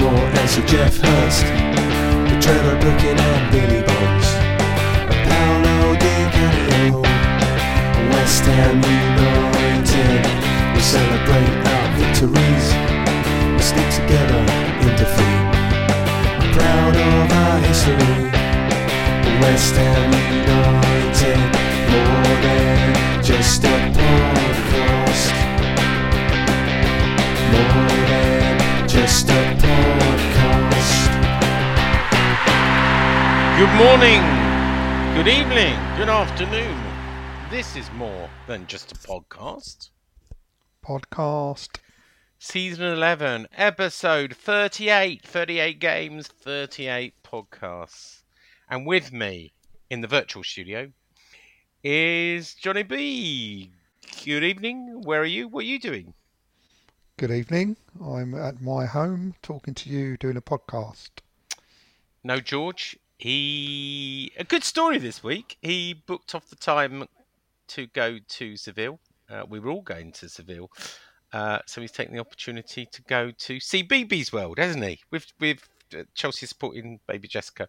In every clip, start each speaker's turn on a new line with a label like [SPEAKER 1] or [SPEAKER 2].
[SPEAKER 1] Moore Sir Geoff Hurst, the Trevor Brooking and Billy Bonds, Paolo Di Canio, West Ham United. We celebrate our victories, we stick together in defeat. We're proud of our history, West Ham United, more than just a podcast. More
[SPEAKER 2] Good morning, good evening, good afternoon. This is more than just a podcast.
[SPEAKER 3] podcast.
[SPEAKER 2] Season 11, episode 38. 38 games, 38 podcasts. And with me in the virtual studio is Johnny B. Good evening. Where are you? What are you doing?
[SPEAKER 3] Good evening. I'm at my home talking to you, doing a podcast.
[SPEAKER 2] No, George. He a good story this week. He booked off the time to go to Seville. Uh, we were all going to Seville, uh, so he's taken the opportunity to go to see BB's World, hasn't he? With with uh, Chelsea supporting baby Jessica.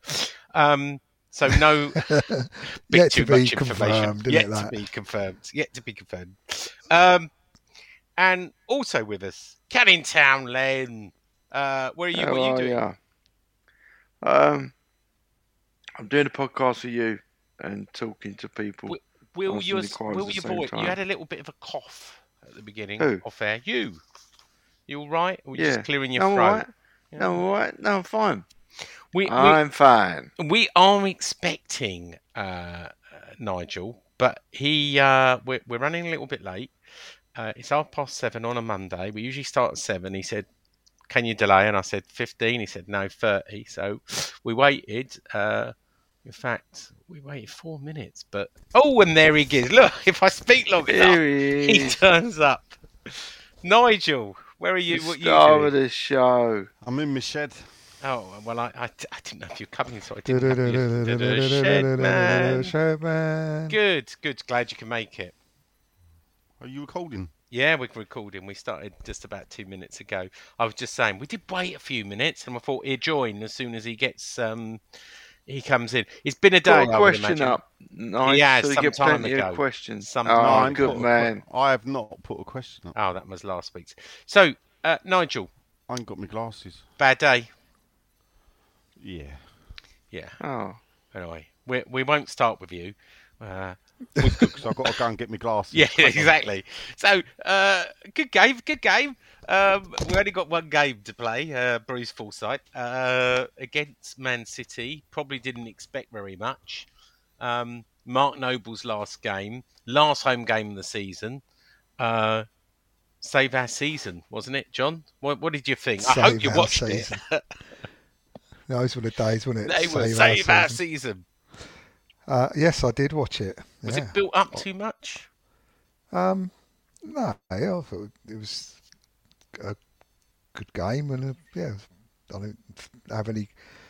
[SPEAKER 2] Um, so no bit
[SPEAKER 3] Yet
[SPEAKER 2] too
[SPEAKER 3] to be
[SPEAKER 2] much information.
[SPEAKER 3] confirmed, isn't
[SPEAKER 2] Yet
[SPEAKER 3] it,
[SPEAKER 2] to
[SPEAKER 3] that?
[SPEAKER 2] be confirmed. Yet to be confirmed. Um, and also with us, Canning Town, Len. Uh, where are you?
[SPEAKER 4] How
[SPEAKER 2] what are you doing?
[SPEAKER 4] ya? Um, I'm doing a podcast for you and talking to people.
[SPEAKER 2] Wi- Will
[SPEAKER 4] answering
[SPEAKER 2] your
[SPEAKER 4] inquiries
[SPEAKER 2] will
[SPEAKER 4] the
[SPEAKER 2] your
[SPEAKER 4] same
[SPEAKER 2] voice? You had a little bit of a cough at the beginning
[SPEAKER 4] Who?
[SPEAKER 2] off air. You, you all right? Or you
[SPEAKER 4] yeah,
[SPEAKER 2] just clearing your
[SPEAKER 4] no,
[SPEAKER 2] throat?
[SPEAKER 4] right. No, I'm all right. No, I'm fine.
[SPEAKER 2] We, we
[SPEAKER 4] I'm fine.
[SPEAKER 2] we are expecting uh, uh, Nigel, but he uh, we're, we're running a little bit late. Uh, it's half past seven on a Monday. We usually start at seven. He said, "Can you delay?" And I said, 15. He said, "No, 30." So we waited. Uh, in fact, we waited four minutes. But oh, and there he is. Look, if I speak long enough,
[SPEAKER 4] Here he
[SPEAKER 2] he turns up. Nigel, where are you?
[SPEAKER 4] the
[SPEAKER 2] What you
[SPEAKER 4] star
[SPEAKER 2] doing?
[SPEAKER 4] of the show.
[SPEAKER 5] I'm in my shed.
[SPEAKER 2] Oh well, I, I, I didn't know if you were coming, so I didn't. have you. Shed man.
[SPEAKER 3] Shedman.
[SPEAKER 2] Good, good. Glad you can make it.
[SPEAKER 5] Are you recording?
[SPEAKER 2] Yeah, we're recording. We started just about two minutes ago. I was just saying we did wait a few minutes, and I thought he'd join as soon as he gets um he comes in. It's been a day.
[SPEAKER 4] Got a
[SPEAKER 2] I
[SPEAKER 4] question
[SPEAKER 2] imagine.
[SPEAKER 4] up. Nice.
[SPEAKER 2] Yeah,
[SPEAKER 4] so we
[SPEAKER 2] some
[SPEAKER 4] get
[SPEAKER 2] time ago.
[SPEAKER 4] of questions.
[SPEAKER 2] Some
[SPEAKER 4] oh,
[SPEAKER 2] time
[SPEAKER 4] good
[SPEAKER 5] Put a
[SPEAKER 4] man.
[SPEAKER 5] I have not put a question up.
[SPEAKER 2] Oh, that was last week's. So, uh, Nigel,
[SPEAKER 5] I ain't got my glasses.
[SPEAKER 2] bad day.
[SPEAKER 5] Yeah.
[SPEAKER 2] Yeah.
[SPEAKER 4] Oh,
[SPEAKER 2] Anyway, we we won't start with you. Uh,
[SPEAKER 5] Because I've got to go and get my glasses.
[SPEAKER 2] Yeah, exactly. So, uh, good game, good game. Um, we only got one game to play. Uh, Bruce Forsyth uh, against Man City. Probably didn't expect very much. Um, Mark Noble's last game, last home game of the season. Uh, save our season, wasn't it, John? What, what did you think? I hope you
[SPEAKER 3] our
[SPEAKER 2] watched
[SPEAKER 3] season.
[SPEAKER 2] it.
[SPEAKER 3] Those were the days, weren't it?
[SPEAKER 2] they were
[SPEAKER 3] Save
[SPEAKER 2] save
[SPEAKER 3] our
[SPEAKER 2] our
[SPEAKER 3] season.
[SPEAKER 2] season.
[SPEAKER 3] Uh, yes, I did watch it.
[SPEAKER 2] Was
[SPEAKER 3] yeah.
[SPEAKER 2] it built up too much?
[SPEAKER 3] Um, no, I thought it was a good game, and uh yeah, I don't have any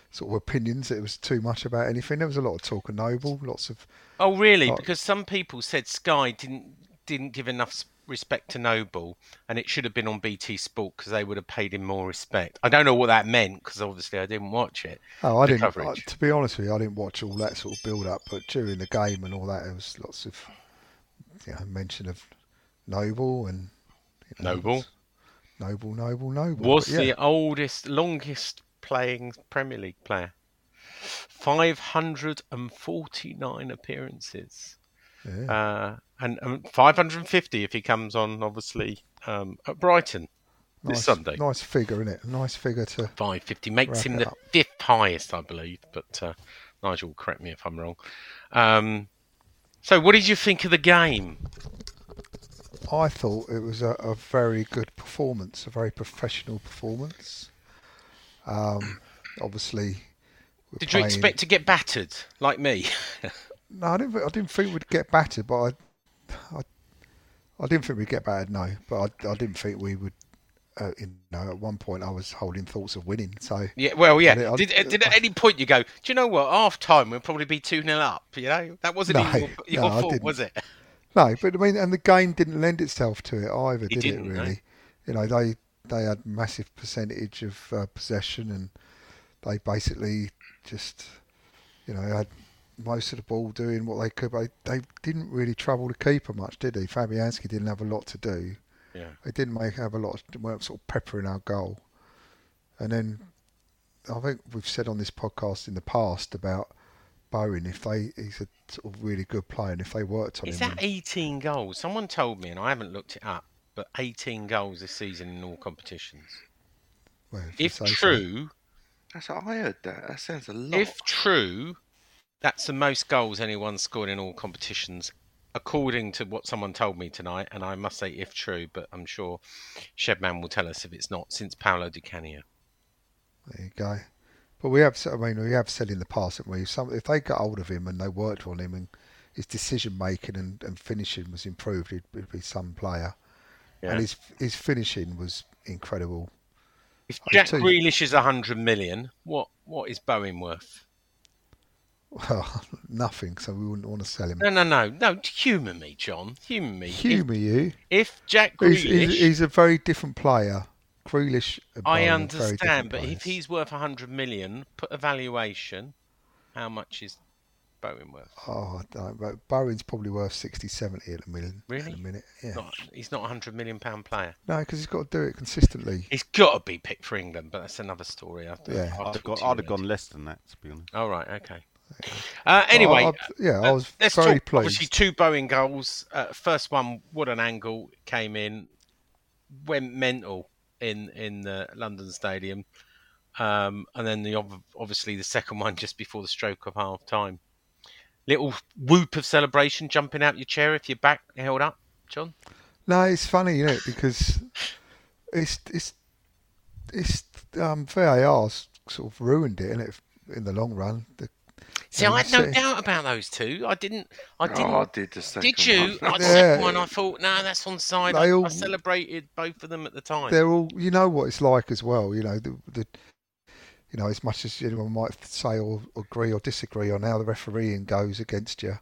[SPEAKER 3] sort of opinions. that It was too much about anything. There was a lot of talk of Noble, lots of
[SPEAKER 2] Oh, really?
[SPEAKER 3] Oh.
[SPEAKER 2] Because some people said Sky didn't didn't give enough respect to Noble, and it should have been on BT Sport because they would have paid him more respect. I don't know what that meant because obviously I didn't watch it.
[SPEAKER 3] Oh, I didn't. I, to be honest with you, I didn't watch all that sort of build up, but during the game and all that, there was lots of you know, mention of Noble and you know,
[SPEAKER 2] Noble,
[SPEAKER 3] noble, noble, noble.
[SPEAKER 2] Was
[SPEAKER 3] yeah,
[SPEAKER 2] the oldest, longest playing Premier League player. 549 appearances.
[SPEAKER 3] Yeah.
[SPEAKER 2] Uh, and, and 550 if he comes on, obviously, um, at Brighton this
[SPEAKER 3] nice,
[SPEAKER 2] Sunday.
[SPEAKER 3] nice figure, isn't it? A nice figure to.
[SPEAKER 2] 550 makes him the
[SPEAKER 3] up.
[SPEAKER 2] fifth highest, I believe. But uh, Nigel will correct me if I'm wrong. Um, so, what did you think of the game?
[SPEAKER 3] I thought it was a, a very good performance, a very professional performance. Um, obviously,
[SPEAKER 2] Did you expect to get battered like me?
[SPEAKER 3] No, I didn't. I didn't think we'd get battered, but I, I, I didn't think we'd get battered. No, but I, I didn't think we would. Uh, you know, at one point I was holding thoughts of winning. So
[SPEAKER 2] Yeah, well, yeah.
[SPEAKER 3] I-
[SPEAKER 2] Did, did at any point you go, do you know what? Half time we'll probably be 2 0 up. You know, that wasn't
[SPEAKER 3] No,
[SPEAKER 2] even your, your
[SPEAKER 3] no,
[SPEAKER 2] fault, was it?
[SPEAKER 3] no, but I mean, and the game didn't lend itself to it either,
[SPEAKER 2] It
[SPEAKER 3] did it?
[SPEAKER 2] no.
[SPEAKER 3] Really, you know, they they had massive percentage of uh, possession, and they basically just, you know, had most of the ball doing what they could. But they, they didn't really trouble the keeper much, did he? Fabianski didn't have a lot to do.
[SPEAKER 2] Yeah.
[SPEAKER 3] They didn't make have a lot. Of, they weren't sort of peppering our goal, and then I think we've said on this podcast in the past about Bowen. If they, he's a sort of really good player, and if they worked on
[SPEAKER 2] Is
[SPEAKER 3] him,
[SPEAKER 2] that 18 goals? Someone told me, and I haven't looked it up, but 18 goals this season in all competitions.
[SPEAKER 3] well, you
[SPEAKER 2] If
[SPEAKER 3] say so.
[SPEAKER 2] true,
[SPEAKER 4] That's I heard that. That sounds a lot.
[SPEAKER 2] if true, that's the most goals anyone's scored in all competitions, according to what someone told me tonight. And I must say, if true, but I'm sure Shedman will tell us if it's not, since Paolo Di Canio.
[SPEAKER 3] There you go. But we have, I mean, we have said in the past that we, some, if they got hold of him and they worked on him and his decision making and, and finishing was improved, he'd, he'd be some player.
[SPEAKER 2] Yeah.
[SPEAKER 3] And his his finishing was incredible.
[SPEAKER 2] If Jack
[SPEAKER 3] tell
[SPEAKER 2] Grealish is 100 million, what what is Bowen worth?
[SPEAKER 3] Well, nothing, so we wouldn't want to sell him.
[SPEAKER 2] No, no, no, no. Humour me, John. Humour me.
[SPEAKER 3] Humour you.
[SPEAKER 2] If, Jack
[SPEAKER 3] He's,
[SPEAKER 2] Grealish,
[SPEAKER 3] he's, he's a very different player. Grealish.
[SPEAKER 2] I
[SPEAKER 3] Bowen are very
[SPEAKER 2] understand,
[SPEAKER 3] different
[SPEAKER 2] but if he's worth 100 million, put a valuation. How much is Bowen worth?
[SPEAKER 3] Oh, I don't. Bowen's probably worth 60, 70 at the minute.
[SPEAKER 2] Really?
[SPEAKER 3] At the minute, yeah.
[SPEAKER 2] Not, he's not a 100 million pound player.
[SPEAKER 3] No, because he's got to do it consistently.
[SPEAKER 2] He's got to be picked for England, but that's another story. I,
[SPEAKER 3] Yeah.
[SPEAKER 2] I'll
[SPEAKER 5] I'd have
[SPEAKER 2] talk
[SPEAKER 5] gone, I'd have gone less than that, to be honest.
[SPEAKER 2] All right, okay. Uh, anyway,
[SPEAKER 3] I- yeah, I
[SPEAKER 2] uh,
[SPEAKER 3] was
[SPEAKER 2] let's
[SPEAKER 3] very
[SPEAKER 2] talk. Obviously, two Bowen goals. Uh, first one, what an angle came in, went mental in in the London Stadium, um, and then the obviously the second one just before the stroke of half time. Little whoop of celebration, jumping out your chair if your back held up, John.
[SPEAKER 3] No, it's funny, you know. Because it's it's it's um, VAR's sort of ruined it, and it in the long run. The,
[SPEAKER 2] See, I had no doubt about those two. I didn't. I oh, didn't.
[SPEAKER 4] Oh, I did the second
[SPEAKER 2] Did you?
[SPEAKER 4] one.
[SPEAKER 2] I
[SPEAKER 3] Yeah.
[SPEAKER 2] second one, I thought, no, that's on side. I,
[SPEAKER 3] They
[SPEAKER 2] I
[SPEAKER 3] all-
[SPEAKER 2] celebrated both of them at the time.
[SPEAKER 3] they're all, you know, what it's like as well. You know, the, the you know, as much as anyone might say or, agree or disagree on how the refereeing goes against you,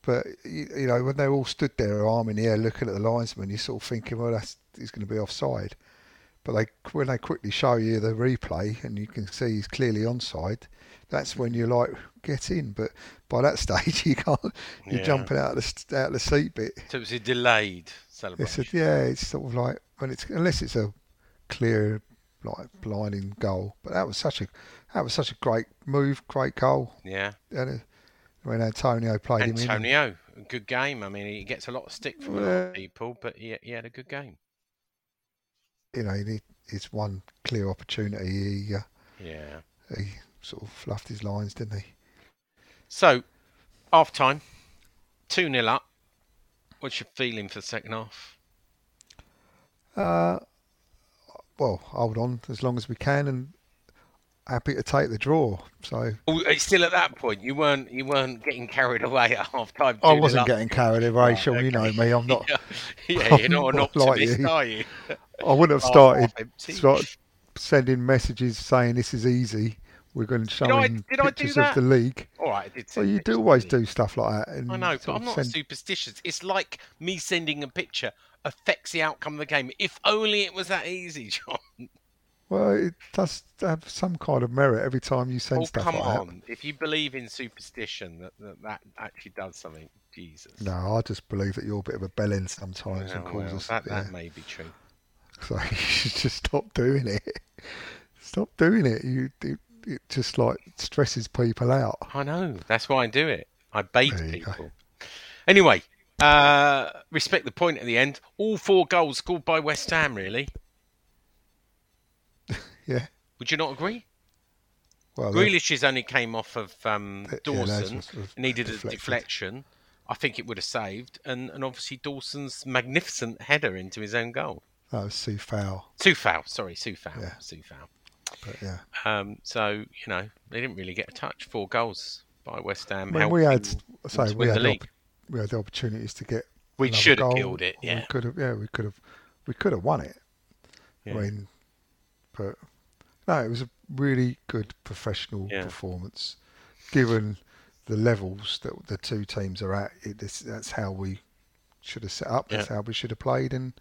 [SPEAKER 3] but you, you know, when they're all stood there, arm in the air, looking at the linesman, you're sort of thinking, well, that's he's going to be offside. But they, when they quickly show you the replay and you can see he's clearly onside, that's when you're like, get in. But by that stage, you can't. You're
[SPEAKER 2] Yeah.
[SPEAKER 3] jumping out of the out of the seat bit.
[SPEAKER 2] So it was a delayed
[SPEAKER 3] It's
[SPEAKER 2] celebration.
[SPEAKER 3] a, yeah, it's sort of like when it's unless it's a clear, like blinding goal. But that was such a that was such a great move, great goal.
[SPEAKER 2] yeah.
[SPEAKER 3] And when Antonio played him in,
[SPEAKER 2] Antonio, good game. I mean, he gets a lot of stick from a lot of
[SPEAKER 3] Yeah.
[SPEAKER 2] people, but he, he had a good game.
[SPEAKER 3] you know, he, his one clear opportunity, he uh,
[SPEAKER 2] Yeah.
[SPEAKER 3] he sort of fluffed his lines, didn't he?
[SPEAKER 2] So, half time, 2 0 up. What's your feeling for the second half?
[SPEAKER 3] Uh, well, hold on as long as we can, and happy to take the draw. So
[SPEAKER 2] Oh, it's still at that point. You weren't you weren't getting carried away at half time.
[SPEAKER 3] I wasn't getting carried away,
[SPEAKER 2] Right,
[SPEAKER 3] Sean. You know me. I'm not.
[SPEAKER 2] yeah, you're not an
[SPEAKER 3] I'm not like you.
[SPEAKER 2] are you?
[SPEAKER 3] I wouldn't have
[SPEAKER 2] Half-
[SPEAKER 3] started
[SPEAKER 2] half empty.
[SPEAKER 3] sending messages saying this is easy. We're going to show
[SPEAKER 2] Did
[SPEAKER 3] him
[SPEAKER 2] I
[SPEAKER 3] pictures of the league.
[SPEAKER 2] All right.
[SPEAKER 3] Well, you do always do stuff like that. And
[SPEAKER 2] I know, but I'm not
[SPEAKER 3] send-
[SPEAKER 2] superstitious. It's like me sending a picture affects the outcome of the game. If only it was that easy, John.
[SPEAKER 3] Well, it does have some kind of merit every time you send
[SPEAKER 2] Oh,
[SPEAKER 3] stuff
[SPEAKER 2] come
[SPEAKER 3] like that.
[SPEAKER 2] If you believe in superstition, that, that that actually does something. Jesus.
[SPEAKER 3] No, I just believe that you're a bit of a bellend sometimes
[SPEAKER 2] Yeah,
[SPEAKER 3] and calls
[SPEAKER 2] well,
[SPEAKER 3] us.
[SPEAKER 2] that,
[SPEAKER 3] yeah.
[SPEAKER 2] that may be true.
[SPEAKER 3] So you should just stop doing it. Stop doing it. You it, it just like stresses people out.
[SPEAKER 2] I know. That's why I do it. I bait
[SPEAKER 3] you go.
[SPEAKER 2] people. Anyway, uh, respect the point at the end. All four goals scored by West Ham. Really?
[SPEAKER 3] Yeah.
[SPEAKER 2] Would you not agree?
[SPEAKER 3] Well,
[SPEAKER 2] Grealish's only came off of um,
[SPEAKER 3] Th- yeah,
[SPEAKER 2] Dawson,
[SPEAKER 3] was- was
[SPEAKER 2] needed a deflection. I think it would have saved, and, and obviously Dawson's magnificent header into his own goal.
[SPEAKER 3] that was Sue Fowl.
[SPEAKER 2] Sufal, sorry, Sufal,
[SPEAKER 3] Yeah.
[SPEAKER 2] Sufal.
[SPEAKER 3] But yeah,
[SPEAKER 2] Um, so you know they didn't really get a touch. Four goals by West Ham.
[SPEAKER 3] I mean, we had
[SPEAKER 2] helping
[SPEAKER 3] I
[SPEAKER 2] them
[SPEAKER 3] say
[SPEAKER 2] to
[SPEAKER 3] we had opp- we had the opportunities to get.
[SPEAKER 2] We should have killed it. Yeah,
[SPEAKER 3] we could have. Yeah, we could have. We could have won it.
[SPEAKER 2] Yeah.
[SPEAKER 3] I mean, but no, it was a really good professional
[SPEAKER 2] Yeah.
[SPEAKER 3] performance, given the levels that the two teams are at. It, this, that's how we should have set up. That's
[SPEAKER 2] Yeah.
[SPEAKER 3] how we should have played, and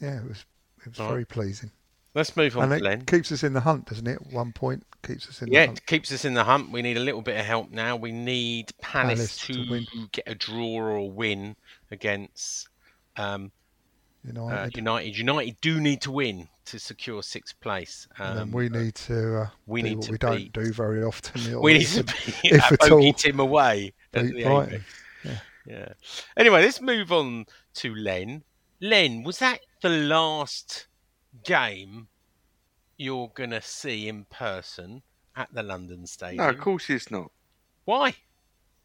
[SPEAKER 3] yeah, it was it was
[SPEAKER 2] All
[SPEAKER 3] very pleasing.
[SPEAKER 2] Let's move on
[SPEAKER 3] and it keeps us in the hunt, doesn't it? One point keeps us in
[SPEAKER 2] Yeah,
[SPEAKER 3] the hunt.
[SPEAKER 2] it keeps us in the hunt. We need a little bit of help now. We need Palace,
[SPEAKER 3] Palace
[SPEAKER 2] to,
[SPEAKER 3] to
[SPEAKER 2] get a draw or a win against um,
[SPEAKER 3] United.
[SPEAKER 2] uh, United. United do need to win to secure sixth place.
[SPEAKER 3] and
[SPEAKER 2] Um,
[SPEAKER 3] we need to. Uh,
[SPEAKER 2] we
[SPEAKER 3] do
[SPEAKER 2] need
[SPEAKER 3] what
[SPEAKER 2] to
[SPEAKER 3] we don't do very often.
[SPEAKER 2] we need to
[SPEAKER 3] it-
[SPEAKER 2] be
[SPEAKER 3] if
[SPEAKER 2] at
[SPEAKER 3] at
[SPEAKER 2] Bogey away
[SPEAKER 3] beat Yeah.
[SPEAKER 2] Yeah. Anyway, let's move on to Len. Len, was that the last game you're gonna see in person at the London Stadium?
[SPEAKER 4] No, of course it's not.
[SPEAKER 2] Why?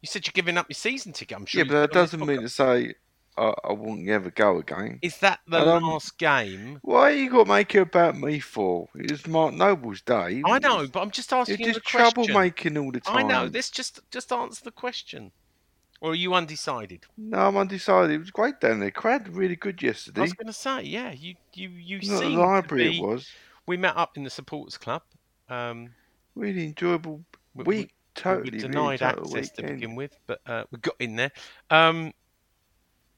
[SPEAKER 2] You said you're giving up your season ticket. I'm sure.
[SPEAKER 4] Yeah, but that
[SPEAKER 2] this
[SPEAKER 4] doesn't mean to say I, I won't ever go again.
[SPEAKER 2] Is that the
[SPEAKER 4] don't-
[SPEAKER 2] last game?
[SPEAKER 4] Why are you got to make it about me for? It's Mark Noble's day.
[SPEAKER 2] I know, but I'm just
[SPEAKER 4] You're
[SPEAKER 2] asking you
[SPEAKER 4] just troublemaking all the time.
[SPEAKER 2] I know. Let's just just answer the question. Or are you undecided?
[SPEAKER 4] No, I'm undecided. It was great down there. Crowd really good yesterday.
[SPEAKER 2] I was going to say, yeah. You you you
[SPEAKER 4] Not the library
[SPEAKER 2] be.
[SPEAKER 4] it was.
[SPEAKER 2] We met up in the supporters club. Um,
[SPEAKER 4] Really enjoyable
[SPEAKER 2] we-
[SPEAKER 4] week.
[SPEAKER 2] we
[SPEAKER 4] totally.
[SPEAKER 2] we
[SPEAKER 4] really
[SPEAKER 2] denied
[SPEAKER 4] total
[SPEAKER 2] access to begin with, but uh, we got in there. Um,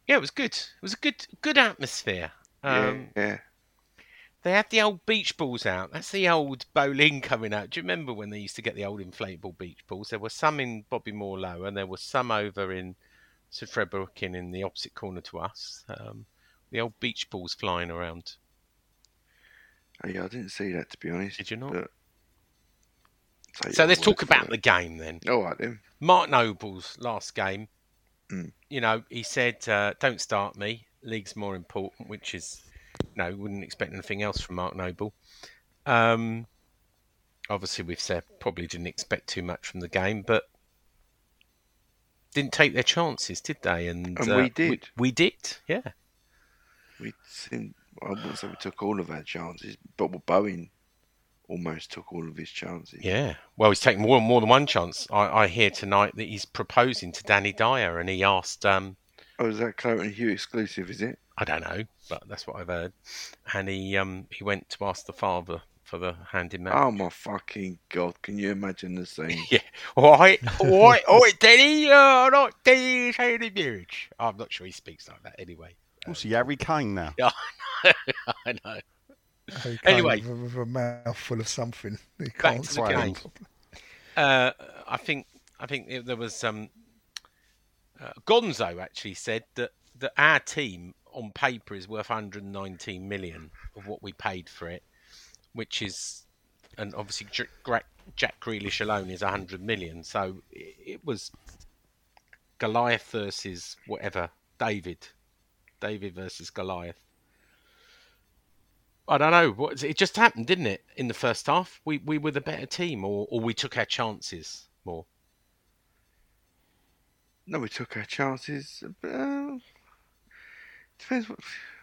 [SPEAKER 2] yeah, it was good. It was a good good atmosphere. Um,
[SPEAKER 4] yeah, yeah.
[SPEAKER 2] They had the old beach balls out. That's the old bowling coming out. Do you remember when they used to get the old inflatable beach balls? There were some in Bobby Moore Low, and there were some over in St Fred Brooking in the opposite corner to us. Um, the old beach balls flying around.
[SPEAKER 4] Oh, yeah, I didn't see that to be honest.
[SPEAKER 2] Did you not?
[SPEAKER 4] but-
[SPEAKER 2] So let's talk about the game then.
[SPEAKER 4] All right then.
[SPEAKER 2] Mark Noble's last game.
[SPEAKER 4] Mm.
[SPEAKER 2] You know, he said, uh, "Don't start me. League's more important," which is, no, wouldn't expect anything else from Mark Noble. Um, obviously, we've said probably didn't expect too much from the game, but didn't take their chances, did they? And,
[SPEAKER 4] And
[SPEAKER 2] uh,
[SPEAKER 4] we did.
[SPEAKER 2] We, did, yeah.
[SPEAKER 4] We seemed, I wouldn't say we took all of our chances, but Bowen almost took all of his chances.
[SPEAKER 2] Yeah. Well, he's taken more more than one chance. I, I hear tonight that he's proposing to Danny Dyer, and he asked. Um,
[SPEAKER 4] Oh, is that Clayton Hugh exclusive? Is it?
[SPEAKER 2] I don't know, but that's what I've heard. And he um he went to ask the father for the hand in marriage.
[SPEAKER 4] Oh my fucking god! Can you imagine the scene?
[SPEAKER 2] Yeah. All right, all right, all right, Danny. Uh, not Danny's hand in marriage. I'm not sure he speaks like that anyway.
[SPEAKER 5] What's he, Harry Kane now?
[SPEAKER 2] Yeah, I know.
[SPEAKER 3] He came
[SPEAKER 2] Anyway.
[SPEAKER 3] with, with a mouth full of something. He
[SPEAKER 2] Back
[SPEAKER 3] can't
[SPEAKER 2] to the game. Uh, I think I think there was um, uh, Gonzo actually said that that our team on paper is worth 119 million of what we paid for it, which is, and obviously Jack Grealish alone is 100 million. So it, was Goliath versus whatever David, David versus Goliath. I don't know. It just happened, didn't it? In the first half, we we were the better team, or or we took our chances more.
[SPEAKER 4] No, we took our chances. Uh, depends what.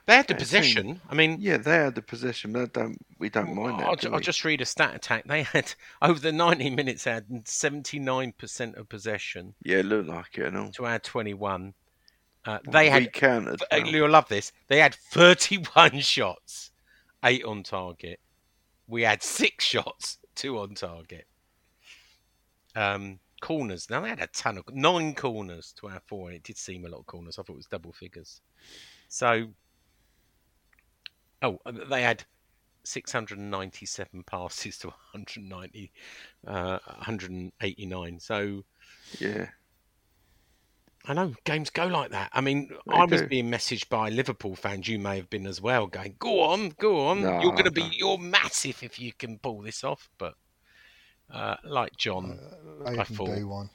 [SPEAKER 2] They had the possession. I mean,
[SPEAKER 4] Yeah, they had the possession. But don't, we don't mind that.
[SPEAKER 2] I'll,
[SPEAKER 4] do
[SPEAKER 2] I'll just read a stat attack. They had over the 90 minutes, they had 79 percent of possession
[SPEAKER 4] Yeah, it looked like it and all.
[SPEAKER 2] to our 21. Uh, they had.
[SPEAKER 4] we counted.
[SPEAKER 2] uh, You'll love this. They had 31 shots, eight on target. We had six shots, two on target. Um, corners. Now they had a ton of nine corners to our four, and it did seem a lot of corners. I thought it was double figures. So, oh, uh, they had 697 passes to 190, uh, 189. So
[SPEAKER 4] Yeah.
[SPEAKER 2] I know games go like that. I mean,
[SPEAKER 4] They
[SPEAKER 2] I was being messaged by Liverpool fans. You may have been as well, going, "Go on, go on.
[SPEAKER 4] No,
[SPEAKER 2] you're going to
[SPEAKER 4] no.
[SPEAKER 2] be, you're massive if you can pull this off." But uh, like John,
[SPEAKER 3] They
[SPEAKER 2] I
[SPEAKER 3] can
[SPEAKER 2] thought-
[SPEAKER 3] do one.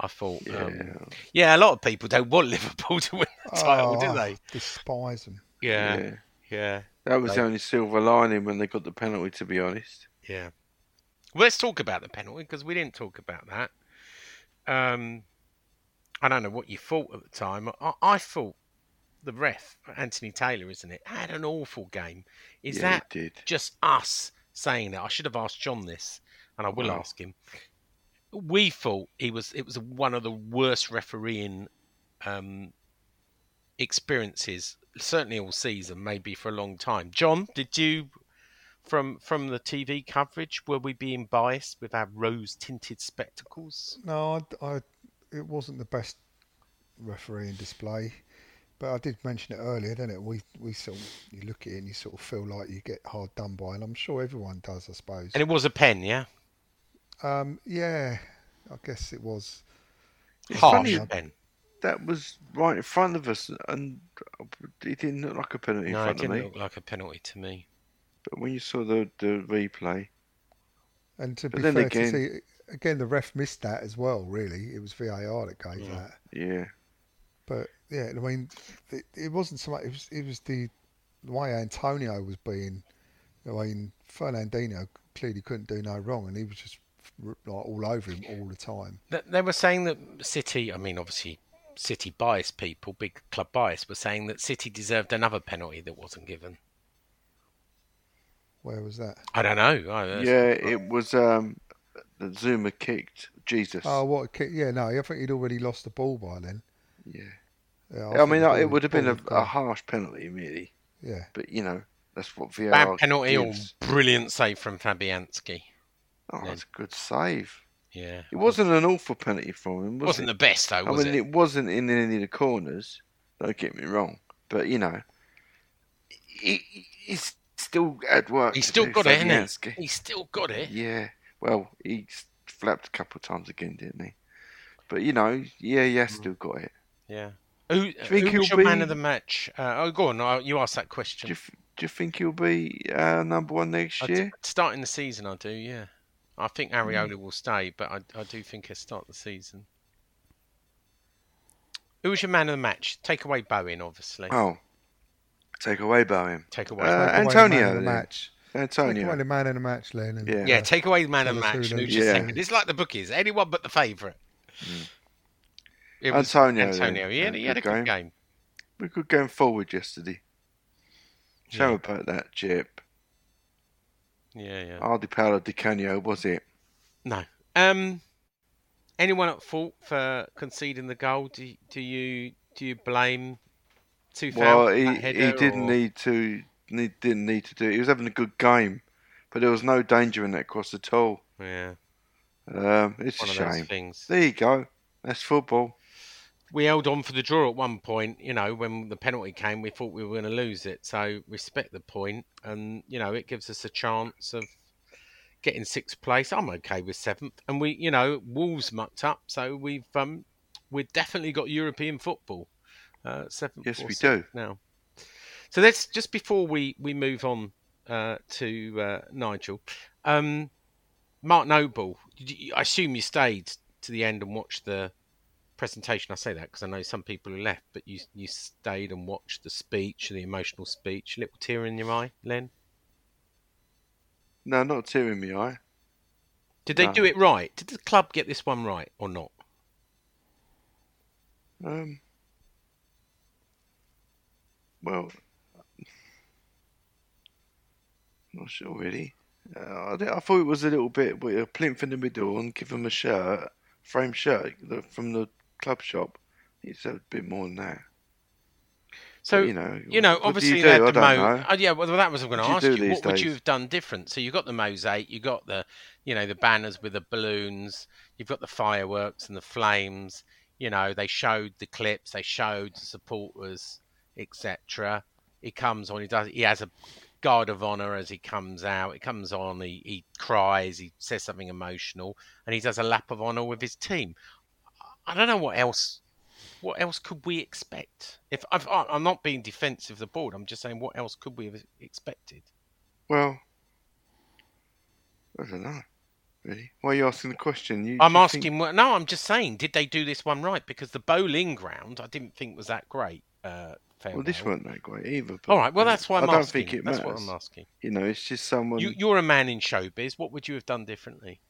[SPEAKER 2] I thought,
[SPEAKER 4] Yeah.
[SPEAKER 2] um, yeah, a lot of people don't want Liverpool to win the title,
[SPEAKER 3] Oh,
[SPEAKER 2] do
[SPEAKER 3] I
[SPEAKER 2] they?
[SPEAKER 3] despise them.
[SPEAKER 2] Yeah,
[SPEAKER 4] yeah.
[SPEAKER 2] yeah,
[SPEAKER 4] That was the only silver lining when they got the penalty, to be honest.
[SPEAKER 2] yeah. Well, let's talk about the penalty because we didn't talk about that. Um, I don't know what you thought at the time. I, I thought the ref, Anthony Taylor, isn't it, had an awful game. Is
[SPEAKER 4] yeah,
[SPEAKER 2] that
[SPEAKER 4] did.
[SPEAKER 2] just us saying that? I should have asked John this, and I will
[SPEAKER 4] Wow.
[SPEAKER 2] ask him. We thought he was. It was one of the worst refereeing um, experiences, certainly all season, maybe for a long time. John, did you, from from the TV coverage, were we being biased with our rose tinted spectacles?
[SPEAKER 3] No, I, I- it wasn't the best refereeing display, but I did mention it earlier, didn't it? We we sort of, you look at it and you sort of feel like you get hard done by, and I'm sure everyone does, I suppose.
[SPEAKER 2] And it was a pen, yeah,
[SPEAKER 3] Um, yeah, I guess it was.
[SPEAKER 2] Harsh pen.
[SPEAKER 4] That was right in front of us, and it didn't look like a penalty in front of me No, it
[SPEAKER 2] didn't
[SPEAKER 4] me.
[SPEAKER 2] look like a penalty to me.
[SPEAKER 4] But when you saw the, the replay,
[SPEAKER 3] And to
[SPEAKER 4] But
[SPEAKER 3] be
[SPEAKER 4] then
[SPEAKER 3] fair
[SPEAKER 4] again-
[SPEAKER 3] to see, again, the ref missed that as well. Really, it was VAR that gave
[SPEAKER 2] Yeah.
[SPEAKER 3] that.
[SPEAKER 4] yeah,
[SPEAKER 3] But yeah, I mean, it, it wasn't so much. It was it was the, the way Antonio was being. I mean, Fernandinho clearly couldn't do no wrong, and he was just like all over him all the time.
[SPEAKER 2] They were saying that City, I mean, obviously, City bias people, big club bias, were saying that City deserved another penalty that wasn't given.
[SPEAKER 3] Where was that?
[SPEAKER 2] I don't know. I,
[SPEAKER 4] yeah, it was um, that Zouma kicked Jesus.
[SPEAKER 3] Oh, what a kick! Yeah, no, I think he'd already lost the ball by then.
[SPEAKER 4] yeah.
[SPEAKER 3] Yeah,
[SPEAKER 4] I,
[SPEAKER 3] think
[SPEAKER 4] mean,
[SPEAKER 3] ball-
[SPEAKER 4] it would have been a, a harsh penalty, really.
[SPEAKER 3] Yeah,
[SPEAKER 4] But you know, that's what VAR
[SPEAKER 2] Bad penalty
[SPEAKER 4] gives.
[SPEAKER 2] or brilliant save from Fabianski.
[SPEAKER 4] Oh,
[SPEAKER 2] then.
[SPEAKER 4] that's a good save.
[SPEAKER 2] Yeah.
[SPEAKER 4] It wasn't an awful penalty from him,
[SPEAKER 2] It
[SPEAKER 4] was
[SPEAKER 2] wasn't
[SPEAKER 4] it?
[SPEAKER 2] the best, though,
[SPEAKER 4] I mean,
[SPEAKER 2] it?
[SPEAKER 4] it wasn't in any of the corners. Don't get me wrong, but you know, he, he- he's still at work.
[SPEAKER 2] He's still got it, hasn't he? He's still got it.
[SPEAKER 4] Yeah. Well, he flapped a couple of times again, didn't he? But you know, yeah, he
[SPEAKER 2] Mm.
[SPEAKER 4] still got it.
[SPEAKER 2] Yeah. Who,
[SPEAKER 4] think
[SPEAKER 2] who was
[SPEAKER 4] he'll
[SPEAKER 2] your man of the match? Uh, oh, go on. You asked that
[SPEAKER 4] Do
[SPEAKER 2] question.
[SPEAKER 4] you, do you think he'll be uh, number one next year?
[SPEAKER 2] starting the season, I do, yeah. I think Areola
[SPEAKER 4] Mm.
[SPEAKER 2] will stay, but I, I do think he'll start the season. Who was your man of the match? Take away Bowen, obviously.
[SPEAKER 4] Oh, take away Bowen.
[SPEAKER 2] Take away.
[SPEAKER 4] Uh,
[SPEAKER 3] Take away the man
[SPEAKER 4] Antonio
[SPEAKER 3] of the
[SPEAKER 4] then.
[SPEAKER 3] match. Take away
[SPEAKER 4] Antonio.
[SPEAKER 3] the man in the match, Len. and,
[SPEAKER 4] Yeah.
[SPEAKER 2] yeah, take away the man of the
[SPEAKER 3] tell us who
[SPEAKER 2] match. and who's
[SPEAKER 4] Yeah.
[SPEAKER 2] second? It's like the bookies. Anyone but the favourite. It was
[SPEAKER 4] Antonio, then.
[SPEAKER 2] Antonio. He had, he
[SPEAKER 4] Yeah,
[SPEAKER 2] had a
[SPEAKER 4] good
[SPEAKER 2] good
[SPEAKER 4] game.
[SPEAKER 2] game.
[SPEAKER 4] We could going forward yesterday. Show
[SPEAKER 2] Yeah.
[SPEAKER 4] about that chip.
[SPEAKER 2] Yeah, yeah.
[SPEAKER 4] Hardy Paolo Di Canio, was it?
[SPEAKER 2] No. Um, anyone at fault for conceding the goal? Do, do you do you blame Coufal?
[SPEAKER 4] Well, he, he didn't
[SPEAKER 2] or-
[SPEAKER 4] need to. Need, didn't need to do it. He was having a good game, but there was no danger in that cross at all.
[SPEAKER 2] Yeah,
[SPEAKER 4] Um, it's
[SPEAKER 2] one
[SPEAKER 4] a shame.
[SPEAKER 2] things.
[SPEAKER 4] There you go. That's football.
[SPEAKER 2] We held on for the draw at one point. You know, when the penalty came, we thought we were going to lose it. So respect the point, and you know, it gives us a chance of getting sixth place. I'm okay with seventh, and we, you know, Wolves mucked up, so we've um, we've definitely got European football. Uh, seventh.
[SPEAKER 4] Yes, we
[SPEAKER 2] do now. So let's just before we we move on uh, to uh, Nigel, um, Mark Noble. did you- I assume you stayed to the end and watched the presentation. I say that because I know some people who left, but you you stayed and watched the speech, the emotional speech. A little tear in your eye, Len.
[SPEAKER 4] No, not a tear in my eye.
[SPEAKER 2] Did they
[SPEAKER 4] No.
[SPEAKER 2] do it right? Did the club get this one right or not?
[SPEAKER 4] Um, well, not sure really. Uh, I, I thought it was a little bit with a plinth in the middle and give him a shirt, frame shirt the- from the club shop. It's a bit more than that.
[SPEAKER 2] So
[SPEAKER 4] you know,
[SPEAKER 2] you know, obviously
[SPEAKER 4] you
[SPEAKER 2] they had the mo-. Oh, yeah, well, that was I'm going to ask
[SPEAKER 4] you
[SPEAKER 2] you. What would you have done different? So you got the mosaic, you got the, you know, the banners with the balloons, you've got the fireworks and the flames. You know, they showed the clips, they showed the supporters, etc. He comes on, he does, he has a guard of honor as he comes out. He comes on, he, he cries, he says something emotional, and he does a lap of honor with his team. I don't know what else what else could we expect? If I've, I- I'm not being defensive of the board, I'm just saying what else could we have expected?
[SPEAKER 4] Well, I don't know. Really? Why are you asking the question? You,
[SPEAKER 2] I'm asking.
[SPEAKER 4] think-
[SPEAKER 2] No, I'm just saying, did they do this one right? Because the bowling ground, I didn't think was that great. Uh,
[SPEAKER 4] Well, this weren't that great either. but-
[SPEAKER 2] All right. Well, that's why I'm
[SPEAKER 4] I don't
[SPEAKER 2] asking.
[SPEAKER 4] think it
[SPEAKER 2] that's what I'm asking.
[SPEAKER 4] You know, it's just someone.
[SPEAKER 2] You, you're a man in showbiz. What would you have done differently?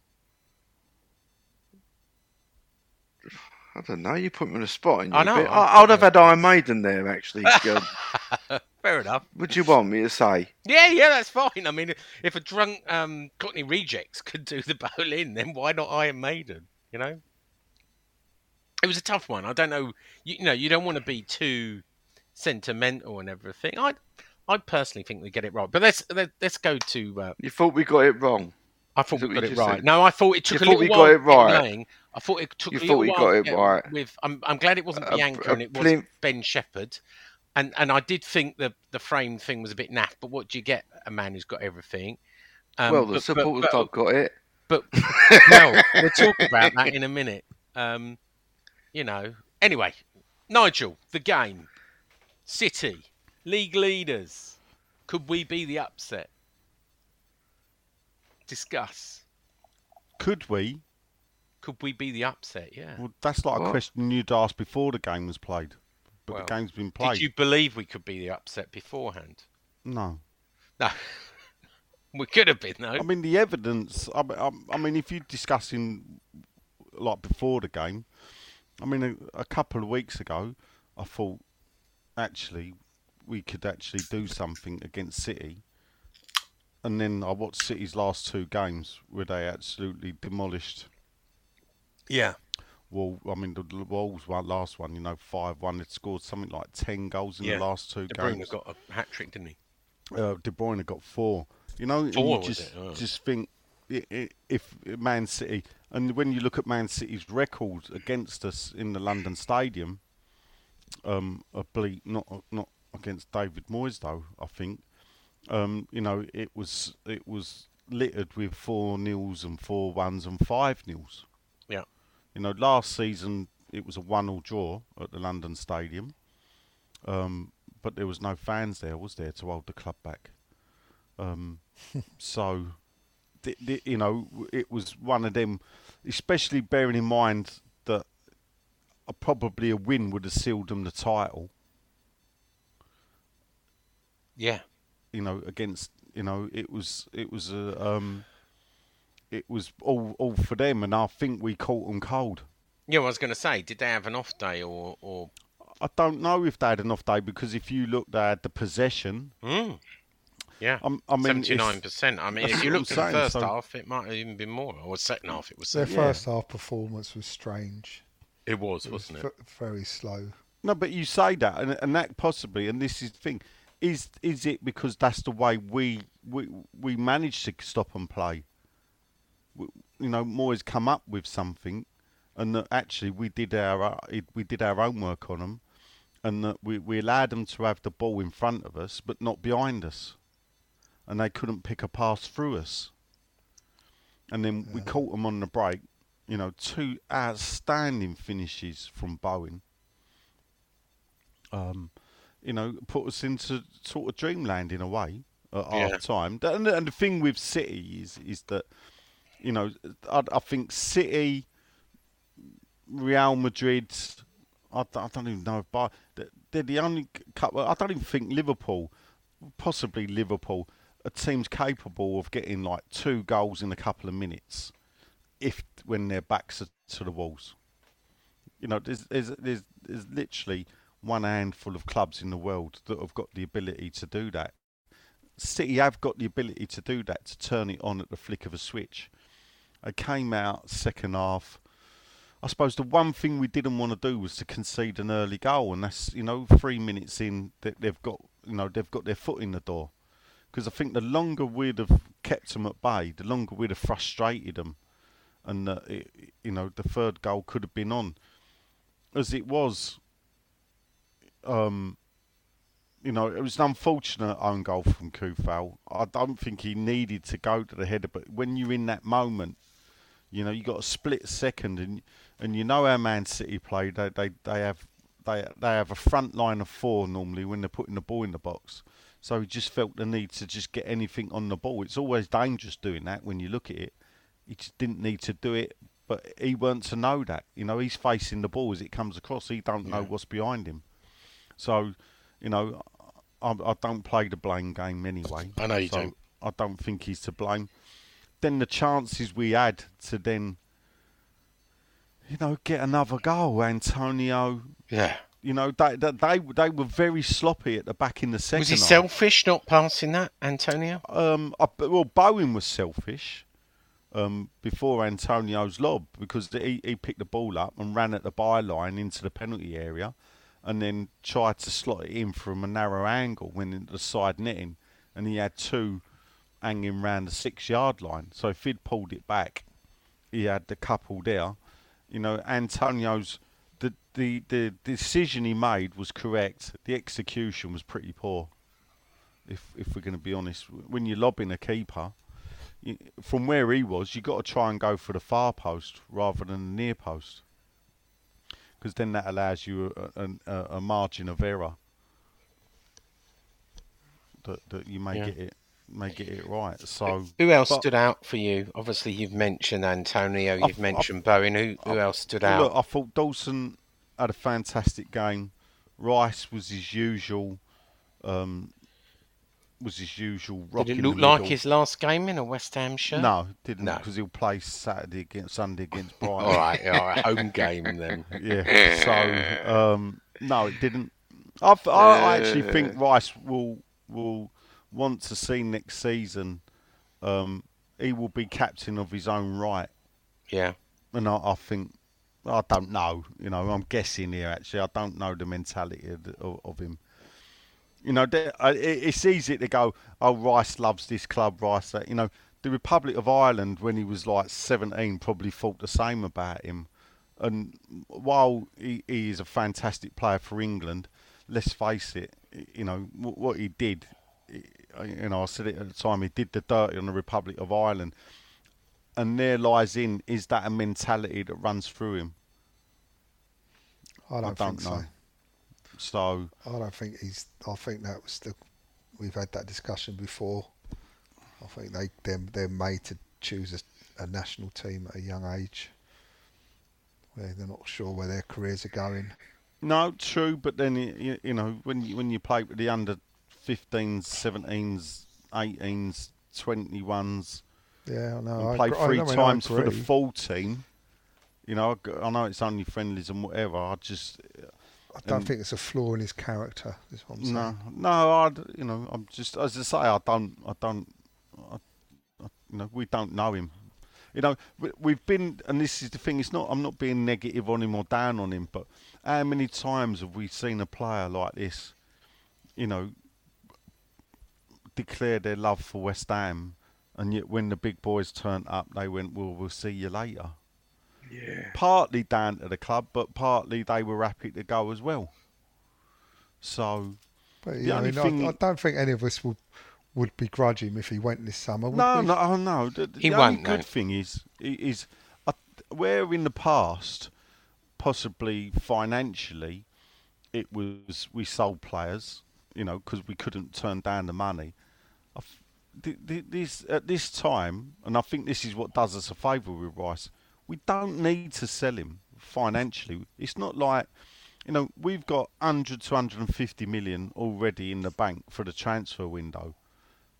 [SPEAKER 4] I don't know. You put me on the spot.
[SPEAKER 2] I know,
[SPEAKER 4] I, would have had Iron Maiden there actually.
[SPEAKER 2] Fair enough.
[SPEAKER 4] Would you want me to say?
[SPEAKER 2] Yeah, yeah, that's fine. I mean, if a drunk um, Cockney Rejects could do the bowling, then why not Iron Maiden? You know, it was a tough one. I don't know. You, you know, you don't want to be too sentimental and everything. I, I personally think we get it right. But let's let, let's go to. Uh,
[SPEAKER 4] You thought we got it wrong.
[SPEAKER 2] I thought we got it right.
[SPEAKER 4] said?
[SPEAKER 2] No, I thought it took
[SPEAKER 4] You
[SPEAKER 2] a
[SPEAKER 4] thought
[SPEAKER 2] little
[SPEAKER 4] we
[SPEAKER 2] while.
[SPEAKER 4] got it right?
[SPEAKER 2] going. I thought it took
[SPEAKER 4] You
[SPEAKER 2] a
[SPEAKER 4] thought
[SPEAKER 2] little
[SPEAKER 4] we
[SPEAKER 2] while
[SPEAKER 4] got it right.
[SPEAKER 2] With I'm, I'm glad it wasn't
[SPEAKER 4] A-
[SPEAKER 2] Bianca
[SPEAKER 4] a
[SPEAKER 2] and it was
[SPEAKER 4] plim-
[SPEAKER 2] Ben Shephard. And and I did think the the frame thing was a bit naff. But what do you get? A man who's got everything. Um,
[SPEAKER 4] well, the
[SPEAKER 2] but- but-
[SPEAKER 4] supporters
[SPEAKER 2] but-
[SPEAKER 4] club got it.
[SPEAKER 2] but no, we'll talk about that in a minute. Um, you know. Anyway, Nigel, the game, City, league leaders. Could we be the upset? Discuss.
[SPEAKER 5] Could we?
[SPEAKER 2] Could we be the upset? Yeah.
[SPEAKER 5] Well, that's like a question you'd ask before the game was played. But
[SPEAKER 2] Well,
[SPEAKER 5] the game's been played.
[SPEAKER 2] Did you believe we could be the upset beforehand?
[SPEAKER 5] No.
[SPEAKER 2] No. we could have been though.
[SPEAKER 5] I mean, the evidence. I, I, I mean, if you're discussing like before the game, I mean, a, a couple of weeks ago, I thought actually we could actually do something against City, and then I watched City's last two games where they absolutely demolished.
[SPEAKER 2] Yeah.
[SPEAKER 5] Well, I mean, the Wolves one last one, you know, five one. They scored something like ten goals in
[SPEAKER 2] Yeah.
[SPEAKER 5] the last two
[SPEAKER 2] De Bruyne
[SPEAKER 5] games.
[SPEAKER 2] got a hat trick, didn't he?
[SPEAKER 5] uh, De Bruyne got four. You know,
[SPEAKER 2] Four,
[SPEAKER 5] you just
[SPEAKER 2] it? Oh.
[SPEAKER 5] just think i- i- if Man City and when you look at Man City's record against us in the London Stadium, um, a bleak not not against David Moyes though. I think, um, you know, it was it was littered with four nils and four ones and five nils.
[SPEAKER 2] Yeah.
[SPEAKER 5] You know, last season it was a one-all draw at the London Stadium, um, but there was no fans there, was there, to hold the club back? Um, so, th- th- you know, it was one of them, especially bearing in mind that a, probably a win would have sealed them the title.
[SPEAKER 2] Yeah.
[SPEAKER 5] You know, against you know, it was it was a um, it was all all for them, and I think we caught them cold.
[SPEAKER 2] Yeah, well, I was going to say, did they have an off day or or?
[SPEAKER 5] I don't know if they had an off day because if you look, they had the possession.
[SPEAKER 2] Mm. Yeah.
[SPEAKER 5] Um, I mean,
[SPEAKER 2] Seventy-nine percent. I mean, if you
[SPEAKER 5] what I'm
[SPEAKER 2] looked at the first
[SPEAKER 5] so-
[SPEAKER 2] half, it might have even been more. Or second half, it was.
[SPEAKER 3] Their
[SPEAKER 5] Yeah.
[SPEAKER 3] first half performance was strange.
[SPEAKER 2] It was,
[SPEAKER 3] It was
[SPEAKER 2] wasn't it?
[SPEAKER 3] v- very slow.
[SPEAKER 5] No, but you say that, and, and that possibly, and this is the thing, is is it because that's the way we we we managed to stop and play? You know, Moyes come up with something, and that actually we did our uh, we did our homework on them, and that we we allowed them to have the ball in front of us, but not behind us, and they couldn't pick a pass through us. And then we caught them on the break. You know, two outstanding finishes from Bowen um, you know, put us into sort of dreamland in a way at
[SPEAKER 2] Yeah.
[SPEAKER 5] half time. And, and the thing with City is is that you know I, I think City, Real Madrid, I, don't- I don't even know Bar- they're the only couple. I don't even think Liverpool, possibly Liverpool, are teams capable of getting like two goals in a couple of minutes, if when their backs are to the walls. You know, there's there's there's, there's literally one handful of clubs in the world that have got the ability to do that. City have got the ability to do that, to turn it on at the flick of a switch. They came out second half. I suppose the one thing we didn't want to do was to concede an early goal, and that's you know three minutes in that they've got you know they've got their foot in the door. Because I think the longer we'd have kept them at bay, the longer we'd have frustrated them, and uh, it, you know the third goal could have been on. As it was, um, you know, it was an unfortunate own goal from Coufal. I don't think he needed to go to the header, but when you're in that moment, you know, you got a split second, and and you know how Man City play. They they they have they they have a front line of four normally when they're putting the ball in the box. So he just felt the need to just get anything on the ball. It's always dangerous doing that when you look at it. He just didn't need to do it, but he weren't to know that. You know, he's facing the ball as it comes across. He don't know what's behind him. So, you know, I, I don't play the blame game anyway.
[SPEAKER 2] I know you
[SPEAKER 5] so
[SPEAKER 2] don't.
[SPEAKER 5] I don't think he's to blame. Then the chances we had to then, you know, get another goal. Antonio,
[SPEAKER 2] Yeah.
[SPEAKER 5] you know, they they they, they were very sloppy at the back in the second.
[SPEAKER 2] Was he
[SPEAKER 5] half.
[SPEAKER 2] selfish not passing that, Antonio?
[SPEAKER 5] Um, I, well, Bowen was selfish um, before Antonio's lob because he, he picked the ball up and ran at the byline into the penalty area and then tried to slot it in from a narrow angle when the side netting and he had two hanging round the six yard line. So if he'd pulled it back, he had the couple there. You know, Antonio's the, the, the decision he made was correct. The execution was pretty poor if if we're going to be honest. When you're lobbing a keeper, you, from where he was, you got to try and go for the far post rather than the near post, because then that allows you a, a, a margin of error that that you may
[SPEAKER 2] Yeah.
[SPEAKER 5] get it may get it right. So
[SPEAKER 2] Who else
[SPEAKER 5] but-
[SPEAKER 2] stood out for you? Obviously, you've mentioned Antonio, you've mentioned Bowen. Who, who else stood out?
[SPEAKER 5] Look, I thought Dawson had a fantastic game. Rice was his usual. Um, was his usual. rock
[SPEAKER 2] Did it look like his last game in a West Ham shirt?
[SPEAKER 5] No, didn't
[SPEAKER 2] No.
[SPEAKER 5] because he'll play Saturday against Sunday against Brighton.
[SPEAKER 2] All right, all right, home game then.
[SPEAKER 5] Yeah. So um, no, it didn't. I, I I actually think Rice will will want to see next season. Um, he will be captain of his own right,
[SPEAKER 2] Yeah,
[SPEAKER 5] and I, I think I don't know. You know, I'm guessing here. Actually, I don't know the mentality of, of, of him. You know, there- it's easy to go. Oh, Rice loves this club. Rice, that. You know, the Republic of Ireland when he was like 17 probably thought the same about him. And while he, he is a fantastic player for England, let's face it. You know wh- what he did. You know, I said it at the time. He did the dirty on the Republic of Ireland, and there lies in is that a mentality that runs through him.
[SPEAKER 3] I don't,
[SPEAKER 5] don't
[SPEAKER 3] think
[SPEAKER 5] know.
[SPEAKER 3] so.
[SPEAKER 5] So
[SPEAKER 3] I don't think he's. I think that was the. We've had that discussion before. I think they they're, they're made to choose a, a national team at a young age, where they're not sure where their careers are going.
[SPEAKER 5] No, true, but then you, you know when you when you play with the under 15s, 17s, 18s, 21s,
[SPEAKER 3] Yeah, I know.
[SPEAKER 5] and
[SPEAKER 3] I
[SPEAKER 5] play
[SPEAKER 3] I
[SPEAKER 5] three
[SPEAKER 3] I
[SPEAKER 5] times for the full team. You know, I, know it's only friendlies and whatever. I just
[SPEAKER 3] I don't think it's a flaw in his character. Is what I'm saying.
[SPEAKER 5] no, no. I you know I'm just as I say I don't I don't I, I, you know we don't know him. You know we, we've been and this is the thing. It's not I'm not being negative on him or down on him, but how many times have we seen a player like this? You know, declare their love for West Ham, and yet when the big boys turned up, they went, "Well, we'll see you later."
[SPEAKER 4] Yeah.
[SPEAKER 5] Partly down to the club, but partly they were happy to go as well. So
[SPEAKER 3] But
[SPEAKER 5] The
[SPEAKER 3] you know, I, mean, I-
[SPEAKER 5] thing-
[SPEAKER 3] I, don't think any of us would would begrudge him if he went this summer.
[SPEAKER 5] No,
[SPEAKER 3] we?
[SPEAKER 5] no, oh, no. The, the
[SPEAKER 2] He
[SPEAKER 5] only
[SPEAKER 2] won't,
[SPEAKER 5] good
[SPEAKER 2] no.
[SPEAKER 5] thing is, is uh, where in the past, possibly financially, it was we sold players, you know, because we couldn't turn down the money. I f- th- th- This at this time, and I think this is what does us a favour with Rice. We don't need to sell him financially. It's not like, you know, we've got 100 to 150 million already in the bank for the transfer window.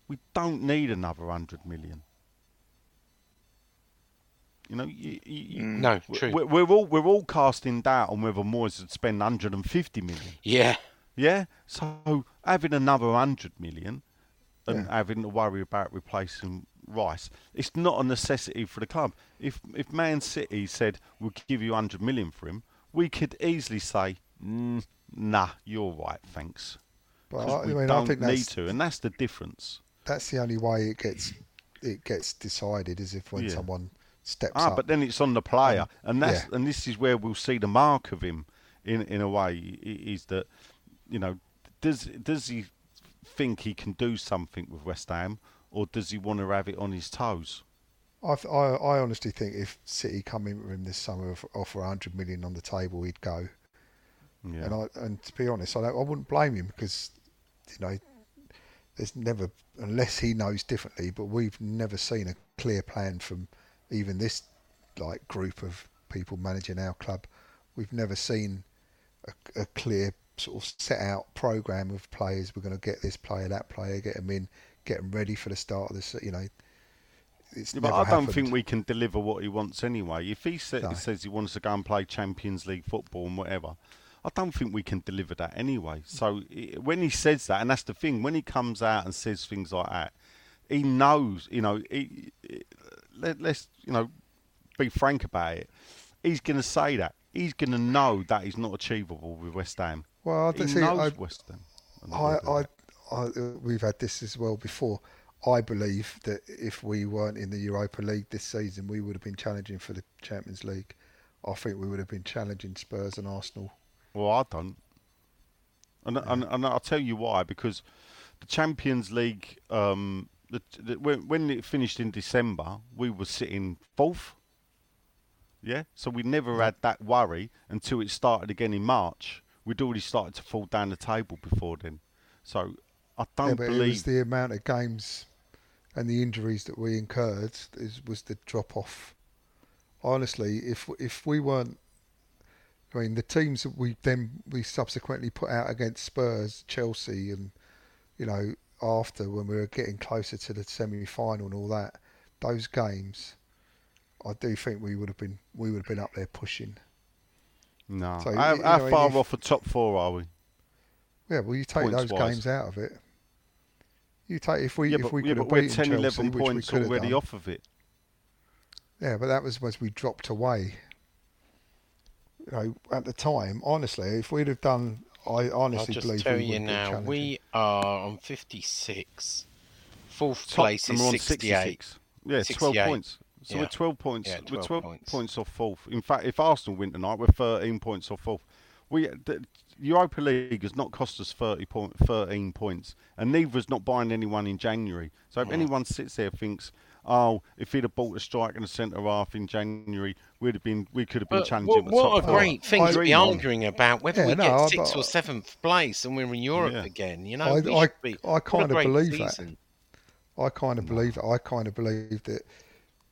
[SPEAKER 5] We don't need another 100 million. You know, you, you, you- mm,
[SPEAKER 2] No,
[SPEAKER 5] we-
[SPEAKER 2] true.
[SPEAKER 5] We're, we're all we're all casting doubt on whether Moyes would spend 150 million.
[SPEAKER 2] Yeah,
[SPEAKER 5] Yeah, so having another 100 million and
[SPEAKER 3] Yeah.
[SPEAKER 5] having to worry about replacing Rice, it's not a necessity for the club. If if Man City said we'll give you 100 million for him, we could easily say, mm, "Nah, you're right, thanks."
[SPEAKER 3] But
[SPEAKER 5] 'Cause
[SPEAKER 3] I,
[SPEAKER 5] we
[SPEAKER 3] I mean,
[SPEAKER 5] don't
[SPEAKER 3] I think
[SPEAKER 5] need to, and that's the difference.
[SPEAKER 3] that's the only way it gets it gets decided is if when
[SPEAKER 5] Yeah.
[SPEAKER 3] someone steps
[SPEAKER 5] Ah,
[SPEAKER 3] up.
[SPEAKER 5] but then it's on the player, and that's
[SPEAKER 3] yeah.
[SPEAKER 5] and this is where we'll see the mark of him. In in a way, i- is that you know does does he think he can do something with West Ham, or does he want to have it on his toes?
[SPEAKER 3] I, I, I honestly think if City come in with him this summer, off- offer 100 million on the table, he'd go.
[SPEAKER 5] Yeah.
[SPEAKER 3] And I and to be honest, I don't, I wouldn't blame him because you know there's never unless he knows differently, but we've never seen a clear plan from even this like group of people managing our club. We've never seen a, a clear sort of set out program of players. We're going to get this player, that player, get them in, get them ready for the start of this. You know, it's
[SPEAKER 5] Yeah, but I don't think we can deliver what he wants anyway. If he sa-
[SPEAKER 3] No.
[SPEAKER 5] says he wants to go and play Champions League football and whatever, I don't think we can deliver that anyway. So when he says that, and that's the thing, when he comes out and says things like that, he knows. You know, he, he- let, let's you know be frank about it. He's going to say that. He's going to know that is not achievable with West Ham.
[SPEAKER 3] Well,
[SPEAKER 5] He
[SPEAKER 3] see,
[SPEAKER 5] knows
[SPEAKER 3] I,
[SPEAKER 5] West Ham.
[SPEAKER 3] I, I, I, we've had this as well before. I believe that if we weren't in the Europa League this season, we would have been challenging for the Champions League. I think we would have been challenging Spurs and Arsenal.
[SPEAKER 5] Well, I don't. And, and, and I'll tell you why. Because the Champions League, um, the, the, when, when it finished in December, we were sitting fourth. Yeah? So we never had that worry until it started again in March. We'd already started to fall down the table before then. So I don't
[SPEAKER 3] yeah, but it was
[SPEAKER 5] believe.
[SPEAKER 3] the amount of games and the injuries that we incurred is, was the drop off. Honestly, if if we weren't, I mean, the teams that we then we subsequently put out against Spurs, Chelsea, and you know after when we were getting closer to the semi final and all that, those games, I do think we would have been we would have been up there pushing.
[SPEAKER 5] No.
[SPEAKER 3] So,
[SPEAKER 5] how
[SPEAKER 3] you
[SPEAKER 5] how
[SPEAKER 3] know,
[SPEAKER 5] far
[SPEAKER 3] if-
[SPEAKER 5] off the top four are we?
[SPEAKER 3] Yeah, well, you take those
[SPEAKER 5] Points-wise.
[SPEAKER 3] games out of it. You take if we
[SPEAKER 5] yeah,
[SPEAKER 3] if
[SPEAKER 5] but,
[SPEAKER 3] we
[SPEAKER 5] yeah,
[SPEAKER 3] could have
[SPEAKER 5] we're
[SPEAKER 3] beaten
[SPEAKER 5] 10,
[SPEAKER 3] Chelsea,
[SPEAKER 5] 11
[SPEAKER 3] which we
[SPEAKER 5] points
[SPEAKER 3] could have
[SPEAKER 5] already
[SPEAKER 3] done.
[SPEAKER 5] off of it.
[SPEAKER 3] Yeah, but that was as we dropped away. You know, at the time, honestly, if we'd have done, I honestly
[SPEAKER 2] I'll
[SPEAKER 3] honestly
[SPEAKER 2] just
[SPEAKER 3] believe
[SPEAKER 2] tell
[SPEAKER 3] we
[SPEAKER 2] you
[SPEAKER 3] would have
[SPEAKER 2] now,
[SPEAKER 3] challenging.
[SPEAKER 2] we are on 56. Fourth place
[SPEAKER 5] Tottenham
[SPEAKER 2] is
[SPEAKER 5] are on
[SPEAKER 2] 68.
[SPEAKER 5] 66. Yeah, 12 points. So
[SPEAKER 2] Yeah.
[SPEAKER 5] we're 12 points.
[SPEAKER 2] Yeah,
[SPEAKER 5] we're
[SPEAKER 2] 12
[SPEAKER 5] 12
[SPEAKER 2] points.
[SPEAKER 5] points. off fourth. In fact, if Arsenal win tonight, we're 13 points off fourth. We the Europa League has not cost us 30 point, 13 points, and neither is not buying anyone in January. So if
[SPEAKER 2] Mm.
[SPEAKER 5] anyone sits there and thinks, "Oh, if he'd have bought a striker and a centre half in January, we'd have been, we could have been
[SPEAKER 2] But
[SPEAKER 5] challenging
[SPEAKER 2] what,
[SPEAKER 5] at the
[SPEAKER 2] what a
[SPEAKER 5] four."
[SPEAKER 2] great thing to be
[SPEAKER 5] Dream on.
[SPEAKER 2] arguing about whether
[SPEAKER 3] Yeah,
[SPEAKER 2] we
[SPEAKER 3] no,
[SPEAKER 2] get
[SPEAKER 3] I-
[SPEAKER 2] sixth
[SPEAKER 3] but-
[SPEAKER 2] or seventh place and we're in Europe
[SPEAKER 5] Yeah.
[SPEAKER 2] again. You know,
[SPEAKER 3] I- I-
[SPEAKER 2] be.
[SPEAKER 3] I kinda
[SPEAKER 2] great
[SPEAKER 3] believe that. I kind of believe that. I kind of believe that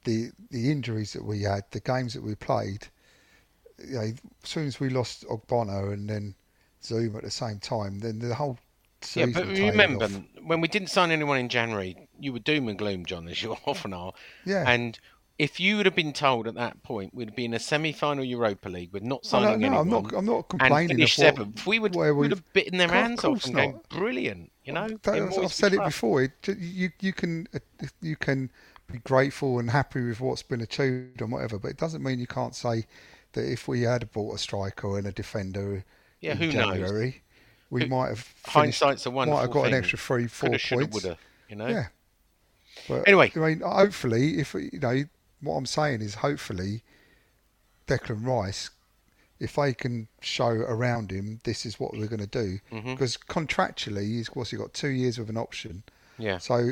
[SPEAKER 3] the the injuries that we had, the games that we played, you know, as soon as we lost Ogbonna and then Zouma at the same time, then the whole
[SPEAKER 2] Yeah, but remember
[SPEAKER 3] off.
[SPEAKER 2] when we didn't sign anyone in January, you were doom and gloom, John, as you often are.
[SPEAKER 3] Yeah.
[SPEAKER 2] And if you would have been told at that point we'd be in a semi-final Europa League with not
[SPEAKER 3] Oh, no,
[SPEAKER 2] signing
[SPEAKER 3] no,
[SPEAKER 2] anyone,
[SPEAKER 3] I'm not. I'm not
[SPEAKER 2] and
[SPEAKER 3] complaining.
[SPEAKER 2] finished
[SPEAKER 3] of
[SPEAKER 2] seventh, we would
[SPEAKER 3] where
[SPEAKER 2] would
[SPEAKER 3] we've-
[SPEAKER 2] bitten their hands off and going, brilliant. You know,
[SPEAKER 3] That- I've said it before. It, you you can uh, you can be grateful and happy with what's been achieved and whatever, but it doesn't mean you can't say that if we had bought a striker and a defender
[SPEAKER 2] Yeah,
[SPEAKER 3] in
[SPEAKER 2] who knows?
[SPEAKER 3] January, we
[SPEAKER 2] Who-
[SPEAKER 3] might have finished,
[SPEAKER 2] Hindsight's a wonderful
[SPEAKER 3] might have got
[SPEAKER 2] thing.
[SPEAKER 3] an extra three, four
[SPEAKER 2] Coulda, shoulda,
[SPEAKER 3] points.
[SPEAKER 2] woulda. You know.
[SPEAKER 3] Yeah. But
[SPEAKER 2] Anyway.
[SPEAKER 3] I mean, hopefully, if you know what I'm saying is, hopefully, Declan Rice, if they can show around him, this is what we're going to do,
[SPEAKER 2] Mm-hmm.
[SPEAKER 3] because contractually, he's of course he got two years with an option,
[SPEAKER 2] Yeah.
[SPEAKER 3] so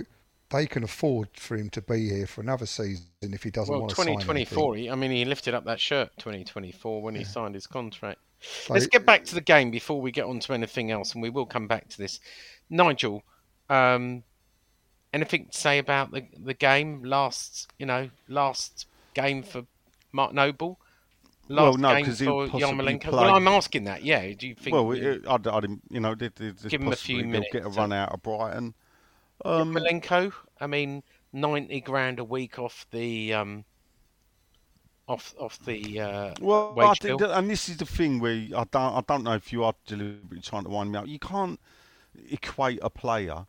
[SPEAKER 3] they can afford for him to be here for another season if he doesn't
[SPEAKER 2] Well,
[SPEAKER 3] want to sign anything.
[SPEAKER 2] 2024. he- I mean, he lifted up that shirt 2024 when he signed his contract.
[SPEAKER 3] So-
[SPEAKER 2] Let's get back to the game before we get on to anything else, and we will come back to this. Nigel, um, anything to say about the the game? Last, you know, last game for Mark Noble.
[SPEAKER 5] Well, no,
[SPEAKER 2] game
[SPEAKER 5] 'cause he
[SPEAKER 2] for
[SPEAKER 5] possibly played-
[SPEAKER 2] Well, I'm asking that. Yeah. Do you think?
[SPEAKER 5] Well, it, I'd, I'd, you know, they, they,
[SPEAKER 2] Give him a few
[SPEAKER 5] possibly they'll get a run out of Brighton. Um.
[SPEAKER 2] I mean, ninety grand a week off the um, off off the uh,
[SPEAKER 5] Well,
[SPEAKER 2] wage
[SPEAKER 5] I think
[SPEAKER 2] bill.
[SPEAKER 5] that, and this is the thing where I don't, I don't know if you are deliberately trying to wind me up. You can't equate a player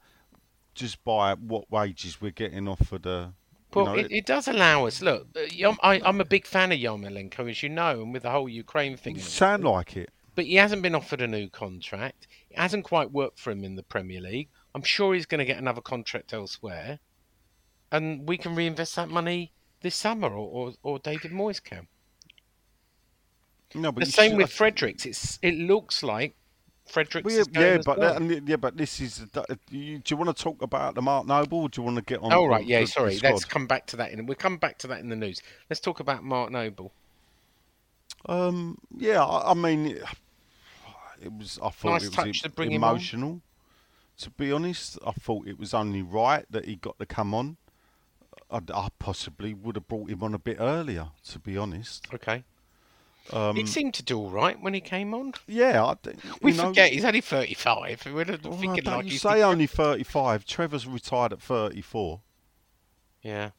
[SPEAKER 5] just by what wages we're getting off for the. You
[SPEAKER 2] Well,
[SPEAKER 5] know,
[SPEAKER 2] it, it does allow us. Look, uh, I, I'm a big fan of Yarmolenko, as you know, and with the whole Ukraine thing.
[SPEAKER 5] sound like it.
[SPEAKER 2] But he hasn't been offered a new contract. It hasn't quite worked for him in the Premier League. I'm sure he's going to get another contract elsewhere, and we can reinvest that money this summer, or or, or David Moyes can.
[SPEAKER 5] No, but
[SPEAKER 2] The same
[SPEAKER 5] should-
[SPEAKER 2] with Fredericks. It's it looks like Fredericks
[SPEAKER 5] Well, yeah, yeah, but
[SPEAKER 2] well.
[SPEAKER 5] that- yeah, but this is. the- You, do you want to talk about the Mark Noble? Or do you want to get on?
[SPEAKER 2] Oh right, yeah.
[SPEAKER 5] the- the
[SPEAKER 2] sorry,
[SPEAKER 5] squad?
[SPEAKER 2] let's come back to that. In we'll come back to that in the news. Let's talk about Mark Noble.
[SPEAKER 5] Um, yeah, I, I mean, it was. I thought
[SPEAKER 2] Nice
[SPEAKER 5] it was
[SPEAKER 2] touch to bring him on.
[SPEAKER 5] To be honest, I thought it was only right that he got to come on. I, I possibly would have brought him on a bit earlier. To be honest,
[SPEAKER 2] Okay.
[SPEAKER 5] um,
[SPEAKER 2] he seemed to do all right when he came on.
[SPEAKER 5] yeah, I, d-
[SPEAKER 2] We
[SPEAKER 5] know,
[SPEAKER 2] forget he's only 35. We're not
[SPEAKER 5] well,
[SPEAKER 2] thinking
[SPEAKER 5] don't
[SPEAKER 2] like
[SPEAKER 5] you say only thirty-five. Trevor's retired at thirty-four.
[SPEAKER 2] Yeah.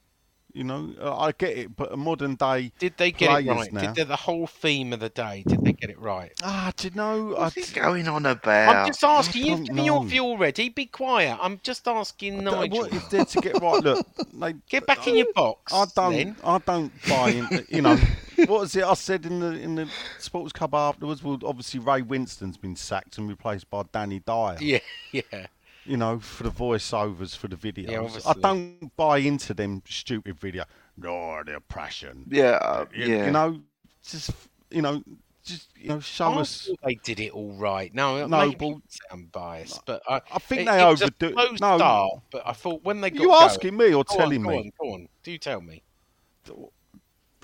[SPEAKER 5] You know, uh, I get it, but a modern day
[SPEAKER 2] Did they get it right?
[SPEAKER 5] now.
[SPEAKER 2] Did they, the whole theme of the day? Did they get it right?
[SPEAKER 5] Ah, do you know? I,
[SPEAKER 4] What's he going on about?
[SPEAKER 2] I'm just asking. You've
[SPEAKER 5] don't
[SPEAKER 2] given your
[SPEAKER 5] know.
[SPEAKER 2] view already. Be quiet. I'm just asking Nigel.
[SPEAKER 5] what if they're to get right? Look, they,
[SPEAKER 2] Get back in your box.
[SPEAKER 5] I don't.
[SPEAKER 2] Then.
[SPEAKER 5] I don't buy in. You know, what was it I said in the in the sports club afterwards? Well, obviously Ray Winstone's been sacked and replaced by Danny Dyer.
[SPEAKER 2] Yeah, yeah.
[SPEAKER 5] You know, for the voiceovers for the videos. I
[SPEAKER 2] obviously.
[SPEAKER 5] don't buy into them stupid video. No, the oppression.
[SPEAKER 4] yeah, uh,
[SPEAKER 5] You,
[SPEAKER 4] yeah.
[SPEAKER 5] you know, just you know, just you know, show
[SPEAKER 2] I
[SPEAKER 5] us.
[SPEAKER 2] they did it all right. No,
[SPEAKER 5] No, but-
[SPEAKER 2] I'm biased, but I,
[SPEAKER 5] I think
[SPEAKER 2] it,
[SPEAKER 5] they
[SPEAKER 2] it
[SPEAKER 5] overdo-
[SPEAKER 2] slow
[SPEAKER 5] no.
[SPEAKER 2] start, but I thought when they got
[SPEAKER 5] You
[SPEAKER 2] going-
[SPEAKER 5] asking me or
[SPEAKER 2] Go on,
[SPEAKER 5] telling
[SPEAKER 2] go
[SPEAKER 5] me?
[SPEAKER 2] On, go on, do you tell me.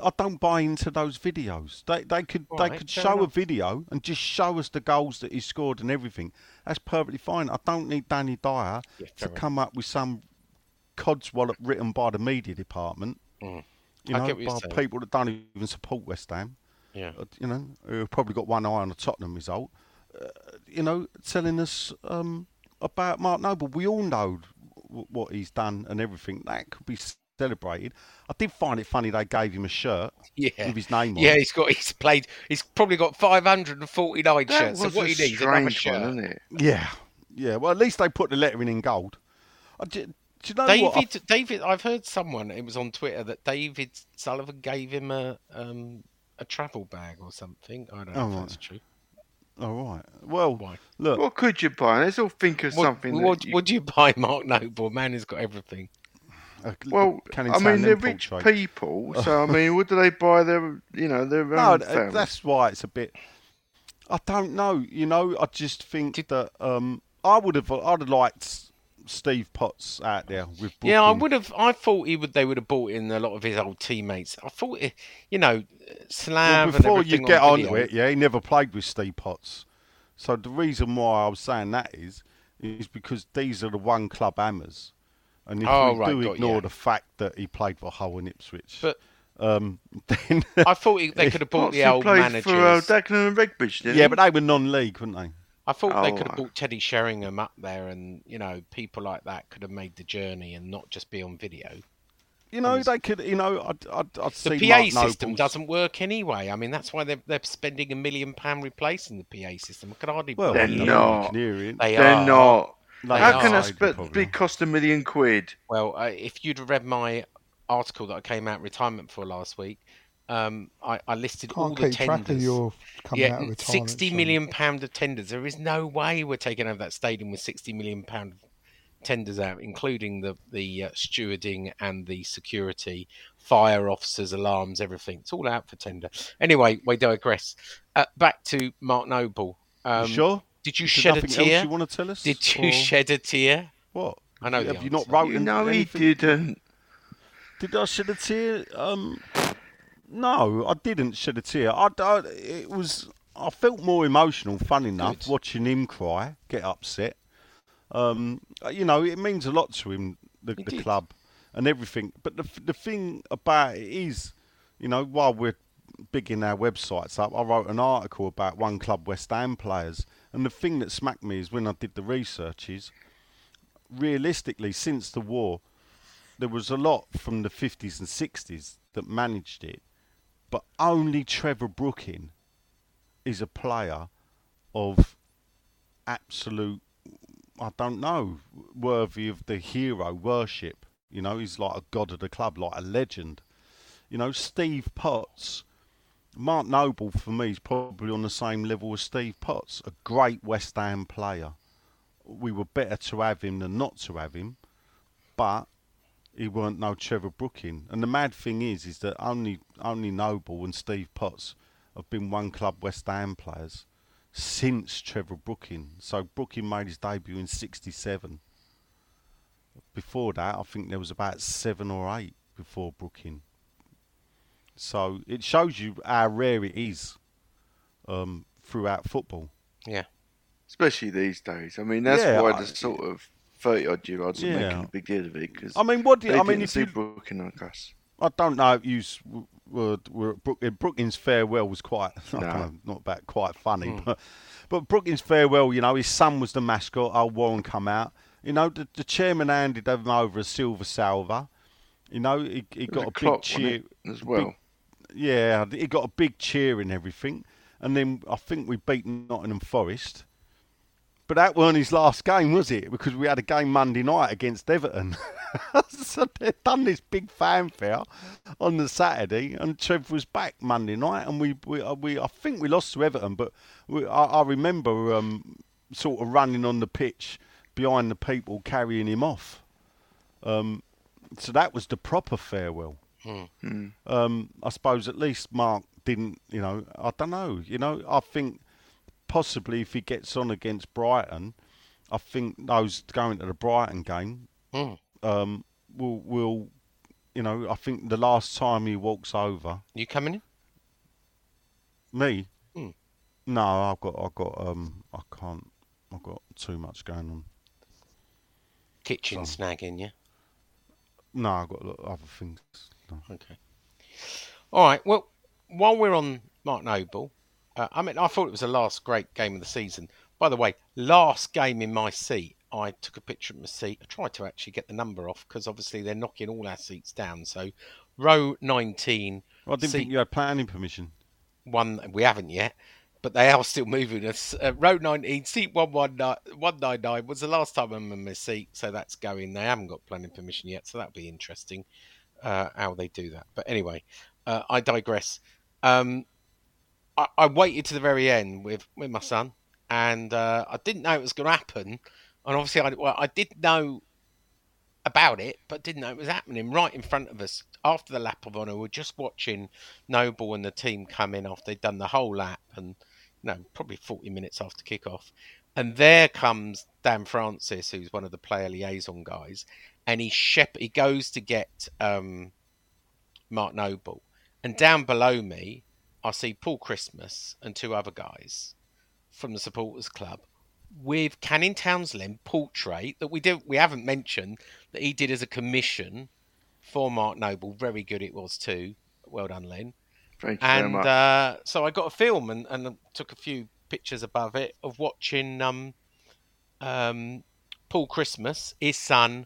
[SPEAKER 5] I don't buy into those videos. They they could they
[SPEAKER 2] Right,
[SPEAKER 5] could show a video and just show us the goals that he scored and everything. That's perfectly fine. I don't need Danny Dyer
[SPEAKER 2] Yeah,
[SPEAKER 5] to
[SPEAKER 2] fair
[SPEAKER 5] come up with some codswallop written by the media department.
[SPEAKER 2] Mm.
[SPEAKER 5] You
[SPEAKER 2] I
[SPEAKER 5] know,
[SPEAKER 2] get what you're
[SPEAKER 5] by
[SPEAKER 2] saying.
[SPEAKER 5] people that don't even support West Ham.
[SPEAKER 2] Yeah.
[SPEAKER 5] Uh, You know, who've probably got one eye on the Tottenham result. Uh, you know, telling us um, about Mark Noble. We all know w- what he's done and everything. That could be celebrated. I did find it funny they gave him a shirt
[SPEAKER 2] Yeah.
[SPEAKER 5] with his name on. It.
[SPEAKER 2] Yeah, he's got. He's played. He's probably got 549
[SPEAKER 4] that
[SPEAKER 2] shirts. So
[SPEAKER 4] was
[SPEAKER 2] what
[SPEAKER 4] a
[SPEAKER 2] he needs is another
[SPEAKER 4] strange
[SPEAKER 2] shirt.
[SPEAKER 4] one, isn't it?
[SPEAKER 5] Yeah, yeah. Well, at least they put the lettering in gold. I ju- do you know what? I-
[SPEAKER 2] David, David, I've heard someone. It was on Twitter that David Sullivan gave him a um, a travel bag or something. I don't know
[SPEAKER 5] Oh,
[SPEAKER 2] if
[SPEAKER 5] right.
[SPEAKER 2] that's true.
[SPEAKER 5] All right. Well,
[SPEAKER 2] Why?
[SPEAKER 5] look.
[SPEAKER 4] What could you buy? Let's all think of
[SPEAKER 2] What,
[SPEAKER 4] something. that
[SPEAKER 2] what
[SPEAKER 4] you-
[SPEAKER 2] would you buy, Mark Noble? Man has got everything.
[SPEAKER 4] Well,
[SPEAKER 5] can he
[SPEAKER 4] I mean, they're
[SPEAKER 5] import
[SPEAKER 4] rich
[SPEAKER 5] trade?
[SPEAKER 4] people, so I mean, what do they buy their, you know, their
[SPEAKER 5] No,
[SPEAKER 4] own
[SPEAKER 5] th- that's why it's a bit. I don't know. You know, I just think that um, I would have. I'd have liked Steve Potts out there with.
[SPEAKER 2] Yeah, I would have. I thought he would. They would have brought in a lot of his old teammates. I thought, it, you know, Slav.
[SPEAKER 5] Well, before
[SPEAKER 2] and
[SPEAKER 5] you get
[SPEAKER 2] on
[SPEAKER 5] onto it, yeah, he never played with Steve Potts. So the reason why I was saying that is, is because these are the one club hammers, and if
[SPEAKER 2] Oh,
[SPEAKER 5] we
[SPEAKER 2] right,
[SPEAKER 5] do
[SPEAKER 2] got
[SPEAKER 5] ignore
[SPEAKER 2] you.
[SPEAKER 5] the fact that he played for Hull and Ipswich,
[SPEAKER 2] But
[SPEAKER 5] um, then
[SPEAKER 2] I thought he, they could have bought
[SPEAKER 4] Potts,
[SPEAKER 2] the
[SPEAKER 4] who
[SPEAKER 2] old
[SPEAKER 4] played
[SPEAKER 2] managers.
[SPEAKER 4] for uh, Dagenham and Redbridge, didn't
[SPEAKER 5] yeah,
[SPEAKER 4] he?
[SPEAKER 5] but they were non-league, weren't they?
[SPEAKER 2] I thought they
[SPEAKER 4] Oh,
[SPEAKER 2] could have
[SPEAKER 4] right.
[SPEAKER 2] brought Teddy Sheringham up there, and you know, people like that could have made the journey and not just be on video.
[SPEAKER 5] You know,
[SPEAKER 2] Honestly.
[SPEAKER 5] they could. You know, I'd, I'd, I'd
[SPEAKER 2] The PA
[SPEAKER 5] Mark
[SPEAKER 2] system
[SPEAKER 5] Noble's-
[SPEAKER 2] doesn't work anyway. I mean, that's why they're they're spending a million pound replacing the PA system. I could hardly
[SPEAKER 5] Well,
[SPEAKER 4] They're not.
[SPEAKER 2] They
[SPEAKER 4] They're
[SPEAKER 2] are.
[SPEAKER 4] not.
[SPEAKER 5] They
[SPEAKER 4] How can a
[SPEAKER 5] Side,
[SPEAKER 4] sp-
[SPEAKER 5] probably.
[SPEAKER 4] be cost a million quid?
[SPEAKER 2] Well, uh, if you'd have read my article that I came out retirement for last week, um, I, I listed all
[SPEAKER 3] Can't
[SPEAKER 2] the
[SPEAKER 3] keep track of
[SPEAKER 2] tenders.
[SPEAKER 3] your coming
[SPEAKER 2] yeah,
[SPEAKER 3] out of retirement.
[SPEAKER 2] sixty
[SPEAKER 3] so-
[SPEAKER 2] million pound of tenders. There is no way we're taking over that stadium with sixty million pound tenders out, including the the uh, stewarding and the security, fire officers, alarms, everything. It's all out for tender. Anyway, we digress. Uh, back to Mark Noble. Um,
[SPEAKER 5] you sure?
[SPEAKER 2] Did you
[SPEAKER 5] Is
[SPEAKER 2] shed a
[SPEAKER 5] nothing else
[SPEAKER 2] tear?
[SPEAKER 5] you want to tell us?
[SPEAKER 2] Did you
[SPEAKER 5] Or
[SPEAKER 2] shed a tear?
[SPEAKER 5] what?
[SPEAKER 2] I know the
[SPEAKER 5] Have you not
[SPEAKER 2] answer.
[SPEAKER 5] wrote
[SPEAKER 4] You
[SPEAKER 5] an-
[SPEAKER 4] know he didn't.
[SPEAKER 5] Did I shed a tear? Um, no, I didn't shed a tear. I, I, it was. I felt more emotional. Fun enough,
[SPEAKER 2] Good.
[SPEAKER 5] watching him cry, get upset. Um, you know, it means a lot to him, the, the club, and everything. But the the thing about it is, you know, while we're bigging our websites up, I wrote an article about one club West Ham players, and the thing that smacked me is when I did the research is, realistically, since the war, there was a lot from the 50s and 60s that managed it, but only Trevor Brooking is a player of absolute, I don't know, worthy of the hero worship. You know, he's like a god of the club, like a legend. You know, Steve Potts, Mark Noble for me is probably on the same level as Steve Potts, a great West Ham player. We were better to have him than not to have him, but he weren't no Trevor Brooking. And the mad thing is, is that only only Noble and Steve Potts have been one club West Ham players since Trevor Brooking. So Brooking made his debut in '67. Before that, I think there was about seven or eight before Brooking. So it shows you how rare it is um, throughout football.
[SPEAKER 2] Yeah.
[SPEAKER 4] Especially these days. I mean, that's
[SPEAKER 5] Yeah,
[SPEAKER 4] why
[SPEAKER 5] I-
[SPEAKER 4] the sort of 30 odd year olds are making a big deal of it because
[SPEAKER 5] I mean, what do
[SPEAKER 4] they
[SPEAKER 5] you, I mean?
[SPEAKER 4] didn't
[SPEAKER 5] If
[SPEAKER 4] see
[SPEAKER 5] you,
[SPEAKER 4] Brooklyn like us.
[SPEAKER 5] I don't know if you were, were at Brook, Brookings farewell was quite I don't
[SPEAKER 4] No.
[SPEAKER 5] know, not that quite funny,
[SPEAKER 2] Hmm.
[SPEAKER 5] but but Brookings farewell, you know, his son was the mascot. Old Warren come out. You know, the, the chairman handed him over a silver salver. You know, he, he got a, big
[SPEAKER 4] clock, wasn't
[SPEAKER 5] cheer.
[SPEAKER 4] as well.
[SPEAKER 5] Yeah, he got a big cheer and everything. And then I think we beat Nottingham Forest. But that weren't his last game, was it? Because we had a game Monday night against Everton. so they'd done this big fanfare on the Saturday, and Trev was back Monday night, and we we, uh, we I think we lost to Everton, but we, I, I remember um, sort of running on the pitch behind the people carrying him off. Um, so that was the proper farewell um, I suppose at least Mark didn't, you know, I don't know, you know, I think possibly if he gets on against Brighton, I think those going to the Brighton game
[SPEAKER 2] Mm.
[SPEAKER 5] um, will, will, you know, I think the last time he walks over,
[SPEAKER 2] You coming in?
[SPEAKER 5] me,
[SPEAKER 2] Hmm.
[SPEAKER 5] no, I've got, I've got, um, I can't, I've got too much going on.
[SPEAKER 2] Kitchen snagging, yeah.
[SPEAKER 5] No, I've got a lot of other things. No.
[SPEAKER 2] Okay. All right. Well, while we're on Mark Noble, uh, I mean, I thought it was the last great game of the season. By the way, last game in my seat, I took a picture of my seat. I tried to actually get the number off because obviously they're knocking all our seats down. So, row 19, Well,
[SPEAKER 5] I didn't think you had planning permission.
[SPEAKER 2] one we haven't yet, but they are still moving us. Uh, row 19, seat 119 199 was the last time I'm in my seat, so that's going. They haven't got planning permission yet, so that'll be interesting uh, how they do that. But anyway, uh, I digress. Um, I, I waited to the very end with, with my son, and uh, I didn't know it was going to happen. And obviously, I, well, I did know about it, but didn't know it was happening right in front of us. After the lap of honour, we're just watching Noble and the team come in after they'd done the whole lap, and no, probably 40 minutes after kick-off. And there comes Dan Francis, who's one of the player liaison guys, and he shep- he goes to get um, Mark Noble. And down below me, I see Paul Christmas and two other guys from the supporters club with Canning Townsend portrait that we did we haven't mentioned that he did as a commission for Mark Noble. Very good it was too. Well done, Len.
[SPEAKER 4] Thank you very
[SPEAKER 2] And
[SPEAKER 4] much.
[SPEAKER 2] uh, so I got a film and, and took a few pictures above it of watching um, um, Paul Christmas, his son,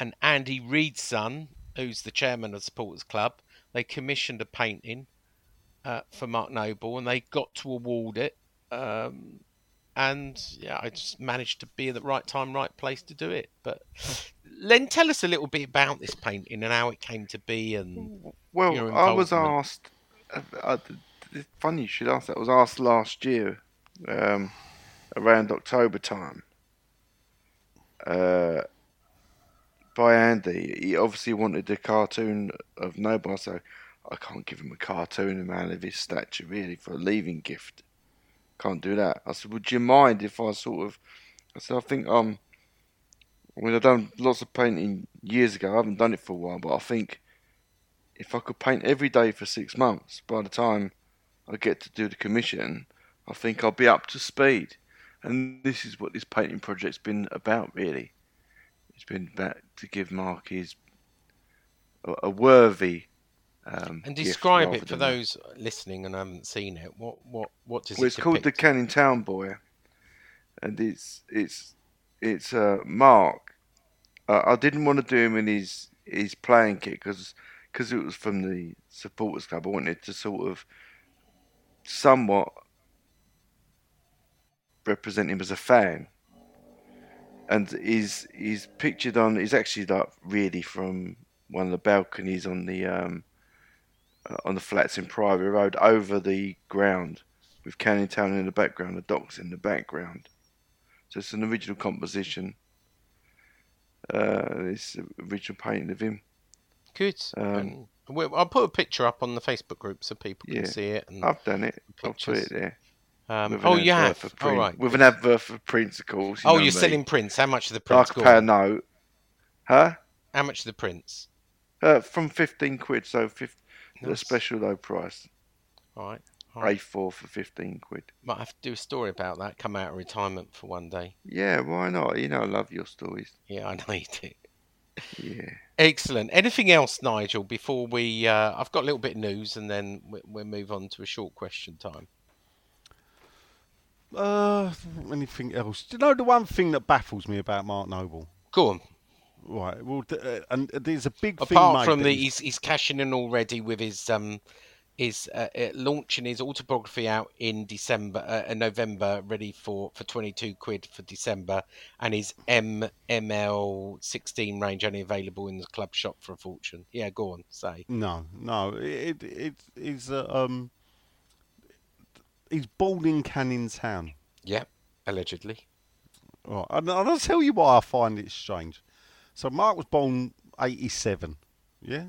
[SPEAKER 2] and Andy Reid's son, who's the chairman of the Supporters Club. They commissioned a painting uh, for Mark Noble, and they got to award it. Um, and yeah, I just managed to be at the right time, right place to do it. But Len, tell us a little bit about this painting and how it came to be. And
[SPEAKER 4] Well, I was asked. Uh, uh, it's funny you should ask that. I was asked last year, um, around October time, uh, by Andy. He obviously wanted a cartoon of Noble, so I can't give him a cartoon, a man of his stature, really, for a leaving gift. Can't do that. I said, would you mind if I sort of? I said, I think um. I mean, I've done lots of painting years ago. I haven't done it for a while, but I think if I could paint every day for six months, by the time I get to do the commission, I think I'll be up to speed. And this is what this painting project's been about, really. It's been about to give Mark his a, a worthy um,
[SPEAKER 2] and describe it for those listening and haven't seen it. What what what does
[SPEAKER 4] Well,
[SPEAKER 2] it
[SPEAKER 4] it's called the? Canning Town Boy, and it's it's it's uh, Mark. Uh, I didn't want to do him in his his playing kit because it was from the supporters club. I wanted to sort of somewhat represent him as a fan, and he's he's pictured on. He's actually like really from one of the balconies on the um, uh, on the flats in Priory Road over the ground with Canning Town in the background, the docks in the background. So it's an original composition. Uh, it's an original painting of him.
[SPEAKER 2] Good.
[SPEAKER 4] Um,
[SPEAKER 2] and I'll put a picture up on the Facebook group so people can
[SPEAKER 4] Yeah.
[SPEAKER 2] see it. And,
[SPEAKER 4] I've done it. I'll put it there.
[SPEAKER 2] Um,
[SPEAKER 4] with
[SPEAKER 2] oh, you have. All
[SPEAKER 4] print-
[SPEAKER 2] right.
[SPEAKER 4] With an advert for prints, of course. you
[SPEAKER 2] oh, you're selling prints. How much are the
[SPEAKER 4] I
[SPEAKER 2] prints?
[SPEAKER 4] could
[SPEAKER 2] Go
[SPEAKER 4] pay a note. Huh?
[SPEAKER 2] How much are the prints?
[SPEAKER 4] Uh, from 15 quid, so 50, the
[SPEAKER 2] Nice.
[SPEAKER 4] special low price.
[SPEAKER 2] All right.
[SPEAKER 4] A4 for 15 quid.
[SPEAKER 2] Might have to do a story about that. Come out of retirement for one day.
[SPEAKER 4] Yeah, why not? You know, I love your stories.
[SPEAKER 2] Yeah, I know you do.
[SPEAKER 4] Yeah.
[SPEAKER 2] Excellent. Anything else, Nigel? Before we, uh, I've got a little bit of news, and then we- we'll move on to a short question time.
[SPEAKER 5] Uh, anything else? Do you know the one thing that baffles me about Mark Noble?
[SPEAKER 2] Go on.
[SPEAKER 5] Right. Well, uh, and there's a big thing
[SPEAKER 2] Apart from the,
[SPEAKER 5] he's-
[SPEAKER 2] he's cashing in already with his um, his uh, uh, launching his autobiography out in December, uh, November, ready for for twenty two quid for December, and his MML sixteen range only available in the club shop for a fortune. Yeah, go on, say.
[SPEAKER 5] No, no. It it is uh, um. He's born in Canning Town.
[SPEAKER 2] Yep, allegedly.
[SPEAKER 5] Right, and and I'll tell you why I find it strange. So Mark was born eighty-seven. Yeah.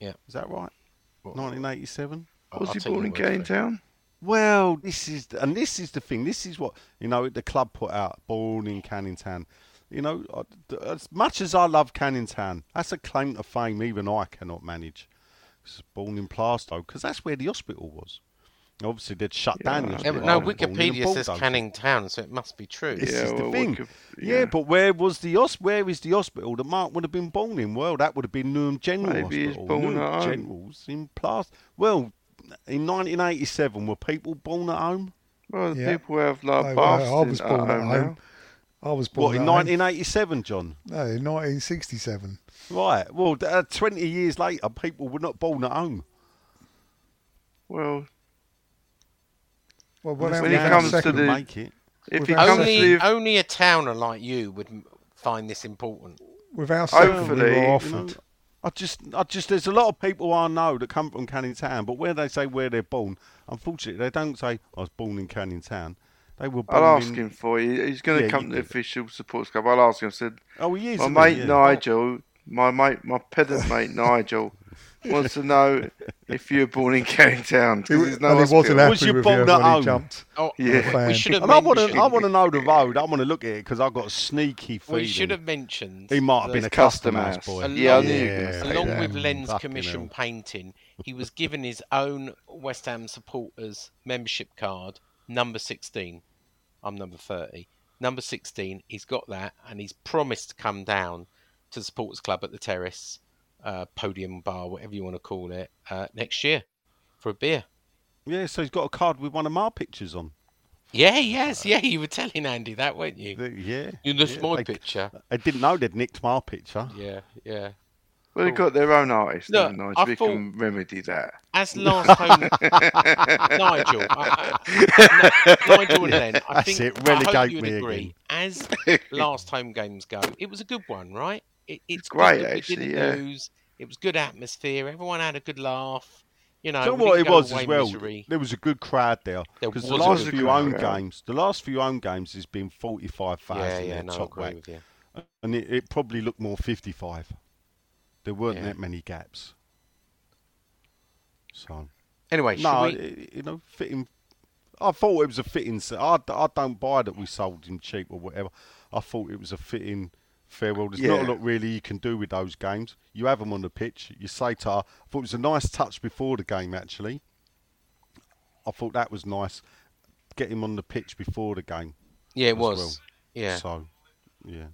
[SPEAKER 2] Yeah.
[SPEAKER 5] Is that right? Nineteen eighty-seven.
[SPEAKER 2] I'll-
[SPEAKER 4] Was
[SPEAKER 2] I'll
[SPEAKER 4] he born in
[SPEAKER 2] word
[SPEAKER 4] Canning. Town?
[SPEAKER 5] Well, this is and this is the thing. This is what you know. The club put out born in Canning Town. You know, as much as I love Canning Town, that's a claim to fame even I cannot manage. It's born in Plaistow because that's where the hospital was. Obviously, they'd shut down
[SPEAKER 4] Yeah,
[SPEAKER 2] Yeah, but no,
[SPEAKER 5] I was born in a
[SPEAKER 2] Wikipedia says. Canning Town, so it must be true.
[SPEAKER 5] This
[SPEAKER 4] Yeah,
[SPEAKER 5] is the
[SPEAKER 4] well,
[SPEAKER 5] thing.
[SPEAKER 4] Wiki-
[SPEAKER 5] yeah.
[SPEAKER 4] yeah.
[SPEAKER 5] but where was the hos- Where is the hospital that Mark would have been born in? Well, that would have been Newham General
[SPEAKER 4] Maybe he's
[SPEAKER 5] Hospital.
[SPEAKER 4] born
[SPEAKER 5] Newham
[SPEAKER 4] at home.
[SPEAKER 5] General's in Plaistow. Well, in 1987, were people born at home?
[SPEAKER 4] Well, the
[SPEAKER 3] Yeah.
[SPEAKER 4] people have like
[SPEAKER 3] I,
[SPEAKER 4] baths
[SPEAKER 3] I was born
[SPEAKER 4] at
[SPEAKER 3] at
[SPEAKER 4] home
[SPEAKER 3] home. I was born
[SPEAKER 5] What in
[SPEAKER 3] at home.
[SPEAKER 5] 1987, John?
[SPEAKER 3] No, in 1967.
[SPEAKER 5] Right. Well, uh, 20 years later, people were not born at home.
[SPEAKER 4] Well,
[SPEAKER 3] Well, what
[SPEAKER 4] When
[SPEAKER 3] happened
[SPEAKER 4] he comes to the-
[SPEAKER 5] make it.
[SPEAKER 4] if he comes
[SPEAKER 2] Only,
[SPEAKER 4] to live,
[SPEAKER 2] only a towner like you would find this important.
[SPEAKER 3] with our second, we were
[SPEAKER 4] you
[SPEAKER 5] You
[SPEAKER 3] offered.
[SPEAKER 5] know, I just, I just, there's a lot of people I know that come from Canning Town, but where they say where they're born, unfortunately, they don't say I was born in Canning Town. They were born
[SPEAKER 4] I'll ask
[SPEAKER 5] in,
[SPEAKER 4] him for you. He's going to
[SPEAKER 5] Yeah,
[SPEAKER 4] come to the official supporters club. I'll ask him. I said,
[SPEAKER 5] Oh, he is.
[SPEAKER 4] my mate
[SPEAKER 5] he? Yeah.
[SPEAKER 4] Nigel, my mate, my pedant mate Nigel, wants to know if you were born in Canning Town. 'cause
[SPEAKER 3] He,
[SPEAKER 4] there's no
[SPEAKER 3] and he wasn't happy
[SPEAKER 5] Was you
[SPEAKER 3] with
[SPEAKER 5] born
[SPEAKER 3] you
[SPEAKER 5] at
[SPEAKER 3] when
[SPEAKER 5] home?
[SPEAKER 3] he jumped.
[SPEAKER 2] Oh,
[SPEAKER 4] Yeah.
[SPEAKER 2] we should have
[SPEAKER 5] And I want to. I want to know the road. I want to look at it because I've got a sneaky feeling.
[SPEAKER 2] we should have mentioned.
[SPEAKER 5] He might have been a custom
[SPEAKER 4] Custom
[SPEAKER 5] house
[SPEAKER 4] house.
[SPEAKER 5] boy.
[SPEAKER 2] Along-
[SPEAKER 4] Yeah, I knew you
[SPEAKER 5] Yeah.
[SPEAKER 4] going to say
[SPEAKER 2] Along
[SPEAKER 4] that.
[SPEAKER 2] with Len's
[SPEAKER 5] Fucking
[SPEAKER 2] commission
[SPEAKER 5] hell.
[SPEAKER 2] painting, he was given his own West Ham supporters membership card, number 16. I'm number 30. Number 16, he's got that, and he's promised to come down to the supporters club at the terrace, uh, podium bar, whatever you want to call it, uh, next year for a beer.
[SPEAKER 5] Yeah, so he's got a card with one of my pictures on.
[SPEAKER 2] Yeah, yes, yeah. You were telling Andy that, weren't you?
[SPEAKER 5] The- Yeah.
[SPEAKER 2] You that's
[SPEAKER 5] yeah,
[SPEAKER 2] my
[SPEAKER 5] they-
[SPEAKER 2] picture.
[SPEAKER 5] I didn't know they'd nicked my picture.
[SPEAKER 2] Yeah, yeah.
[SPEAKER 4] Well, they've got their own artist,
[SPEAKER 2] Look,
[SPEAKER 4] haven't?
[SPEAKER 2] I
[SPEAKER 4] So we
[SPEAKER 2] thought-
[SPEAKER 4] can remedy that.
[SPEAKER 2] As last home, Nigel, I, I, no, Nigel and Len, I
[SPEAKER 5] That's
[SPEAKER 2] think
[SPEAKER 5] it,
[SPEAKER 2] I hope you'd
[SPEAKER 5] me
[SPEAKER 2] agree.
[SPEAKER 5] again.
[SPEAKER 2] As last home games go, it was a good one, right? It, it's
[SPEAKER 4] great,
[SPEAKER 2] that we
[SPEAKER 4] actually,
[SPEAKER 2] didn't
[SPEAKER 4] yeah.
[SPEAKER 2] lose. It was good atmosphere. Everyone had a good laugh. You know,
[SPEAKER 5] Do you know what it was as well?
[SPEAKER 2] misery.
[SPEAKER 5] There was a good crowd there.
[SPEAKER 2] There
[SPEAKER 5] Because the last few
[SPEAKER 4] crowd,
[SPEAKER 5] home
[SPEAKER 4] yeah.
[SPEAKER 5] games, the last few home games has been forty-five thousand
[SPEAKER 2] Yeah, yeah, no,
[SPEAKER 5] top
[SPEAKER 2] agree
[SPEAKER 5] whack,
[SPEAKER 2] with you.
[SPEAKER 5] and it, it probably looked more fifty-five. There weren't
[SPEAKER 2] Yeah.
[SPEAKER 5] that many gaps. So
[SPEAKER 2] Anyway,
[SPEAKER 5] no,
[SPEAKER 2] we?
[SPEAKER 5] it- you know, fitting. I thought it was a fitting. I, I don't buy that we sold him cheap or whatever. I thought it was a fitting farewell. There's not a lot really you can do with those games. You have them on the pitch. You say to her, I thought it was a nice touch before the game actually. I thought that was nice. Get him on the pitch before the game.
[SPEAKER 2] Yeah, it was.
[SPEAKER 5] well.
[SPEAKER 2] Yeah,
[SPEAKER 5] So, yeah.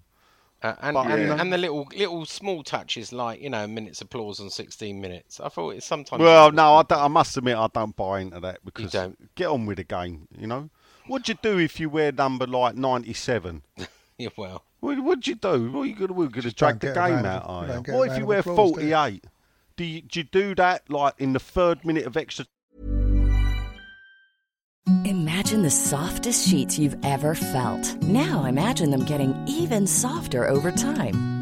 [SPEAKER 2] uh, and
[SPEAKER 5] But,
[SPEAKER 2] and,
[SPEAKER 4] yeah.
[SPEAKER 2] and the little little small touches like you know minutes applause on 16 minutes. I thought it's sometimes.
[SPEAKER 5] Well, no, I, don't, I must admit I don't buy into that because
[SPEAKER 2] don't?
[SPEAKER 5] get on with the game. You know, what'd you do if you wear number like ninety-seven?
[SPEAKER 2] Yeah, well,
[SPEAKER 5] What, what'd you do? What are you gonna, we're going to drag the game out,
[SPEAKER 3] of-
[SPEAKER 5] are
[SPEAKER 3] you
[SPEAKER 5] you?
[SPEAKER 3] don't get a
[SPEAKER 5] What if you wear
[SPEAKER 3] applause,
[SPEAKER 5] 48? Do you, do you do that like in the third minute of extra
[SPEAKER 6] Imagine the softest sheets you've ever felt. Now imagine them getting even softer over time.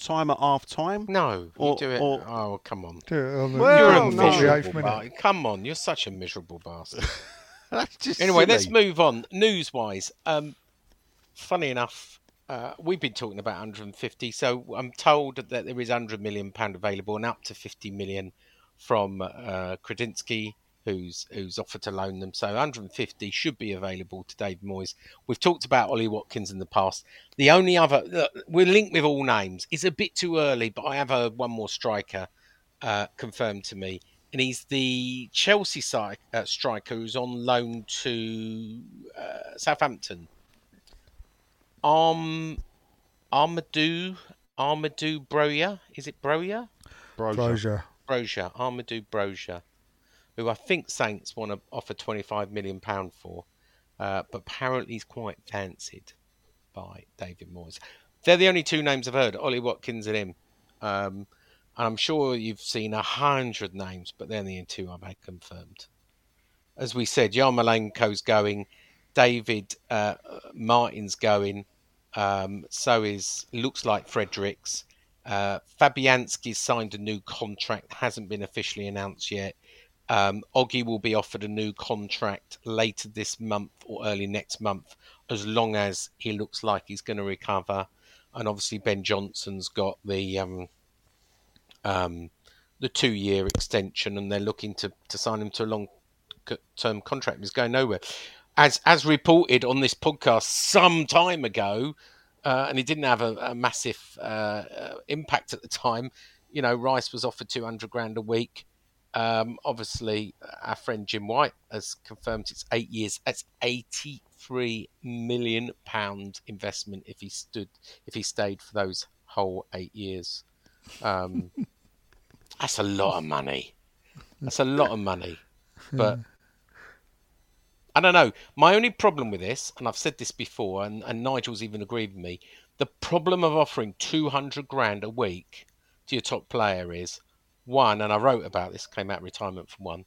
[SPEAKER 5] Time at half time?
[SPEAKER 2] No, you
[SPEAKER 5] Or-
[SPEAKER 2] do it.
[SPEAKER 5] or-
[SPEAKER 2] oh, come on.
[SPEAKER 3] Do it on the,
[SPEAKER 5] Well,
[SPEAKER 2] You're a
[SPEAKER 3] on
[SPEAKER 5] no.
[SPEAKER 3] 48th
[SPEAKER 2] miserable bastard. Come on, you're such a miserable bastard.
[SPEAKER 5] That's just
[SPEAKER 2] anyway, let's move on. News wise, um, funny enough, uh, we've been talking about 150. So I'm told that there is 100 million pound available and up to 50 million from uh, Kretinsky, who's who's offered to loan them. So 150 should be available to Dave Moyes. We've talked about Ollie Watkins in the past. The only other look, we're linked with all names. It's a bit too early, but I have heard one more striker uh, confirmed to me, and he's the Chelsea side, uh, striker who's on loan to uh, Southampton. Arm Armando Armando Broja, is it Broja?
[SPEAKER 3] Brozier.
[SPEAKER 2] Brozier, Armando Brozier, who I think Saints want to offer twenty five million pound for, uh, but apparently he's quite fancied by David Moyes. They're the only two names I've heard: Ollie Watkins and him. Um, and I'm sure you've seen a hundred names, but they're the only two I've had confirmed. As we said, Yarmolenko's going, David uh, Martin's going. Um, so is looks like Fredericks. Uh, Fabianski's signed a new contract, hasn't been officially announced yet. Um, Oggy will be offered a new contract later this month or early next month, as long as he looks like he's going to recover. And obviously, Ben Johnson's got the um, um, the two year extension, and they're looking to, to sign him to a long term contract. He's going nowhere. As as reported on this podcast some time ago, uh, and it didn't have a, a massive uh, uh, impact at the time. You know, Rice was offered two hundred grand a week. Um, obviously, our friend Jim White has confirmed it's eight years. That's eighty-three million pound investment if he stood if he stayed for those whole eight years. Um, that's a lot of money. That's a lot of money. But I don't know. My only problem with this, and I've said this before, and, and Nigel's even agreed with me, the problem of offering 200 grand a week to your top player is one, and I wrote about this, came out of retirement from one.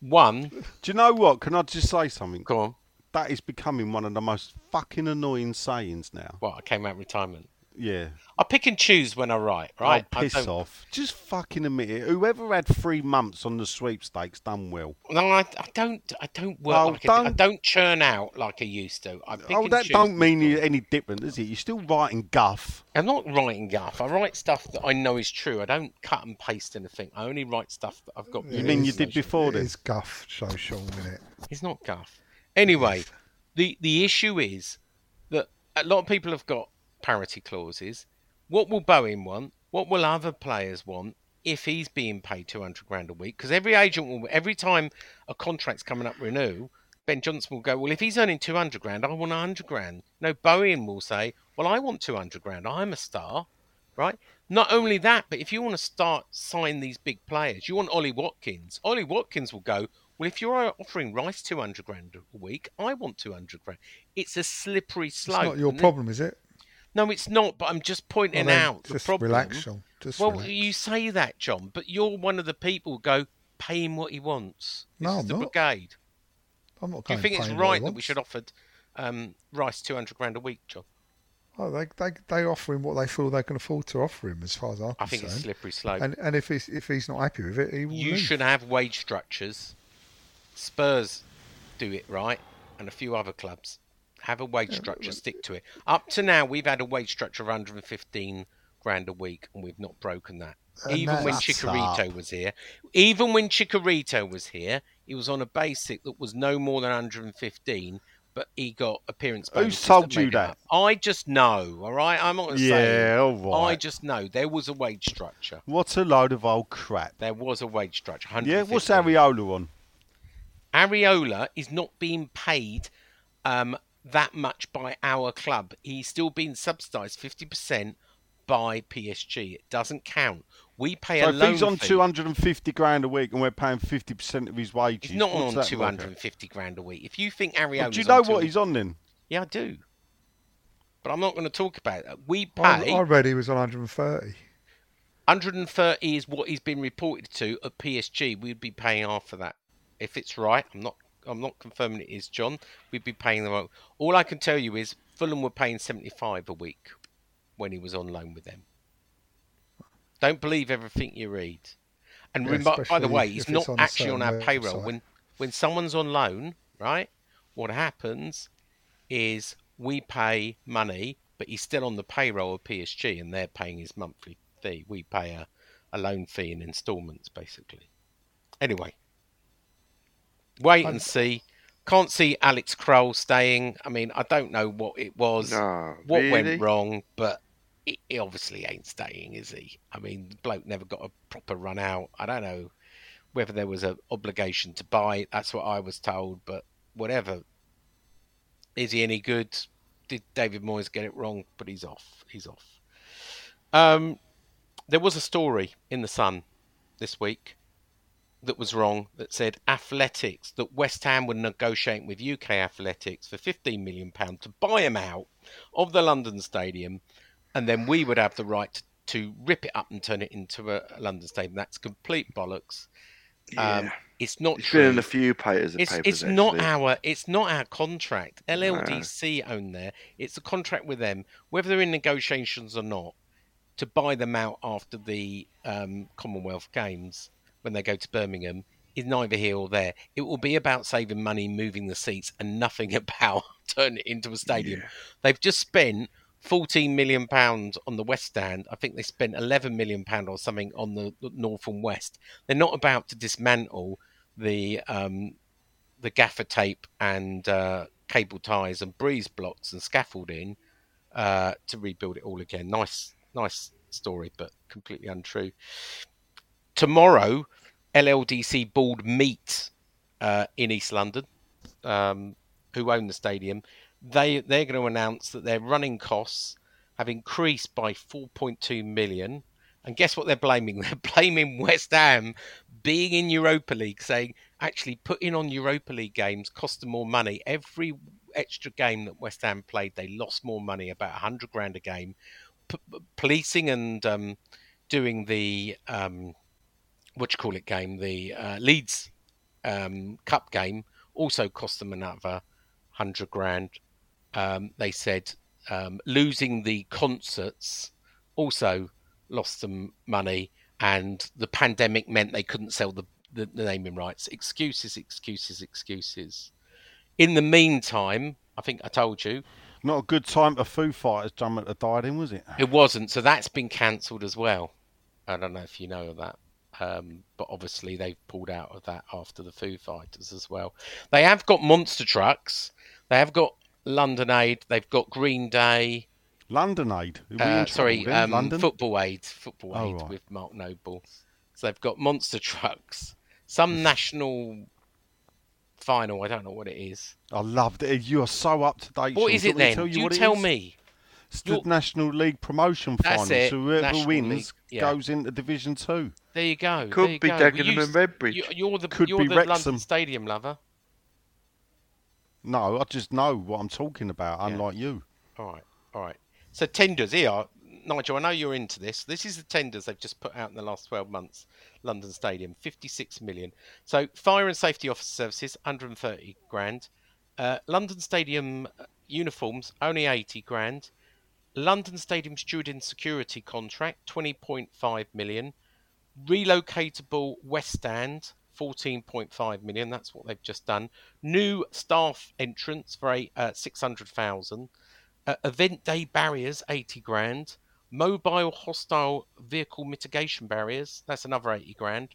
[SPEAKER 2] One,
[SPEAKER 5] Do you know what? Can I just say something?
[SPEAKER 2] go on.
[SPEAKER 5] That is becoming one of the most fucking annoying sayings now.
[SPEAKER 2] What, I came out of retirement.
[SPEAKER 5] Yeah.
[SPEAKER 2] I pick and choose when I write, oh, right?
[SPEAKER 5] Oh,
[SPEAKER 2] I
[SPEAKER 5] piss off. Just fucking admit it. Whoever had three months on the sweepstakes done well.
[SPEAKER 2] No, I, I don't. I don't work
[SPEAKER 5] Oh,
[SPEAKER 2] like I, I
[SPEAKER 5] don't-
[SPEAKER 2] don't churn out like I used to. I pick
[SPEAKER 5] oh,
[SPEAKER 2] and
[SPEAKER 5] that
[SPEAKER 2] choose
[SPEAKER 5] don't mean
[SPEAKER 2] before.
[SPEAKER 5] you any different, does it? You're still writing guff.
[SPEAKER 2] I'm not writing guff. I write stuff that I know is true. I don't cut and paste anything. I only write stuff that I've got.
[SPEAKER 5] You mean you did before
[SPEAKER 3] this?
[SPEAKER 5] then?
[SPEAKER 3] is guff social, isn't it?
[SPEAKER 2] It's not guff. Anyway, the the issue is that a lot of people have got parity clauses. What will Bowen want? What will other players want if he's being paid two hundred grand a week? Because every agent will, every time a contract's coming up renew, Ben Johnson will go, well, if he's earning two hundred grand, I want hundred grand. No, Bowen will say, well, I want two hundred grand. I'm a star, right? Not only that, but if you want to start sign these big players, you want Ollie Watkins. Ollie Watkins will go. Well, if you're offering Rice two hundred grand a week, I want two hundred grand. It's a slippery
[SPEAKER 3] It's
[SPEAKER 2] slope.
[SPEAKER 3] not your problem, is it?
[SPEAKER 2] No, it's not. But I'm just pointing
[SPEAKER 3] Well,
[SPEAKER 2] out the
[SPEAKER 3] just
[SPEAKER 2] problem.
[SPEAKER 3] relax, Sean. Just
[SPEAKER 2] well,
[SPEAKER 3] relax.
[SPEAKER 2] you say that, John, but you're one of the people who go pay him what he wants. This
[SPEAKER 3] No,
[SPEAKER 2] is
[SPEAKER 3] I'm
[SPEAKER 2] the
[SPEAKER 3] not.
[SPEAKER 2] brigade.
[SPEAKER 3] I'm not
[SPEAKER 2] Do you think it's
[SPEAKER 3] paying what he
[SPEAKER 2] right that we should offer um, Rice two hundred grand a week, John?
[SPEAKER 3] Oh, they, they they offer him what they feel they can afford to offer him, as far as I'm
[SPEAKER 2] I think it's slippery slope.
[SPEAKER 3] And and if he's if he's not happy with it, he will
[SPEAKER 2] you
[SPEAKER 3] leave.
[SPEAKER 2] should have wage structures. Spurs do it right, and a few other clubs have a wage structure. Stick to it. Up to now, we've had a wage structure of 115 grand a week, and we've not broken that. Even when Chicharito
[SPEAKER 5] up.
[SPEAKER 2] was here, even when Chicharito was here, he was on a basic that was no more than 115, but he got appearance bonuses.
[SPEAKER 5] Who told
[SPEAKER 2] that
[SPEAKER 5] you that?
[SPEAKER 2] I just know, all right? I'm not
[SPEAKER 5] Yeah,
[SPEAKER 2] say.
[SPEAKER 5] all
[SPEAKER 2] I just know there was a wage structure.
[SPEAKER 5] What a load of old crap.
[SPEAKER 2] There was a wage structure.
[SPEAKER 5] Yeah, what's
[SPEAKER 2] 115.
[SPEAKER 5] Areola on?
[SPEAKER 2] Areola is not being paid um, that much by our club. He's still being subsidised 50% by PSG. It doesn't count. We pay
[SPEAKER 5] So
[SPEAKER 2] a
[SPEAKER 5] if
[SPEAKER 2] loan
[SPEAKER 5] he's on
[SPEAKER 2] fee.
[SPEAKER 5] 250 grand a week and we're paying 50% of his wages,
[SPEAKER 2] He's not
[SPEAKER 5] what's
[SPEAKER 2] on
[SPEAKER 5] that work out?
[SPEAKER 2] 250 grand a week. If you think
[SPEAKER 5] Well, do you know what he's on then?
[SPEAKER 2] Yeah, I do. But I'm not going to talk about that. We
[SPEAKER 3] I,
[SPEAKER 2] pay
[SPEAKER 3] I read he was on 130.
[SPEAKER 2] 130 is what he's been reported to at PSG. We'd be paying half of that. If it's right, I'm not. I'm not confirming it is, John. We'd be paying them. All I can tell you is Fulham were paying 75 a week when he was on loan with them. Don't believe everything you read. And
[SPEAKER 3] Yeah,
[SPEAKER 2] remember, by the way, he's not
[SPEAKER 3] on
[SPEAKER 2] actually on our
[SPEAKER 3] certain
[SPEAKER 2] payroll. When when someone's on loan, right? What happens is we pay money, but he's still on the payroll of PSG, and they're paying his monthly fee. We pay a, a loan fee in instalments, basically. Anyway, wait and see. Can't see Alex Král staying. I mean, I don't know what it was,
[SPEAKER 4] Nah,
[SPEAKER 2] what
[SPEAKER 4] really?
[SPEAKER 2] went wrong, but he, he obviously ain't staying, is he? I mean, the bloke never got a proper run out. I don't know whether there was an obligation to buy. That's what I was told, but whatever. Is he any good? Did David Moyes get it wrong? But he's off. He's off. Um, there was a story in the Sun this week that was wrong that said athletics that West Ham were negotiating with UK athletics for 15 million pound to buy him out of the London Stadium, and then we would have the right to, to rip it up and turn it into a, London Stadium. That's complete bollocks. Um,
[SPEAKER 4] Yeah.
[SPEAKER 2] it's not
[SPEAKER 4] It's
[SPEAKER 2] true.
[SPEAKER 4] been in a few papers.
[SPEAKER 2] It's
[SPEAKER 4] papers,
[SPEAKER 2] it's not our it's not our contract. LLDC own there. It's a contract with them, whether they're in negotiations or not, to buy them out after the um, Commonwealth Games when they go to Birmingham is neither here or there. It will be about saving money, moving the seats, and nothing about turning it into a stadium. They've just spent. 14 million pounds on the west stand. I think they spent 11 million pound or something on the, the north and west. They're not about to dismantle the um, the gaffer tape and uh, cable ties and breeze blocks and scaffolding uh, to rebuild it all again. Nice, nice story, but completely untrue. Tomorrow, LLDC board meet uh, in East London, um, who own the stadium. They they're going to announce that their running costs have increased by 4.2 million. And guess what they're blaming? They're blaming West Ham being in Europa League, saying actually putting on Europa League games cost them more money. Every extra game that West Ham played, they lost more money, about 100 grand a game. P- policing and um, doing the um, what you call it game, the uh, Leeds um, Cup game, also cost them another hundred grand. Um, they said um, losing the concerts also lost them money, and the pandemic meant they couldn't sell the, the, the naming rights. Excuses, excuses, excuses. In the meantime, I think I told you
[SPEAKER 5] Not a good time for Foo Fighters drum at the Diadem, was it?
[SPEAKER 2] it wasn't. So that's been cancelled as well. I don't know if you know that. Um, but obviously they've pulled out of that after the Foo Fighters as well. They have got monster trucks. They have got London Aid. They've got Green Day.
[SPEAKER 5] London Aid. Are we in
[SPEAKER 2] Uh, sorry, um,
[SPEAKER 5] London.
[SPEAKER 2] Football Aid. Football
[SPEAKER 5] Oh,
[SPEAKER 2] Aid
[SPEAKER 5] right.
[SPEAKER 2] with Mark Noble. So they've got monster trucks. Some national final. I don't know what it is.
[SPEAKER 5] I loved it. You are so up to date.
[SPEAKER 2] What
[SPEAKER 5] Sean.
[SPEAKER 2] is it
[SPEAKER 5] want me to
[SPEAKER 2] then?
[SPEAKER 5] Tell you
[SPEAKER 2] You tell me.
[SPEAKER 5] It's the
[SPEAKER 2] You're-
[SPEAKER 5] National League promotion
[SPEAKER 2] That's
[SPEAKER 5] final.
[SPEAKER 2] it,
[SPEAKER 5] So whoever
[SPEAKER 2] National
[SPEAKER 5] wins
[SPEAKER 2] League, yeah.
[SPEAKER 5] goes into Division Two.
[SPEAKER 2] There you go.
[SPEAKER 4] Could
[SPEAKER 2] you
[SPEAKER 4] be
[SPEAKER 2] go.
[SPEAKER 4] Dagenham and Redbridge.
[SPEAKER 2] You, you're the
[SPEAKER 5] Could
[SPEAKER 2] you're
[SPEAKER 5] be
[SPEAKER 2] the
[SPEAKER 5] Wrexham.
[SPEAKER 2] London Stadium lover.
[SPEAKER 5] No, I just know what I'm talking about, unlike you.
[SPEAKER 2] All right, all right. So tenders here, Nigel. I know you're into this. This is the tenders they've just put out in the last 12 months. London Stadium, 56 million. So fire and safety officer services, 130 grand. Uh, London Stadium uh, uniforms, only 80 grand. London Stadium steward and security contract, 20.5 million. Relocatable West Stand, 14.5 million. That's what they've just done. New staff entrance for a uh, 600,000. Uh, event day barriers, 80 grand. Mobile hostile vehicle mitigation barriers. That's another 80 grand.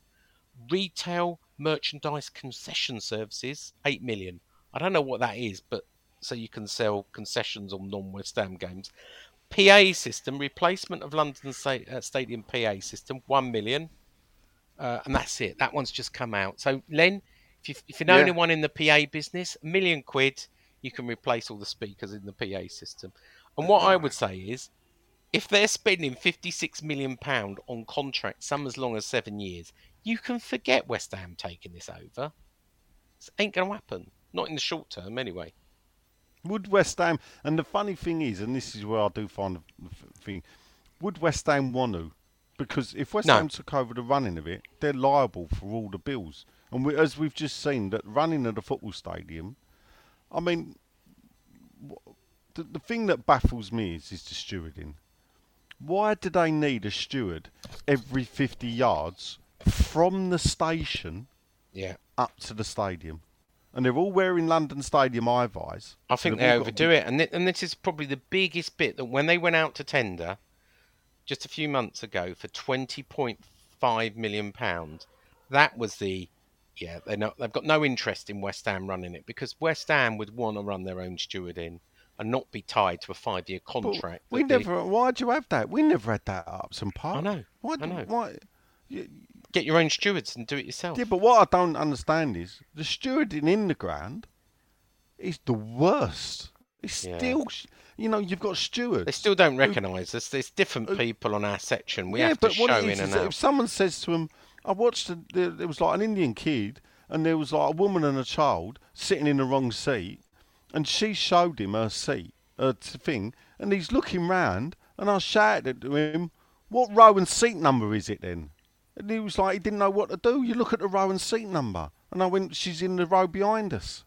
[SPEAKER 2] Retail merchandise concession services, 8 million. I don't know what that is, but so you can sell concessions on non West Ham games. PA system, replacement of London uh, Stadium PA system, 1 million. Uh, and that's it. That one's just come out. So, Len, if you, if you know
[SPEAKER 4] Yeah.
[SPEAKER 2] anyone in the PA business, a million quid, you can replace all the speakers in the PA system. And what I would say is, if they're spending 56 million pound on contracts, some as long as seven years, you can forget West Ham taking this over. It ain't going to happen. Not in the short term, anyway.
[SPEAKER 5] Would West Ham, and the funny thing is, and this is where I do find the thing, would West Ham want to? Because if West
[SPEAKER 2] No.
[SPEAKER 5] Ham took over the running of it, they're liable for all the bills. And we, as we've just seen, that running of the football stadium, I mean, the, the thing that baffles me is, is the stewarding. Why do they need a steward every 50 yards from the station
[SPEAKER 2] Yeah.
[SPEAKER 5] up to the stadium? And they're all wearing London Stadium eye.
[SPEAKER 2] I think they
[SPEAKER 5] all got-
[SPEAKER 2] overdo it, and th- and this is probably the biggest bit that when they went out to tender just a few months ago for twenty point five million pounds, that was the yeah they they've got no interest in West Ham running it because West Ham would want to run their own steward in and not be tied to a five year
[SPEAKER 5] But
[SPEAKER 2] contract.
[SPEAKER 5] We
[SPEAKER 2] that they-
[SPEAKER 5] never. Why'd you have that? We never had that at Upton Park.
[SPEAKER 2] I know.
[SPEAKER 5] Why?
[SPEAKER 2] I know.
[SPEAKER 5] Why?
[SPEAKER 2] Get your own stewards and do it yourself.
[SPEAKER 5] Yeah, but what I don't understand is the stewarding in the ground is the worst. It's
[SPEAKER 2] Yeah.
[SPEAKER 5] still, you know, you've got stewards.
[SPEAKER 2] They still don't recognise us. There's different uh, people on our section. We
[SPEAKER 5] yeah,
[SPEAKER 2] have to show in and out.
[SPEAKER 5] if someone says to them, I watched, a, there, there was like an Indian kid, and there was like a woman and a child sitting in the wrong seat, and she showed him her seat, her thing, and he's looking round, and I shouted to him, What row and seat number is it then? And he was like, he didn't know what to do. You look at the row and seat number. And I went, She's in the row behind us.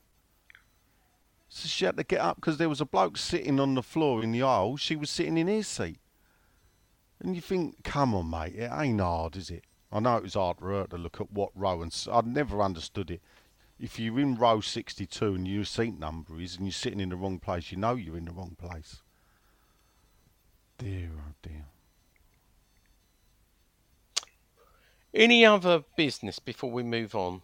[SPEAKER 5] So she had to get up because there was a bloke sitting on the floor in the aisle. She was sitting in his seat. And you think, come on, mate, it ain't hard, is it? I know it was hard for her to look at what row and I'd never understood it. If you're in row 62 and your seat number is and you're sitting in the wrong place, you know you're in the wrong place. Dear, oh dear.
[SPEAKER 2] Any other business before we move on?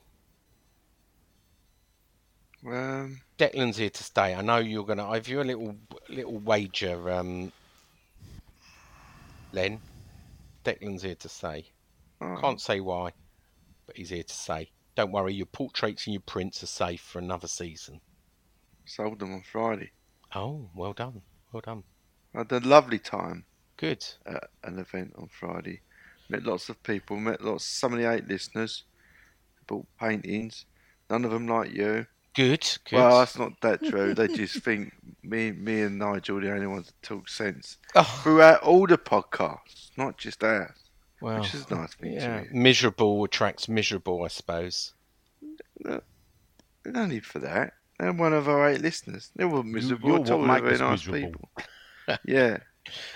[SPEAKER 4] Um,
[SPEAKER 2] Declan's here to stay. I know you're gonna. I've you a little little wager, um, Len. Declan's here to stay.
[SPEAKER 4] Oh.
[SPEAKER 2] Can't say why, but he's here to stay. Don't worry, your portraits and your prints are safe for another season.
[SPEAKER 4] sold them on Friday.
[SPEAKER 2] Oh, well done, well done.
[SPEAKER 4] I had a lovely time
[SPEAKER 2] Good.
[SPEAKER 4] at an event on Friday. Met lots of people. Met lots. Some of the eight listeners bought paintings. None of them like you.
[SPEAKER 2] Good. Good.
[SPEAKER 4] Well, that's not that true. they just think me, me and Nigel are the only ones that talk sense
[SPEAKER 2] Oh.
[SPEAKER 4] throughout all the podcasts, not just ours.
[SPEAKER 2] well,
[SPEAKER 4] which is a nice thing
[SPEAKER 2] yeah.
[SPEAKER 4] to hear.
[SPEAKER 2] Miserable attracts miserable, I suppose.
[SPEAKER 4] No, no need for that. They're one of our eight listeners. They were miserable
[SPEAKER 5] you're
[SPEAKER 4] at all.
[SPEAKER 5] what
[SPEAKER 4] They're
[SPEAKER 5] make
[SPEAKER 4] very
[SPEAKER 5] us
[SPEAKER 4] nice
[SPEAKER 5] miserable.
[SPEAKER 4] people. yeah.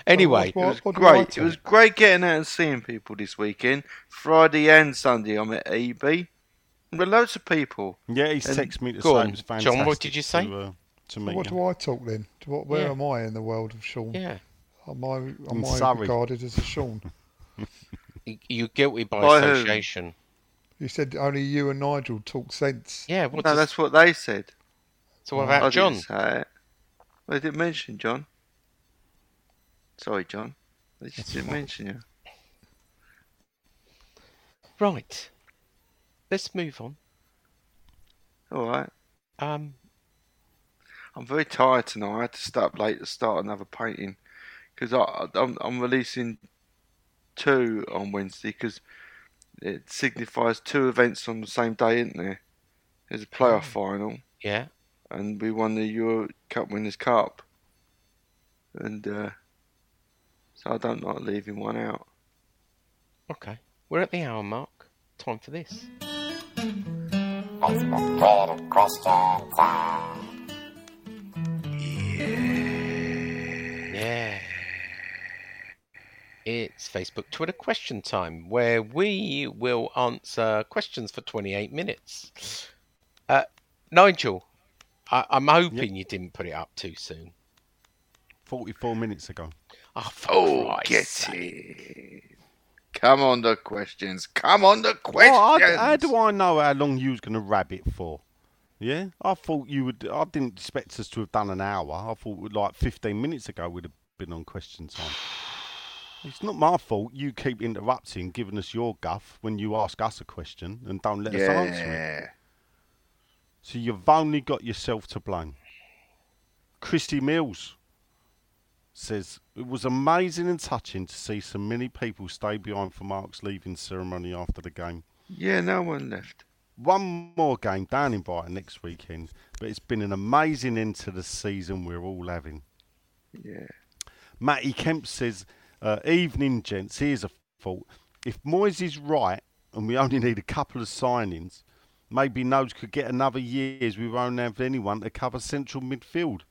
[SPEAKER 2] Anyway,
[SPEAKER 4] It was
[SPEAKER 3] What- what do I
[SPEAKER 4] great. It was great getting out and seeing people this weekend. Friday and Sunday, I'm at EB. With loads of people.
[SPEAKER 5] Yeah, he's
[SPEAKER 4] And-
[SPEAKER 5] texted me to
[SPEAKER 2] Go
[SPEAKER 5] say it was
[SPEAKER 2] John, what did you say?
[SPEAKER 5] To, uh, to
[SPEAKER 3] So
[SPEAKER 5] meet
[SPEAKER 3] what
[SPEAKER 5] you.
[SPEAKER 3] do I talk then? To what, where
[SPEAKER 2] Yeah.
[SPEAKER 3] am I in the world of Sean?
[SPEAKER 2] yeah,
[SPEAKER 3] Am I, am I regarded as a Sean?
[SPEAKER 2] You- you're guilty by,
[SPEAKER 4] By who?
[SPEAKER 2] association.
[SPEAKER 3] You said only you and Nigel talk sense.
[SPEAKER 2] Yeah. What
[SPEAKER 4] no,
[SPEAKER 2] does,
[SPEAKER 4] that's what they said.
[SPEAKER 2] so what
[SPEAKER 4] I
[SPEAKER 2] about John?
[SPEAKER 4] didn't say it. They didn't mention John. Sorry, John. They just didn't mention you.
[SPEAKER 2] Right. Let's move on.
[SPEAKER 4] All right.
[SPEAKER 2] Um,
[SPEAKER 4] I'm very tired tonight. I had to stay up late to start another painting because I'm, I'm releasing two on Wednesday because it signifies two events on the same day, isn't there? There's a playoff final
[SPEAKER 2] yeah.
[SPEAKER 4] and we won the Euro Cup Winners' Cup, and uh, so I don't like leaving one out.
[SPEAKER 2] Okay. We're at the hour mark. Time for this. Yeah. It's Facebook Twitter question time where we will answer questions for 28 minutes. Uh, Nigel, I, I'm hoping you didn't put it up too soon.
[SPEAKER 5] 44 minutes ago.
[SPEAKER 2] Oh, for
[SPEAKER 4] Oh, get it. Come on, the questions. Come on, the
[SPEAKER 5] Well,
[SPEAKER 4] questions.
[SPEAKER 5] how, how do I know how long you was going to rabbit for? Yeah, I thought you would. I didn't expect us to have done an hour. I thought like 15 minutes ago we'd have been on question time. It's not my fault. You keep interrupting, giving us your guff when you ask us a question and don't let us answer it. So you've only got yourself to blame. Christy Mills says it was amazing and touching to see so many people stay behind for Mark's leaving ceremony after the game.
[SPEAKER 4] Yeah, no one left.
[SPEAKER 5] One more game down in Brighton next weekend, but it's been an amazing end to the season we're all having.
[SPEAKER 4] Yeah.
[SPEAKER 5] Matty Kemp says, uh, "Evening, gents. Here's a thought: if Moyes is right, and we only need a couple of signings, maybe Nose could get another year as We won't have anyone to cover central midfield.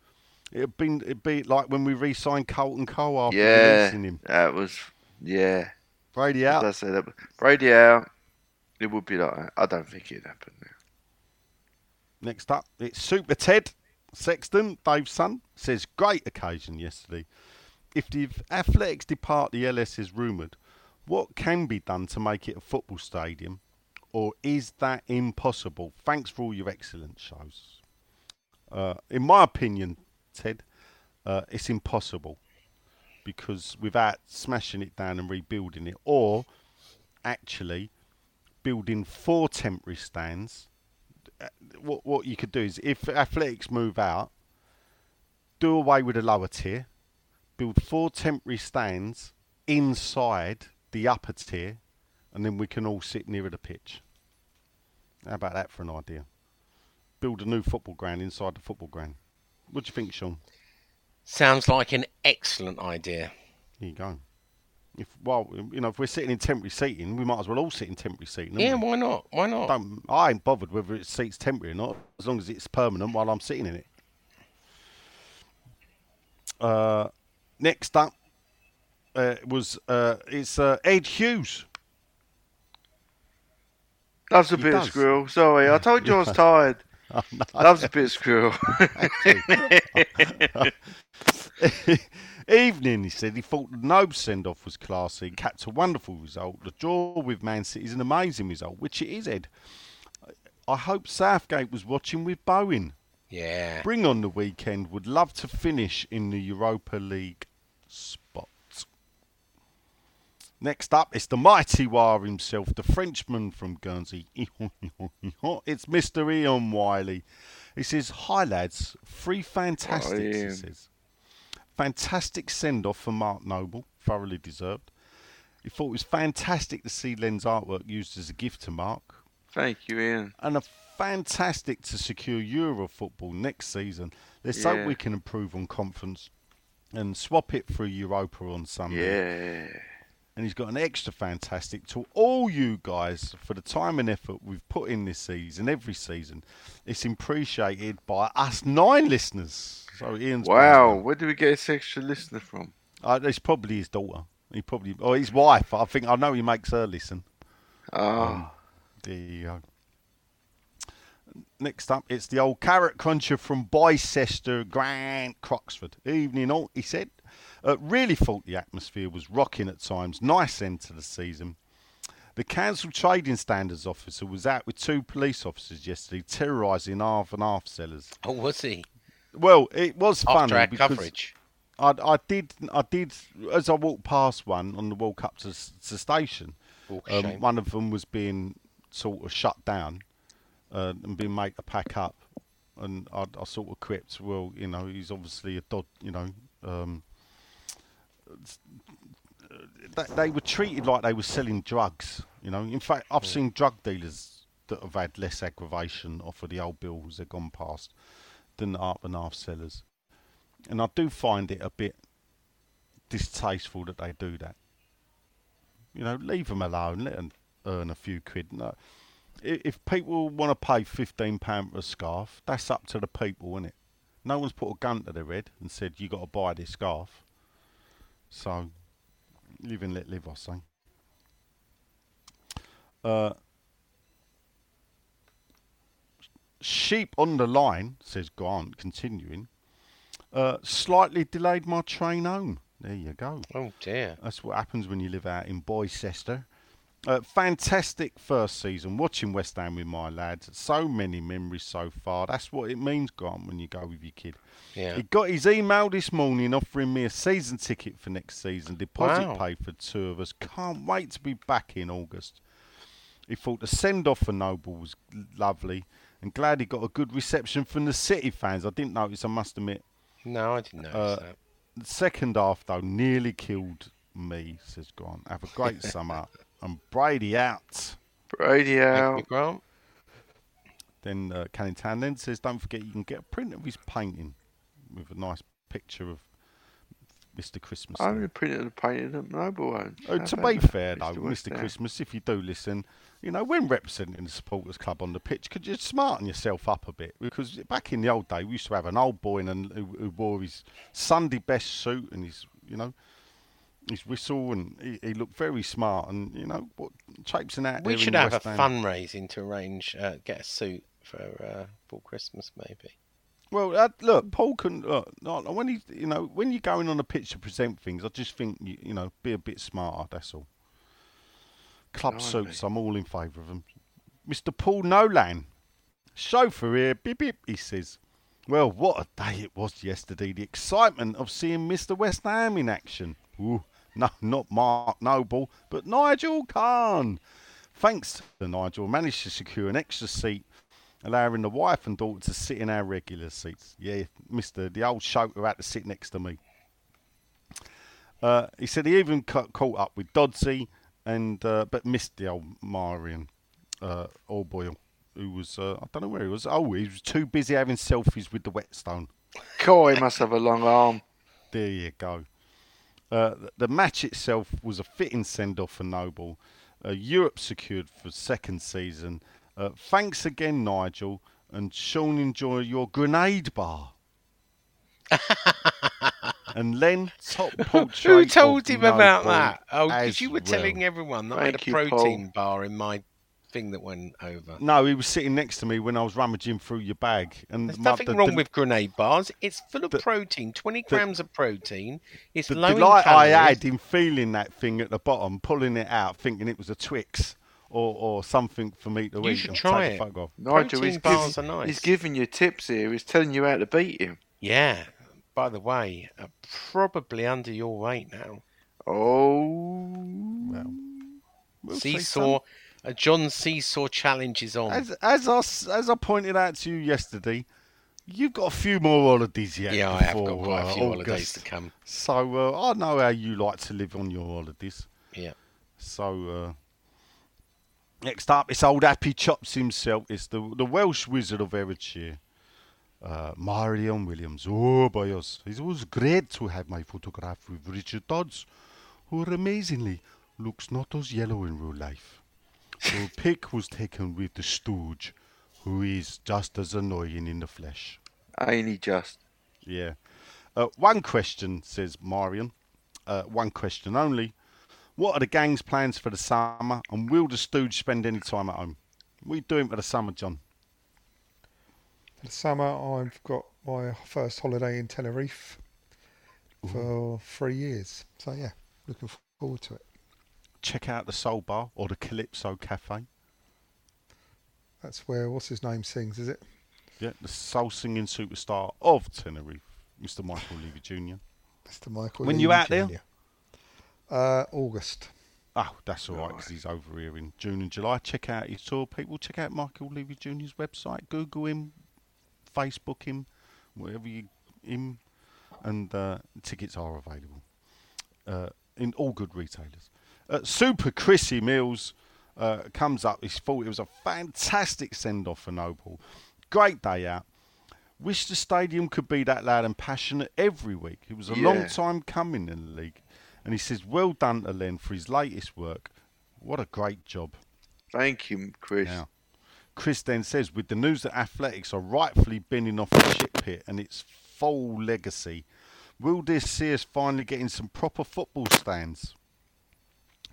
[SPEAKER 5] It'd been it'd be like when we re-signed Carlton Cole after
[SPEAKER 4] Yeah.
[SPEAKER 5] releasing him.
[SPEAKER 4] That was. Yeah.
[SPEAKER 5] Brady
[SPEAKER 4] I
[SPEAKER 5] out.
[SPEAKER 4] say that. Brady out. It would be like. I don't think it'd happen now.
[SPEAKER 5] Next up, it's Super Ted Sexton, Dave's son, says great occasion yesterday. If the athletics depart the LS is rumoured, what can be done to make it a football stadium, or is that impossible? Thanks for all your excellent shows. Uh, in my opinion, Ted, uh, it's impossible because without smashing it down and rebuilding it, or actually building four temporary stands uh, what what you could do is if athletics move out, do away with the lower tier, build four temporary stands inside the upper tier, and then we can all sit nearer the pitch. How about that for an idea? Build a new football ground inside the football ground. What do you think, Sean?
[SPEAKER 2] Sounds like an excellent idea.
[SPEAKER 5] Here you go. If well, you know, if we're sitting in temporary seating, we might as well all sit in temporary seating.
[SPEAKER 2] Yeah,
[SPEAKER 5] we?
[SPEAKER 2] why not? Why not?
[SPEAKER 5] Don't, I ain't bothered whether it seats temporary or not, as long as it's permanent while I'm sitting in it. Uh, next up uh, was uh, it's uh, Ed Hughes.
[SPEAKER 4] That's a
[SPEAKER 5] He
[SPEAKER 4] bit
[SPEAKER 5] does.
[SPEAKER 4] of squirrel. Sorry, I told you I was tired. Loves a bit of squirrel.
[SPEAKER 5] Evening, he said. He thought the Nobe send off was classy, capped a wonderful result. The draw with Man City is an amazing result, which it is, Ed. I hope Southgate was watching with Bowen.
[SPEAKER 2] Yeah.
[SPEAKER 5] Bring on the weekend. Would love to finish in the Europa League spot. Next up, it's the mighty War himself, the Frenchman from Guernsey. it's Mr. Ian Wiley. He says, Hi lads, three fantastics, he says. Fantastic send off for Mark Noble, thoroughly deserved. He thought it was fantastic to see Len's artwork used as a gift to Mark
[SPEAKER 4] Thank you, Ian.
[SPEAKER 5] and a fantastic to secure Euro football next season. Let's
[SPEAKER 4] Yeah.
[SPEAKER 5] hope we can improve on conference and swap it for Europa on Sunday.
[SPEAKER 4] Yeah.
[SPEAKER 5] And he's got an extra fantastic to all you guys for the time and effort we've put in this season, every season. It's appreciated by us nine listeners. So Ian's
[SPEAKER 4] Wow. Where do we get this extra listener from?
[SPEAKER 5] Uh, it's probably his daughter. He probably, or his wife. I think I know he makes her listen. Ah.
[SPEAKER 4] Um, oh.
[SPEAKER 5] There you uh, go. Next up, it's the old carrot cruncher from Boycester, Grant Croxford. Evening all, he said. Uh, really thought the atmosphere was rocking at times. Nice end to the season. The council trading standards officer was out with two police officers yesterday, terrorising half and half sellers.
[SPEAKER 2] Oh, was he?
[SPEAKER 5] Well, it was funny
[SPEAKER 2] After our
[SPEAKER 5] because
[SPEAKER 2] coverage.
[SPEAKER 5] I, I did, I did, as I walked past one on the walk up to the station.
[SPEAKER 2] Oh,
[SPEAKER 5] um, one of them was being sort of shut down uh, and being made to pack up, and I, I sort of quipped, well, you know, he's obviously a dod, you know. Um, they, they were treated like they were selling drugs, you know. In fact, I've seen drug dealers that have had less aggravation off of the old bills they've gone past than the half and half sellers. And I do find it a bit distasteful that they do that. You know, leave them alone, let them earn a few quid. No, if people want to pay fifteen pound for a scarf, that's up to the people, isn't it? No one's put a gun to their head and said you got to buy this scarf. So, live and let live, I say. Uh, sheep on the line, says Grant, continuing. Uh, slightly delayed my train home There you go.
[SPEAKER 2] Oh dear.
[SPEAKER 5] That's what happens when you live out in Boycester. Uh, fantastic first season. Watching West Ham with my lads. So many memories so far. That's what it means, Grant, when you go with your kid.
[SPEAKER 2] Yeah.
[SPEAKER 5] He got his email this morning offering me a season ticket for next season. Deposit
[SPEAKER 2] Wow.
[SPEAKER 5] paid for two of us. Can't wait to be back in August. He thought the send off for Noble was lovely and glad he got a good reception from the City fans. I didn't notice, I must admit.
[SPEAKER 2] No, I didn't notice
[SPEAKER 5] Uh,
[SPEAKER 2] that.
[SPEAKER 5] The second half, though, nearly killed me, says Grant. Have a great summer. And Brady out.
[SPEAKER 4] Brady
[SPEAKER 2] Thank
[SPEAKER 4] out.
[SPEAKER 2] you, Grant.
[SPEAKER 5] Then uh, Canning Town then says, don't forget you can get a print of his painting with a nice picture of Mr. Christmas.
[SPEAKER 4] I
[SPEAKER 5] there.
[SPEAKER 4] only printed and painted up Noble one.
[SPEAKER 5] Oh, to be fair, though,
[SPEAKER 4] West
[SPEAKER 5] Mr. Christmas, if you do listen, you know, when representing the supporters club on the pitch, could you smarten yourself up a bit? Because back in the old day, we used to have an old boy in an, who, who wore his Sunday best suit and his, you know, his whistle, and he, he looked very smart. And you know, what traipsing out
[SPEAKER 2] We should
[SPEAKER 5] in
[SPEAKER 2] have a
[SPEAKER 5] West Ham.
[SPEAKER 2] fundraising to arrange, uh, get a suit for uh, for Christmas, maybe.
[SPEAKER 5] Well, uh, look, Paul can. Look, no, when he, you know, when you're going on a pitch to present things, I just think you, you know, be a bit smarter. That's all. Club
[SPEAKER 4] Blimey.
[SPEAKER 5] suits, I'm all in favour of them. Mr. Paul Nolan, chauffeur here, beep beep. He says, "Well, what a day it was yesterday. The excitement of seeing Mr. West Ham in action. Ooh, no, not Mark Noble, but Nigel Khan. Thanks to Nigel, managed to secure an extra seat." allowing the wife and daughter to sit in our regular seats. Yeah, Mister, the old chauffeur had to sit next to me. Uh, he said he even ca- caught up with Dodsey, and uh, but missed the old Marion uh, Orboyle, who was uh, I don't know where he was. Oh, he was too busy having selfies with the whetstone.
[SPEAKER 4] God, he must have a long arm.
[SPEAKER 5] There you go. Uh, the match itself was a fitting send off for Noble. Uh, Europe secured for second season. Uh, thanks again, Nigel, and Sean, enjoy your grenade bar. and Len, top portrait.
[SPEAKER 2] Who told
[SPEAKER 5] of
[SPEAKER 2] him about that? Oh, because you were
[SPEAKER 5] well.
[SPEAKER 2] telling everyone that I had a
[SPEAKER 4] Thank you,
[SPEAKER 2] protein bar in my thing that went over.
[SPEAKER 5] No, he was sitting next to me when I was rummaging through your bag. And
[SPEAKER 2] There's
[SPEAKER 5] my-
[SPEAKER 2] nothing
[SPEAKER 5] the-
[SPEAKER 2] wrong
[SPEAKER 5] the-
[SPEAKER 2] with grenade bars. It's full of
[SPEAKER 5] the-
[SPEAKER 2] protein, 20 grams of protein. It's
[SPEAKER 5] The
[SPEAKER 2] low in
[SPEAKER 5] delight I had in feeling that thing at the bottom, pulling it out, thinking it was a Twix or, or something for me to
[SPEAKER 2] You
[SPEAKER 5] eat.
[SPEAKER 2] should try it.
[SPEAKER 5] a photo.
[SPEAKER 4] Nigel, he's,
[SPEAKER 2] Protein bars
[SPEAKER 4] giv-
[SPEAKER 2] are nice.
[SPEAKER 4] he's giving you tips here. He's telling you how to beat him.
[SPEAKER 2] Yeah. By the way, uh, probably under your weight now.
[SPEAKER 4] Oh.
[SPEAKER 5] Well, we'll see,
[SPEAKER 2] Seesaw, a John Seesaw challenge is on.
[SPEAKER 5] As as I as I pointed out to you yesterday, you've got a few more holidays yet.
[SPEAKER 2] yeah, I have got quite a
[SPEAKER 5] uh,
[SPEAKER 2] few holidays to come.
[SPEAKER 5] So uh, I know how you like to live on your holidays.
[SPEAKER 2] Yeah.
[SPEAKER 5] So uh, next up, it's old Happy Chops himself. It's the the Welsh Wizard of Herefordshire, uh, Marion Williams. Oh boys, it was great to have my photograph with Richard Dodds, who amazingly looks not as yellow in real life. The pic was taken with the Stooge, who is just as annoying in the flesh.
[SPEAKER 4] Ain't he just?
[SPEAKER 5] Yeah. Uh, one question, says Marion. Uh, one question only. What are the gang's plans for the summer, and will the stooge spend any time at home? What are you doing for the summer, John?
[SPEAKER 3] For the summer, I've got my first holiday in Tenerife for three years. So yeah, looking forward to it.
[SPEAKER 5] Check out the Soul Bar or the Calypso Cafe.
[SPEAKER 3] That's where what's his name sings, is it?
[SPEAKER 5] Yeah, the soul singing superstar of Tenerife, Mr. Michael Levy Jr.
[SPEAKER 3] Mr. Michael.
[SPEAKER 5] When
[SPEAKER 3] Lee
[SPEAKER 5] you out there?
[SPEAKER 3] Jr.. Uh, August.
[SPEAKER 5] Oh, that's all right because he's over here in June and July. Check out his tour, people. Check out Michael Levy Jr.'s website. Google him, Facebook him, wherever you him, and uh, tickets are available uh, in all good retailers. Uh, Super Chrissy Mills uh, comes up. He thought it was a fantastic send off for Noble. Great day out. Wish the stadium could be that loud and passionate every week. It was a long time coming in the league. And he says, well done to Len for his latest work. What a great job.
[SPEAKER 4] Thank you, Chris.
[SPEAKER 5] Now, Chris then says, with the news that athletics are rightfully binning off the shit pit and its full legacy, will this see us finally getting some proper football stands?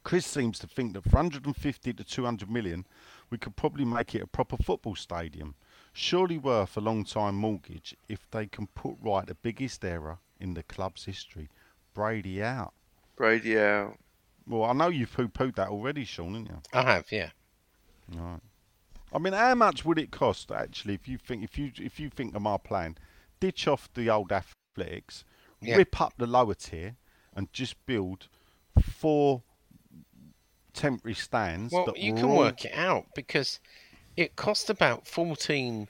[SPEAKER 5] Chris seems to think that for 150 to 200 million, we could probably make it a proper football stadium. Surely worth a long time mortgage if they can put right the biggest error in the club's history Brady out.
[SPEAKER 4] Brady out.
[SPEAKER 5] Well, I know you've poo-pooed that already, Sean, haven't you?
[SPEAKER 2] I have, yeah.
[SPEAKER 5] Right. I mean, how much would it cost actually if you think if you if you think of my plan, ditch off the old athletics,
[SPEAKER 2] Yeah.
[SPEAKER 5] rip up the lower tier, and just build four temporary stands.
[SPEAKER 2] Well, you can
[SPEAKER 5] all-
[SPEAKER 2] work it out because it cost about 14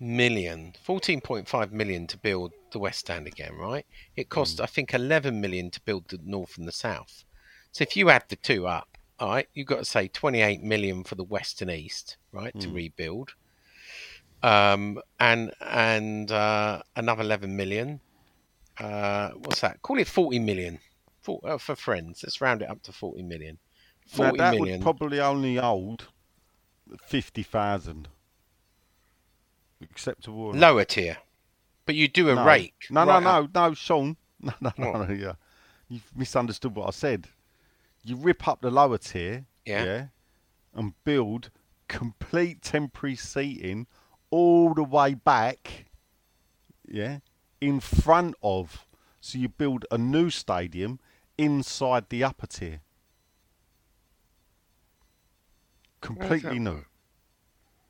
[SPEAKER 2] million, 14.5 million to build the West Stand again, right? It cost,
[SPEAKER 5] Hmm.
[SPEAKER 2] I think, 11 million to build the North and the South. So if you add the two up, all right, you've got to say 28 million for the West and East, right, to
[SPEAKER 5] Hmm.
[SPEAKER 2] rebuild. Um, and and uh, another 11 million. Uh, what's that? Call it 40 million for, uh, for friends. Let's round it up to 40 million.
[SPEAKER 5] Now, that
[SPEAKER 2] million.
[SPEAKER 5] would probably only hold fifty thousand. Acceptable. or not?
[SPEAKER 2] lower tier. But you do a
[SPEAKER 5] no.
[SPEAKER 2] rake.
[SPEAKER 5] No,
[SPEAKER 2] right
[SPEAKER 5] no,
[SPEAKER 2] up-
[SPEAKER 5] no, no, Sean. No, no, no,
[SPEAKER 2] What?
[SPEAKER 5] no, yeah. You've misunderstood what I said. You rip up the lower tier,
[SPEAKER 2] yeah, Yeah.
[SPEAKER 5] and build complete temporary seating all the way back, yeah, in front of. So you build a new stadium inside the upper tier. Completely new.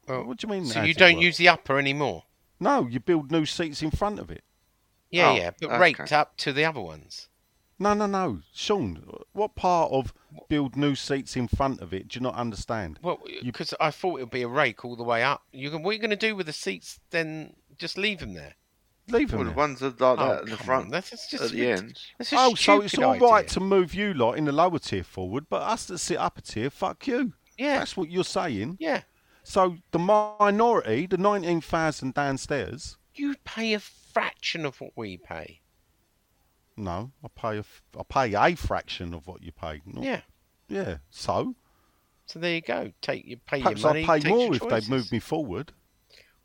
[SPEAKER 2] Well,
[SPEAKER 5] what do you mean?
[SPEAKER 2] So you don't
[SPEAKER 5] work?
[SPEAKER 2] use the upper anymore?
[SPEAKER 5] No, you build new seats in front of it.
[SPEAKER 2] Yeah,
[SPEAKER 4] Oh,
[SPEAKER 2] yeah, but
[SPEAKER 4] okay.
[SPEAKER 2] raked up to the other ones.
[SPEAKER 5] No, no, no. Sean, what part of build new seats in front of it do you not understand?
[SPEAKER 2] Well, because I thought it would be a rake all the way up. You can, what are you going to do with the seats? Then just leave them there.
[SPEAKER 5] Leave them
[SPEAKER 4] Well, the ones that like
[SPEAKER 2] Oh,
[SPEAKER 4] that in the
[SPEAKER 2] come
[SPEAKER 4] front
[SPEAKER 2] on, that's- that's just
[SPEAKER 4] at the
[SPEAKER 2] rid-
[SPEAKER 4] ends.
[SPEAKER 2] That's
[SPEAKER 5] Oh, so it's
[SPEAKER 2] stupid
[SPEAKER 5] all right
[SPEAKER 2] idea.
[SPEAKER 5] to move you lot in the lower tier forward, but us that sit upper tier, fuck you.
[SPEAKER 2] Yeah.
[SPEAKER 5] That's what you're saying.
[SPEAKER 2] Yeah,
[SPEAKER 5] So the minority, the 19,000 downstairs,
[SPEAKER 2] you pay a fraction of what we pay.
[SPEAKER 5] no, I pay a, I pay a fraction of what you pay. not-
[SPEAKER 2] Yeah.
[SPEAKER 5] Yeah. So
[SPEAKER 2] So there you go. Take your pay
[SPEAKER 5] perhaps
[SPEAKER 2] your money.
[SPEAKER 5] I'd pay more if they
[SPEAKER 2] choices.
[SPEAKER 5] moved me forward.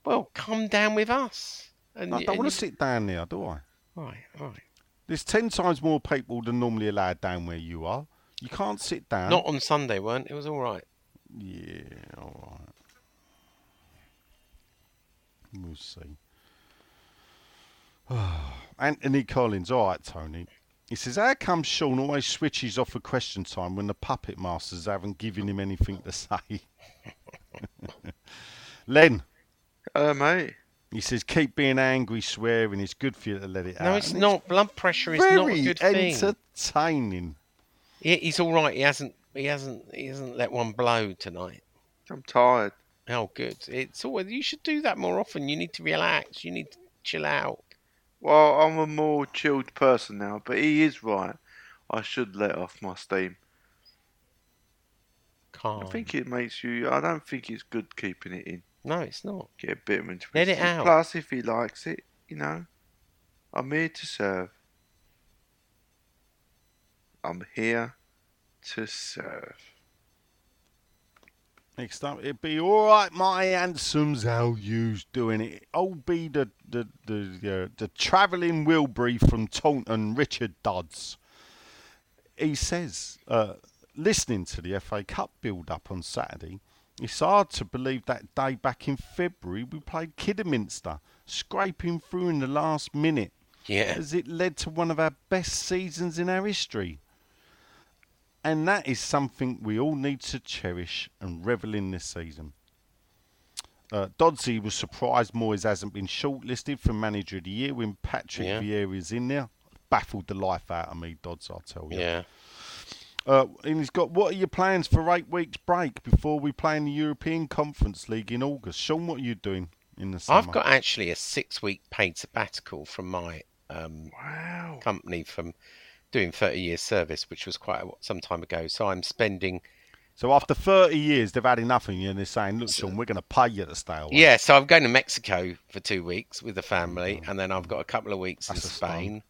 [SPEAKER 2] Well, come down with us. And,
[SPEAKER 5] I don't want to sit down there, do I?
[SPEAKER 2] Right, right.
[SPEAKER 5] There's 10 times more people than normally allowed down where you are. You can't sit down.
[SPEAKER 2] Not on Sunday, weren't it? Was all right.
[SPEAKER 5] Yeah, all right. We'll see. Anthony Collins, all right, Tony. He says, How come Sean always switches off for question time when the puppet masters haven't given him anything to say? Len,
[SPEAKER 4] Hello, mate.
[SPEAKER 5] he says, Keep being angry, swearing. It's good for you to let it out.
[SPEAKER 2] No, it's
[SPEAKER 5] And
[SPEAKER 2] not. Blood pressure is not a good thing.
[SPEAKER 5] entertaining.
[SPEAKER 2] He, he's all right. He hasn't. He hasn't. He hasn't let one blow tonight.
[SPEAKER 4] I'm tired.
[SPEAKER 2] Oh, good. It's all. You should do that more often. You need to relax. You need to chill out.
[SPEAKER 4] Well, I'm a more chilled person now, but he is right. I should let off my steam.
[SPEAKER 2] Calm.
[SPEAKER 4] I think it makes you. I don't think it's good keeping it in.
[SPEAKER 2] No, it's not.
[SPEAKER 4] Get a bit of.
[SPEAKER 2] Let it out.
[SPEAKER 4] Plus, if he likes it, you know, I'm here to serve. I'm here to serve.
[SPEAKER 5] Next up, it'd be all right, my handsomes. How you's doing it? Oh, be the the the uh, the travelling Wilbury from Taunton, Richard Dodds. He says, uh, listening to the FA Cup build-up on Saturday, it's hard to believe that day back in February we played Kidderminster, scraping through in the last minute.
[SPEAKER 2] Yeah.
[SPEAKER 5] As it led to one of our best seasons in our history. And that is something we all need to cherish and revel in this season. Uh, Dodsey was surprised Moyes hasn't been shortlisted for Manager of the Year when Patrick
[SPEAKER 2] Yeah.
[SPEAKER 5] Vieira's in there. Baffled the life out of me, Dodds, I'll tell you.
[SPEAKER 2] Yeah.
[SPEAKER 5] Uh, and he's got, what are your plans for eight weeks break before we play in the European Conference League in August? Sean, what are you doing in the summer?
[SPEAKER 2] I've got actually a six-week paid sabbatical from my um,
[SPEAKER 4] Wow.
[SPEAKER 2] company from doing 30 years service, which was quite a, some time ago. So I'm spending.
[SPEAKER 5] So after 30 years, they've had enough of you and they're saying, look, Sean, we're going to pay you to stay away.
[SPEAKER 2] Yeah, so I'm going to Mexico for two weeks with the family, and then I've got a couple of weeks.
[SPEAKER 5] That's
[SPEAKER 2] in. Spain.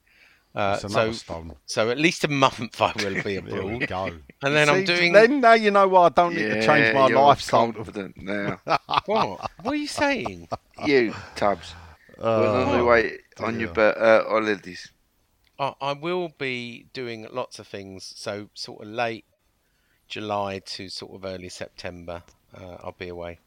[SPEAKER 2] Uh, so,
[SPEAKER 5] stone.
[SPEAKER 2] so at least a month I will be
[SPEAKER 5] There we
[SPEAKER 2] abroad.
[SPEAKER 5] go.
[SPEAKER 2] And then I'm doing.
[SPEAKER 5] Then now you know why I don't need to change my
[SPEAKER 4] you're
[SPEAKER 5] lifestyle.
[SPEAKER 4] confident now.
[SPEAKER 2] What? What are you saying?
[SPEAKER 4] you, Tubbs.
[SPEAKER 5] Uh,
[SPEAKER 4] We're on the way on your uh, holidays.
[SPEAKER 2] I, I will be doing lots of things. So sort of late July to sort of early September, uh, I'll be away.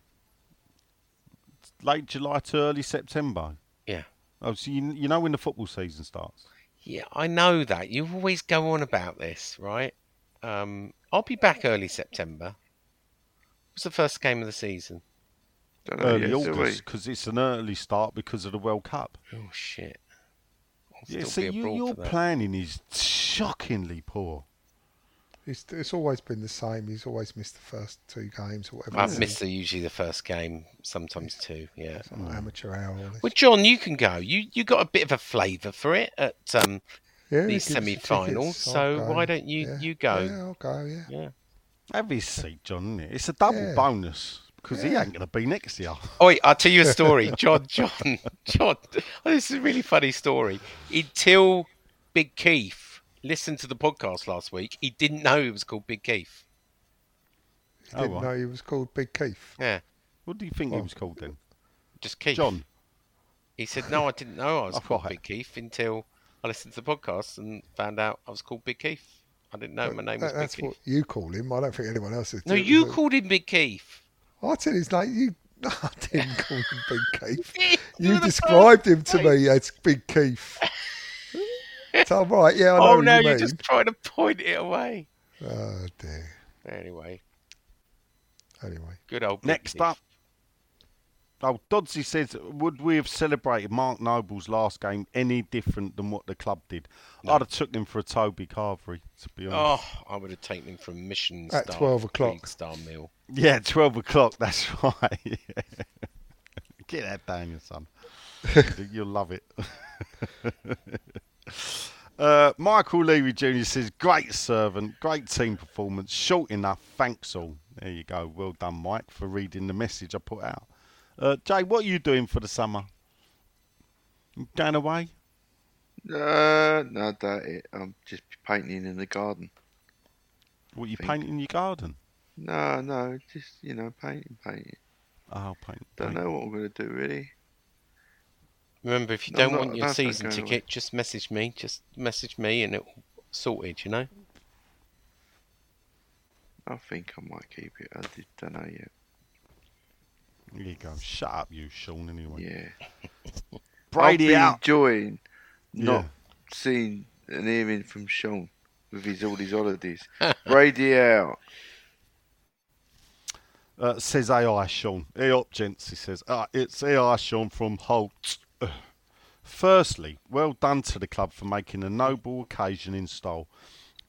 [SPEAKER 5] Late July to early September.
[SPEAKER 2] Yeah.
[SPEAKER 5] Oh, so you, you know when the football season starts?
[SPEAKER 2] Yeah, I know that. You always go on about this, right? Um, I'll be back early September. What's the first game of the season?
[SPEAKER 4] Don't know
[SPEAKER 5] Early
[SPEAKER 4] yet.
[SPEAKER 5] August because it's an early start because of the World Cup.
[SPEAKER 2] Oh shit! I'll
[SPEAKER 5] Yeah, see, you, your planning is shockingly poor.
[SPEAKER 3] It's, it's always been the same. He's always missed the first two games or whatever.
[SPEAKER 2] I've missed the, usually the first game, sometimes two. Yeah.
[SPEAKER 3] It's like amateur hour.
[SPEAKER 2] Well, John, you can go. You you got a bit of a flavour for it at um,
[SPEAKER 3] Yeah,
[SPEAKER 2] these
[SPEAKER 3] the
[SPEAKER 2] semi-finals. So why don't you
[SPEAKER 3] Yeah.
[SPEAKER 2] you go?
[SPEAKER 3] Yeah, I'll go. Yeah.
[SPEAKER 2] Yeah.
[SPEAKER 5] Have his seat, John. Isn't it? It's a double
[SPEAKER 3] Yeah.
[SPEAKER 5] bonus because he ain't going to be next year.
[SPEAKER 2] Oh, I'll tell you a story, John. John, John. Oh, this is a really funny story. Until Big Keith listened to the podcast last week, he didn't know it was called Big Keith.
[SPEAKER 3] He didn't
[SPEAKER 5] Oh, right.
[SPEAKER 3] know he was called Big Keith.
[SPEAKER 2] Yeah,
[SPEAKER 5] What do you think he was called then?
[SPEAKER 2] just Keith.
[SPEAKER 5] John.
[SPEAKER 2] He said, "No, I didn't know I was
[SPEAKER 5] Oh,
[SPEAKER 2] called
[SPEAKER 5] right.
[SPEAKER 2] Big Keith until I listened to the podcast and found out I was called Big Keith. I didn't know my name was
[SPEAKER 3] That- that's
[SPEAKER 2] Big
[SPEAKER 3] what you call him. I don't think anyone else is.
[SPEAKER 2] No, you called him Big Keith.
[SPEAKER 3] I said it's like You. I didn't call him Big Keith.
[SPEAKER 2] You're
[SPEAKER 3] You
[SPEAKER 2] the
[SPEAKER 3] described him to me as Big Keith. so I'm right. Yeah, I oh, know
[SPEAKER 2] Oh
[SPEAKER 3] what
[SPEAKER 2] no,
[SPEAKER 3] you
[SPEAKER 2] you're just trying to point it away.
[SPEAKER 3] Oh dear.
[SPEAKER 2] Anyway,
[SPEAKER 3] Anyway,
[SPEAKER 2] good old Big
[SPEAKER 5] Next
[SPEAKER 2] Keith.
[SPEAKER 5] up. Oh, Dodsey says, would we have celebrated Mark Noble's last game any different than what the club did? I'd have took him for a Toby Carvery, to be honest.
[SPEAKER 2] Oh, I would have taken him from Mission
[SPEAKER 3] At
[SPEAKER 2] Star
[SPEAKER 3] 12 o'clock.
[SPEAKER 2] Star Meal.
[SPEAKER 5] Yeah, 12 o'clock, that's right. Get that down, your son. You'll love it. uh, Michael Levy Jr. says, great servant, great team performance, short enough, thanks all. There you go. Well done, Mike, for reading the message I put out. Uh, Jay, what are you doing for the summer? You Going away?
[SPEAKER 4] Uh, no, I doubt it. I'm just painting in the garden.
[SPEAKER 5] What, you
[SPEAKER 4] Think-
[SPEAKER 5] painting your garden?
[SPEAKER 4] No, no, just you know, painting, painting.
[SPEAKER 5] Oh, paint.
[SPEAKER 4] Don't
[SPEAKER 5] paint.
[SPEAKER 4] know what I'm gonna do really.
[SPEAKER 2] Remember, if you
[SPEAKER 4] No,
[SPEAKER 2] don't want your season
[SPEAKER 4] going away.
[SPEAKER 2] ticket, just message me. Just message me, and it will sorted. You know.
[SPEAKER 4] I think I might keep it. I just don't know yet.
[SPEAKER 5] There you go. Shut up, you Sean, anyway.
[SPEAKER 4] Yeah.
[SPEAKER 5] Brady
[SPEAKER 4] I'll be
[SPEAKER 5] out.
[SPEAKER 4] enjoying not
[SPEAKER 5] Yeah.
[SPEAKER 4] seeing and hearing from Sean with his all his holidays. Brady out.
[SPEAKER 5] Uh, says AI Sean. Hey up, gents, he says. Uh, it's AI Sean from Holt. Firstly, well done to the club for making a noble occasion in style.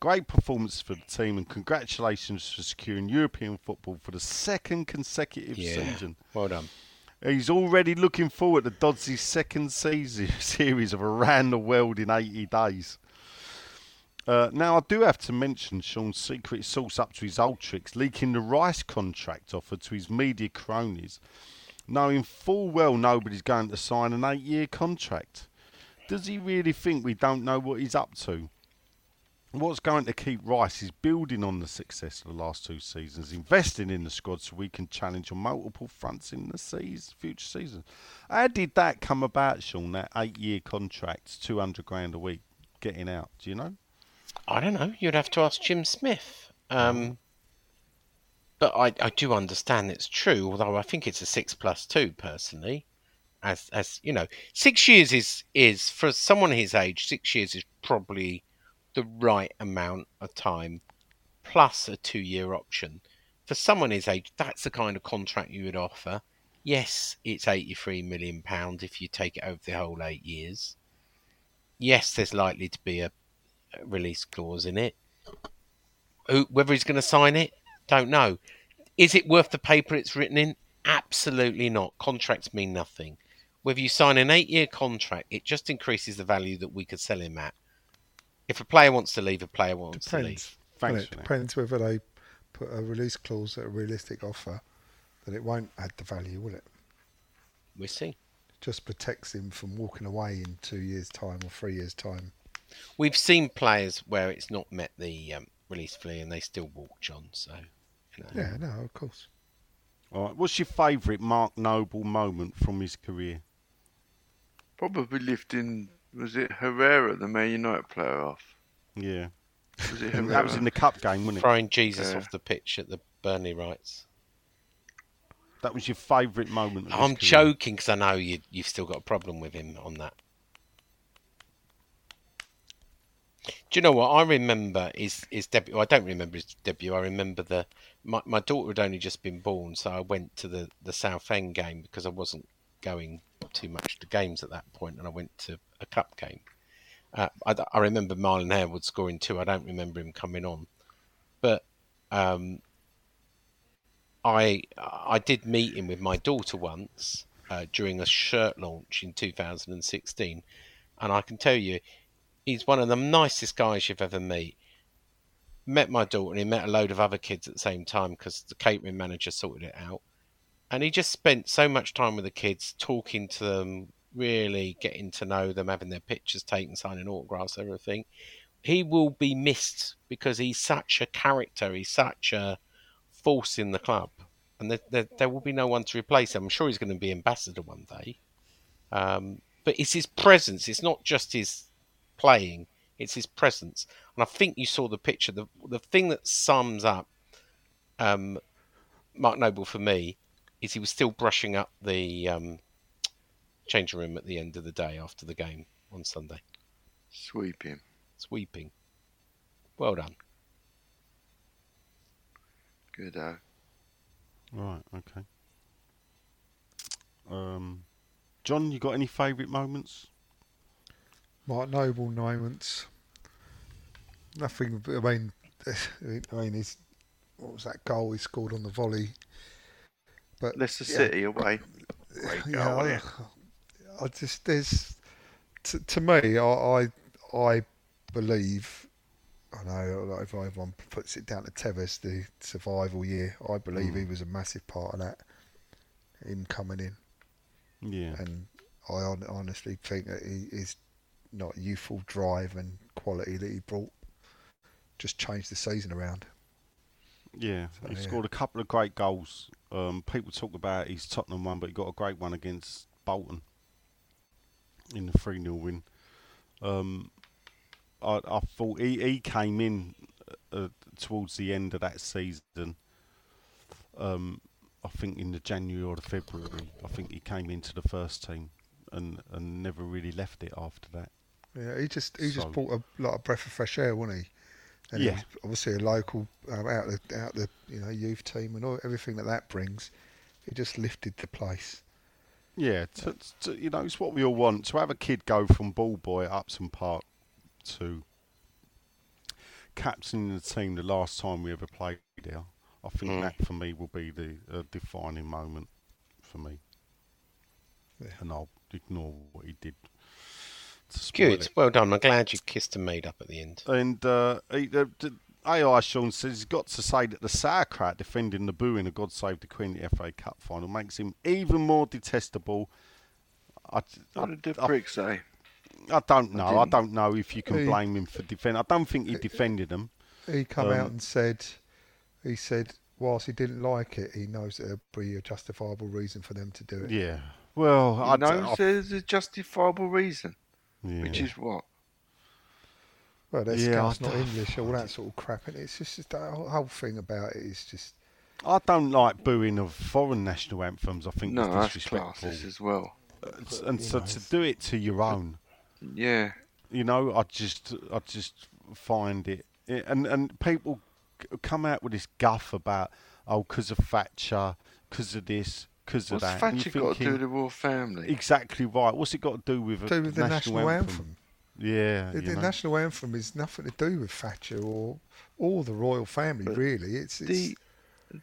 [SPEAKER 5] Great performance for the team and congratulations for securing European football for the second consecutive
[SPEAKER 2] Yeah.
[SPEAKER 5] season.
[SPEAKER 2] Well done.
[SPEAKER 5] He's already looking forward to Dodsley's second season series of Around the World in 80 days. Uh, now, I do have to mention Sean's secret sauce up to his old tricks, leaking the Rice contract offer to his media cronies, knowing full well nobody's going to sign an eight year contract. Does he really think we don't know what he's up to? What's going to keep Rice is building on the success of the last two seasons, investing in the squad so we can challenge on multiple fronts in the seas, future seasons. How did that come about, Sean? That eight-year contract, two hundred grand a week, getting out? Do you know?
[SPEAKER 2] I don't know. You'd have to ask Jim Smith. Um, but I, I do understand it's true, although I think it's a six plus two personally. As as you know, six years is is for someone his age. Six years is probably the right amount of time, plus a two year option. For someone his age, that's the kind of contract you would offer. Yes, it's eighty three million pound if you take it over the whole eight years. Yes, there's likely to be a release clause in it. Whether he's going to sign it, don't know. Is it worth the paper it's written in? Absolutely not. Contracts mean nothing. Whether you sign an eight-year contract, it just increases the value that we could sell him at. If a player wants to leave, a player wants to leave.
[SPEAKER 3] depends.
[SPEAKER 5] Thanks,
[SPEAKER 3] it depends whether they put a release clause at a realistic offer, then it won't add the value, will it?
[SPEAKER 2] We'll see.
[SPEAKER 3] Just protects him from walking away in two years' time or three years' time.
[SPEAKER 2] We've seen players where it's not met the um, release fee and they still walk, John. So, you know.
[SPEAKER 3] Yeah, no, of course.
[SPEAKER 5] All right. What's your favourite Mark Noble moment from his career?
[SPEAKER 4] Probably lifting was it Herrera, the Man United player off?
[SPEAKER 5] Yeah,
[SPEAKER 4] Was it
[SPEAKER 5] that was in the cup game, wasn't it?
[SPEAKER 2] Throwing Jesus
[SPEAKER 4] Yeah.
[SPEAKER 2] off the pitch at the Burnley rights.
[SPEAKER 5] That was your favourite moment. Of
[SPEAKER 2] I'm
[SPEAKER 5] career.
[SPEAKER 2] joking because I know you, you've still got a problem with him on that. Do you know what I remember? His his debut. I don't remember his debut. I remember the my, my daughter had only just been born, so I went to the the Southend game because I wasn't going too much to games at that point, and I went to a cup game. Uh, I, I remember Marlon Harewood scoring two. I don't remember him coming on, but um, I I did meet him with my daughter once uh, during a shirt launch in 2016, and I can tell you, he's one of the nicest guys you've ever meet. Met my daughter and he met a load of other kids at the same time because the catering manager sorted it out, and he just spent so much time with the kids, talking to them, really getting to know them, having their pictures taken, signing autographs, everything. He will be missed because he's such a character. He's such a force in the club, and there, there, there will be no one to replace him. I'm sure he's going to be ambassador one day, um, but it's his presence. It's not just his playing; it's his presence. And I think you saw the picture. The the thing that sums up um, Mark Noble for me is he was still brushing up the um, changing room at the end of the day after the game on Sunday.
[SPEAKER 4] Sweeping.
[SPEAKER 2] Sweeping. Well done.
[SPEAKER 4] Good. Uh,
[SPEAKER 5] Right. Okay. Um, John, you got any favourite moments?
[SPEAKER 3] Mark Noble moments. Nothing. I mean, I mean, his what was that goal he scored on the volley? But
[SPEAKER 4] Leicester
[SPEAKER 3] yeah,
[SPEAKER 4] City away.
[SPEAKER 3] Yeah, I, I just there's to, to me, I, I I believe. I know like, if everyone puts it down to Tevez, the survival year, I believe he was a massive part of that. Him coming in,
[SPEAKER 5] Yeah.
[SPEAKER 3] and I hon- honestly think that he, his not youthful drive and quality that he brought just changed the season around.
[SPEAKER 5] Yeah,
[SPEAKER 3] So,
[SPEAKER 5] he
[SPEAKER 3] yeah.
[SPEAKER 5] scored a couple of great goals. Um, people talk about his Tottenham one, but he got a great one against Bolton in the 3 0 win. Um, I, I thought he, he came in uh, towards the end of that season. Um, I think in the January or the February, I think he came into the first team and, and never really left it after that.
[SPEAKER 3] Yeah, he just he
[SPEAKER 5] So-
[SPEAKER 3] just brought a lot of breath of fresh air, wasn't he? And
[SPEAKER 5] Yeah.
[SPEAKER 3] he's obviously a local um, out the out the you know youth team and all, everything that that brings. He just lifted the place.
[SPEAKER 5] Yeah, to, to, you know, it's what we all want to have a kid go from ball boy at Upton Park to captaining the team the last time we ever played there. I think
[SPEAKER 2] Mm.
[SPEAKER 5] that for me will be the uh, defining moment for me.
[SPEAKER 3] Yeah.
[SPEAKER 5] And I'll ignore what he did. To spoil
[SPEAKER 2] Good.
[SPEAKER 5] it.
[SPEAKER 2] Well done. I'm glad you kissed and made up at the end.
[SPEAKER 5] And uh, he, uh, AI Sean says he's got to say that the sauerkraut defending the boo in a God Save the Queen the FA Cup final makes him even more detestable. I,
[SPEAKER 4] What
[SPEAKER 5] I,
[SPEAKER 4] did the
[SPEAKER 5] I-
[SPEAKER 4] prick say?
[SPEAKER 5] I don't know. I
[SPEAKER 4] didn't-
[SPEAKER 5] don't know if you can
[SPEAKER 3] He-
[SPEAKER 5] blame him for defending. I don't think he defended them.
[SPEAKER 3] He come
[SPEAKER 5] Um,
[SPEAKER 3] out and said, he said, whilst he didn't like it, he knows there'll be a justifiable reason for them to do it.
[SPEAKER 5] Yeah. Well, I
[SPEAKER 4] He knows
[SPEAKER 5] I-
[SPEAKER 4] there's a justifiable reason,
[SPEAKER 5] yeah.
[SPEAKER 4] which is what?
[SPEAKER 3] Well, their
[SPEAKER 5] Yeah,
[SPEAKER 3] not
[SPEAKER 5] don't-
[SPEAKER 3] English, all that sort of crap. And it's just, the whole whole thing about it is just.
[SPEAKER 5] I don't like booing of foreign national anthems. I think
[SPEAKER 4] No,
[SPEAKER 5] it's
[SPEAKER 4] that's
[SPEAKER 5] disrespectful.
[SPEAKER 4] as well.
[SPEAKER 5] It's- and so to do it to your own,
[SPEAKER 4] Yeah.
[SPEAKER 5] you know, I just, I just find it, it- and and people come out with this guff about oh, because of Thatcher, because of this, because of
[SPEAKER 4] What's
[SPEAKER 5] that. and
[SPEAKER 4] Thatcher
[SPEAKER 5] you're
[SPEAKER 4] got to do with the royal family?
[SPEAKER 5] Exactly right. What's it got to do with, a
[SPEAKER 3] do with the
[SPEAKER 5] national,
[SPEAKER 3] national
[SPEAKER 5] anthem?
[SPEAKER 3] anthem.
[SPEAKER 5] Yeah,
[SPEAKER 3] The, the national anthem is nothing to do with Thatcher or or the royal family,
[SPEAKER 4] But
[SPEAKER 3] really. It's, it's
[SPEAKER 4] the,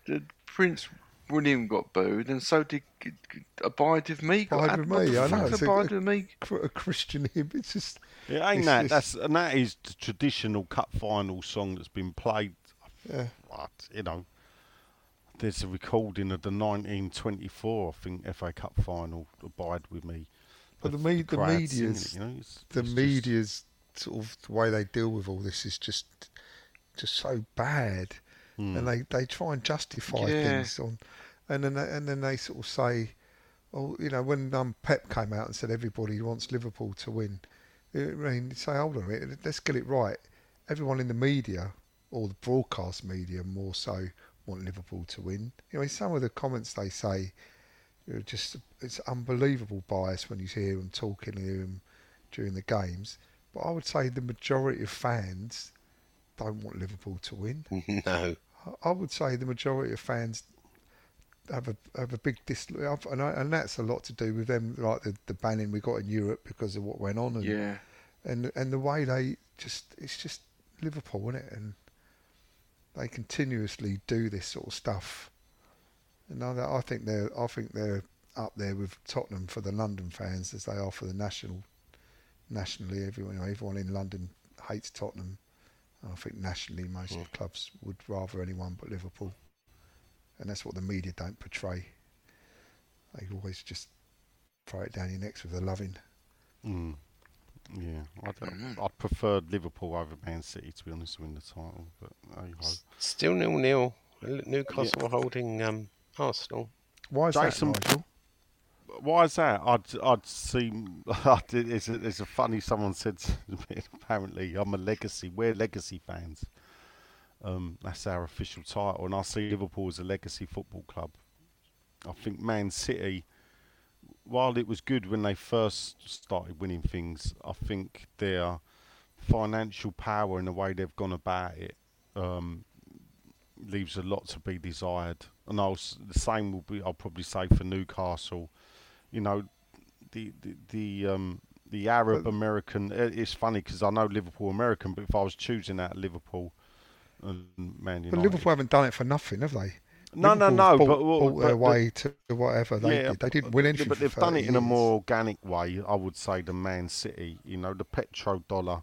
[SPEAKER 4] the Prince William got booed, and so did G- G- Abide with Me. Got
[SPEAKER 3] Abide with Me, I know,
[SPEAKER 4] fuck's
[SPEAKER 3] it's a-
[SPEAKER 4] Abide with Me.
[SPEAKER 3] a Christian hymn. It's just
[SPEAKER 5] It ain't
[SPEAKER 3] It's-
[SPEAKER 5] that.
[SPEAKER 3] it's-
[SPEAKER 5] That's and that is the traditional cup final song that's been played.
[SPEAKER 3] Yeah.
[SPEAKER 5] What you know? There's a recording of the 1924, I think, FA Cup final. Abide with me.
[SPEAKER 3] But the,
[SPEAKER 5] of
[SPEAKER 3] me, the
[SPEAKER 5] crowd singing
[SPEAKER 3] media's
[SPEAKER 5] it, you know, it's-
[SPEAKER 3] the
[SPEAKER 5] it's just-
[SPEAKER 3] media's sort of the way they deal with all this is just just so bad,
[SPEAKER 5] Hmm.
[SPEAKER 3] and they, they try and justify
[SPEAKER 4] Yeah.
[SPEAKER 3] things on, and then they, and then they sort of say, oh, you know, when um, Pep came out and said everybody wants Liverpool to win, I mean, say hold on a minute, let's get it right. Everyone in the media or the broadcast media more so want Liverpool to win. You know, some of the comments they say are just it's unbelievable bias when you hear them talking to them during the games. but I would say the majority of fans don't want Liverpool to win.
[SPEAKER 2] No.
[SPEAKER 3] I- I would say the majority of fans have a have a big dislike, and, I, and that's a lot to do with them, like the, the banning we got in Europe because of what went on, and
[SPEAKER 4] Yeah.
[SPEAKER 3] and and the way they just it's just Liverpool, isn't it? And they continuously do this sort of stuff. And I, I think they're I think they're up there with Tottenham for the London fans as they are for the national. Nationally, everyone everyone in London hates Tottenham. I think nationally, most clubs would rather anyone but Liverpool, and that's what the media don't portray. They always just throw it down your necks with the loving.
[SPEAKER 5] Mm. Yeah, I don't, I'd prefer Liverpool over Man City to be honest to win the title, but hey ho.
[SPEAKER 2] Still nil nil. Newcastle holding um, Arsenal.
[SPEAKER 3] Why is
[SPEAKER 5] Jason,
[SPEAKER 3] that, Nigel?
[SPEAKER 5] Why is that? I'd I'd see. It's a, it's a funny. Someone said to me, apparently I'm a legacy. We're legacy fans. Um, that's our official title, and I see Liverpool as a legacy football club. I think Man City, while it was good when they first started winning things, I think their financial power and the way they've gone about it um, leaves a lot to be desired. And I'll, the same will be. I'll probably say for Newcastle. You know, the the, the um the Arab American. It's funny because I know Liverpool American, but if I was choosing out Liverpool and Man United,
[SPEAKER 3] But Liverpool haven't done it for nothing, have they?
[SPEAKER 5] No, no,
[SPEAKER 3] Liverpool's
[SPEAKER 5] no,
[SPEAKER 3] Bought,
[SPEAKER 5] but- well,
[SPEAKER 3] bought their
[SPEAKER 5] but-
[SPEAKER 3] way to whatever they
[SPEAKER 5] yeah,
[SPEAKER 3] did. They didn't win anything.
[SPEAKER 5] But they've done
[SPEAKER 3] 30
[SPEAKER 5] it in a more organic way, I would say, than Man City. You know, the petrodollar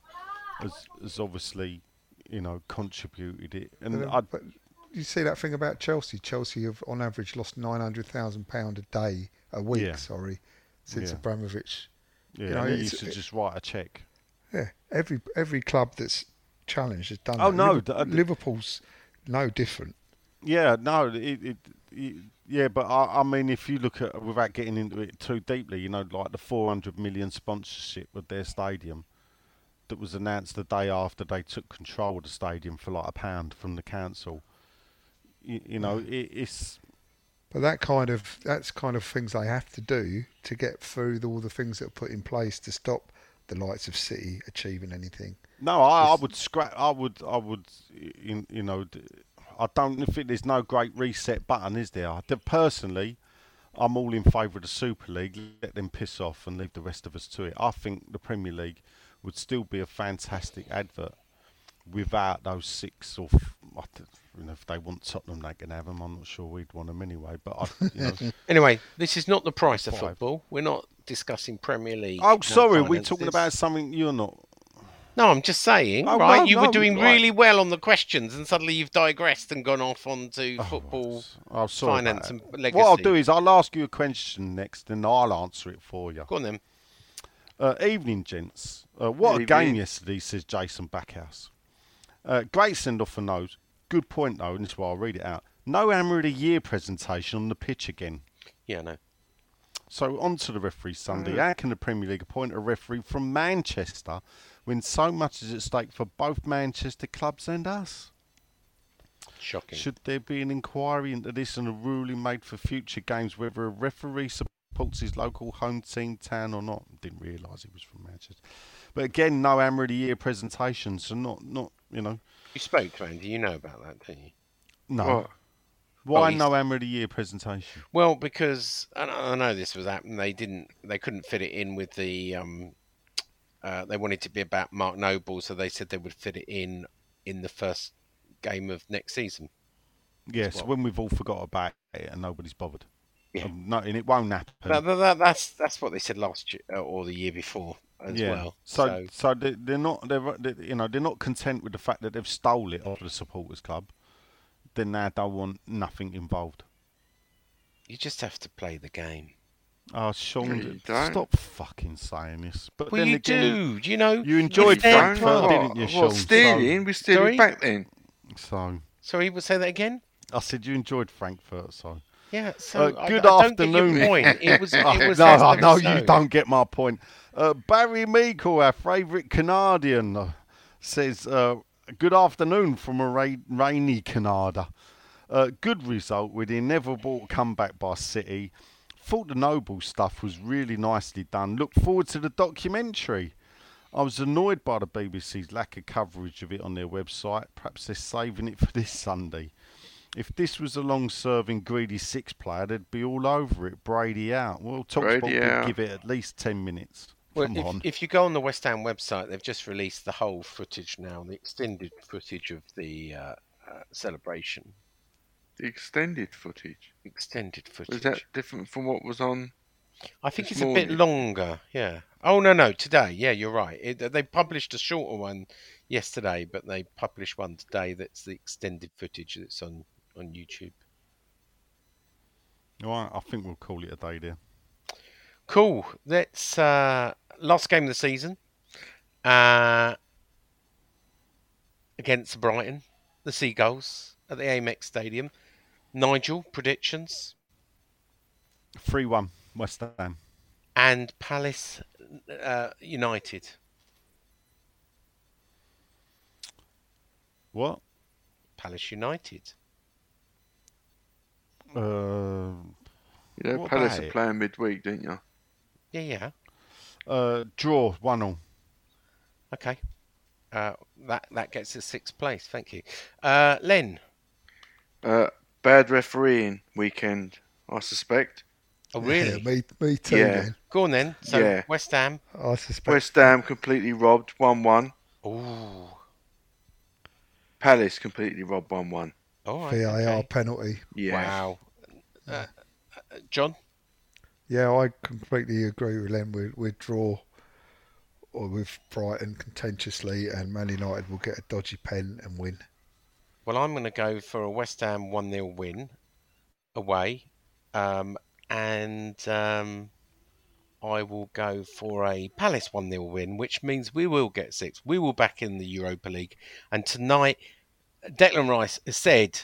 [SPEAKER 5] has, has obviously, you know, contributed it, and
[SPEAKER 3] But,
[SPEAKER 5] I,
[SPEAKER 3] but you see that thing about Chelsea. Chelsea have, on average, lost nine hundred thousand pound a day, a week.
[SPEAKER 5] Yeah.
[SPEAKER 3] Sorry, since
[SPEAKER 5] Yeah.
[SPEAKER 3] Abramovich.
[SPEAKER 5] yeah,
[SPEAKER 3] you know,
[SPEAKER 5] and he used to just write a check.
[SPEAKER 3] Yeah, every every club that's challenged has done.
[SPEAKER 5] Oh,
[SPEAKER 3] that.
[SPEAKER 5] no, uh,
[SPEAKER 3] Liverpool's no different.
[SPEAKER 5] Yeah, no, it, it, it yeah, but I, I mean, if you look at without getting into it too deeply, you know, like the 400 million sponsorship of their stadium that was announced the day after they took control of the stadium for like a pound from the council. You, you know, mm. it, it's
[SPEAKER 3] But that kind of that's kind of things they have to do to get through all the things that are put in place to stop the lights of City achieving anything.
[SPEAKER 5] No, I, I would scrap. I would. I would. You, you know, d- I don't think there's no great reset button, is there? D- Personally, I'm all in favour of the Super League. Let them piss off and leave the rest of us to it. I think the Premier League would still be a fantastic advert without those six or. F- I d- you know, if they want Tottenham, they can have them. I'm not sure we'd want them anyway. But I, you know,
[SPEAKER 2] Anyway, this is not the price of
[SPEAKER 5] Five.
[SPEAKER 2] football. We're not discussing Premier League.
[SPEAKER 5] oh, sorry, we're talking
[SPEAKER 2] finances.
[SPEAKER 5] about something you're not.
[SPEAKER 2] No, I'm just saying,
[SPEAKER 5] Oh,
[SPEAKER 2] right?
[SPEAKER 5] no,
[SPEAKER 2] you were doing
[SPEAKER 5] right.
[SPEAKER 2] really well on the questions, and suddenly you've digressed and gone off onto football
[SPEAKER 5] Oh, sorry.
[SPEAKER 2] finance and legacy.
[SPEAKER 5] What I'll do is I'll ask you a question next, and I'll answer it for you.
[SPEAKER 2] Go on then.
[SPEAKER 5] Uh, evening, gents. Uh, what a game yesterday, says Jason Backhouse. Uh, great send off for nose. Good point, though, and this is why I'll read it out. No Hammer of the Year presentation on the pitch again.
[SPEAKER 2] Yeah, no.
[SPEAKER 5] So, on to the referee Sunday. How can the Premier League appoint a referee from Manchester when so much is at stake for both Manchester clubs and us?
[SPEAKER 2] Shocking.
[SPEAKER 5] Should there be an inquiry into this and a ruling made for future games whether a referee supports his local home team, town or not? Didn't realise he was from Manchester. But again, no Hammer of the Year presentation, so not, not you know,
[SPEAKER 2] You spoke to Andy. You know about that, don't you?
[SPEAKER 5] no. Why no Hammer of the Year presentation?
[SPEAKER 2] Well, because I know, I know this was happening. They didn't. They couldn't fit it in with the. Um, uh, they wanted to be about Mark Noble, so they said they would fit it in in the first game of next season.
[SPEAKER 5] Yes,
[SPEAKER 2] well.
[SPEAKER 5] when we've all forgot about it and nobody's bothered.
[SPEAKER 2] Yeah.
[SPEAKER 5] Um, no, and it won't happen.
[SPEAKER 2] That, that, that- that's that's what they said last year uh, or the year before as
[SPEAKER 5] yeah.
[SPEAKER 2] well.
[SPEAKER 5] So, so, they, they're not, they're, they you know, they're not content with the fact that they've stole it off the supporters club. Then now they want nothing involved.
[SPEAKER 2] you just have to play the game.
[SPEAKER 5] Oh, Sean,
[SPEAKER 4] No, you don't.
[SPEAKER 5] stop fucking saying this. But
[SPEAKER 2] Well,
[SPEAKER 5] then
[SPEAKER 2] you
[SPEAKER 5] again,
[SPEAKER 2] do. You know,
[SPEAKER 5] you enjoyed Frankfurt,
[SPEAKER 2] club.
[SPEAKER 5] didn't you, Sean?
[SPEAKER 4] What, stealing? We stealing
[SPEAKER 2] Sorry?
[SPEAKER 4] back then.
[SPEAKER 5] So,
[SPEAKER 2] Sorry, we'll say that again.
[SPEAKER 5] I said you enjoyed Frankfurt, so.
[SPEAKER 2] Yeah. So
[SPEAKER 5] Uh,
[SPEAKER 2] I-
[SPEAKER 5] good
[SPEAKER 2] I, don't get
[SPEAKER 5] afternoon.
[SPEAKER 2] your point. It was. It
[SPEAKER 5] Oh,
[SPEAKER 2] was
[SPEAKER 5] no,
[SPEAKER 2] as
[SPEAKER 5] I
[SPEAKER 2] they
[SPEAKER 5] know
[SPEAKER 2] say.
[SPEAKER 5] you don't get my point. Uh, Barry Meikle, our favourite Canadian, uh, says, uh, Good afternoon from a ra- rainy Canada. Uh, good result with the inevitable comeback by City. Thought the Noble stuff was really nicely done. Look forward to the documentary. I was annoyed by the BBC's lack of coverage of it on their website. Perhaps they're saving it for this Sunday. If this was a long-serving greedy six player, they'd be all over it. Brady out. Well, Talksport
[SPEAKER 4] Brady
[SPEAKER 5] would
[SPEAKER 4] out.
[SPEAKER 5] give it at least ten minutes.
[SPEAKER 2] Well,
[SPEAKER 5] Come
[SPEAKER 2] if,
[SPEAKER 5] on.
[SPEAKER 2] if you go on the West Ham website, they've just released the whole footage now, the extended footage of the uh, uh, celebration.
[SPEAKER 4] The extended footage.
[SPEAKER 2] Extended footage.
[SPEAKER 4] Was that different from what was on?
[SPEAKER 2] I think
[SPEAKER 4] this
[SPEAKER 2] it's a bit longer. Yeah. Oh no, no, today. Yeah, you're right. It, they published a shorter one yesterday, but they published one today. That's the extended footage that's on on YouTube.
[SPEAKER 5] All right, I think we'll call it a day there.
[SPEAKER 2] Cool. That's uh, last game of the season. Uh, against Brighton, the Seagulls at the Amex Stadium. Nigel, predictions
[SPEAKER 5] Three-one, West Ham.
[SPEAKER 2] and Palace uh, United.
[SPEAKER 5] What?
[SPEAKER 2] Palace United.
[SPEAKER 5] Uh,
[SPEAKER 4] You know, Palace are playing midweek, didn't you?
[SPEAKER 2] Yeah, yeah.
[SPEAKER 5] uh, draw one all.
[SPEAKER 2] Okay. Uh, that that gets us sixth place. Thank you, uh, Len.
[SPEAKER 4] Uh, bad refereeing weekend, I suspect.
[SPEAKER 2] Oh, really?
[SPEAKER 3] Yeah, me, me too.
[SPEAKER 4] Yeah.
[SPEAKER 3] Then
[SPEAKER 2] Go on then. So
[SPEAKER 4] Yeah.
[SPEAKER 2] West Ham.
[SPEAKER 3] I suspect.
[SPEAKER 4] West Ham completely robbed, one-one.
[SPEAKER 2] Ooh.
[SPEAKER 4] Palace completely robbed, one-one.
[SPEAKER 2] All right.
[SPEAKER 3] VAR
[SPEAKER 2] okay.
[SPEAKER 3] penalty.
[SPEAKER 4] Yeah.
[SPEAKER 2] Wow. Uh, uh, John.
[SPEAKER 3] Yeah, I completely agree with Len. We we draw or with Brighton contentiously, and Man United will get a dodgy pen and win.
[SPEAKER 2] Well, I'm going to go for a West Ham 1 0 win away. Um, and um, I will go for a Palace 1 0 win, which means we will get six. We will back in the Europa League. And tonight, Declan Rice has said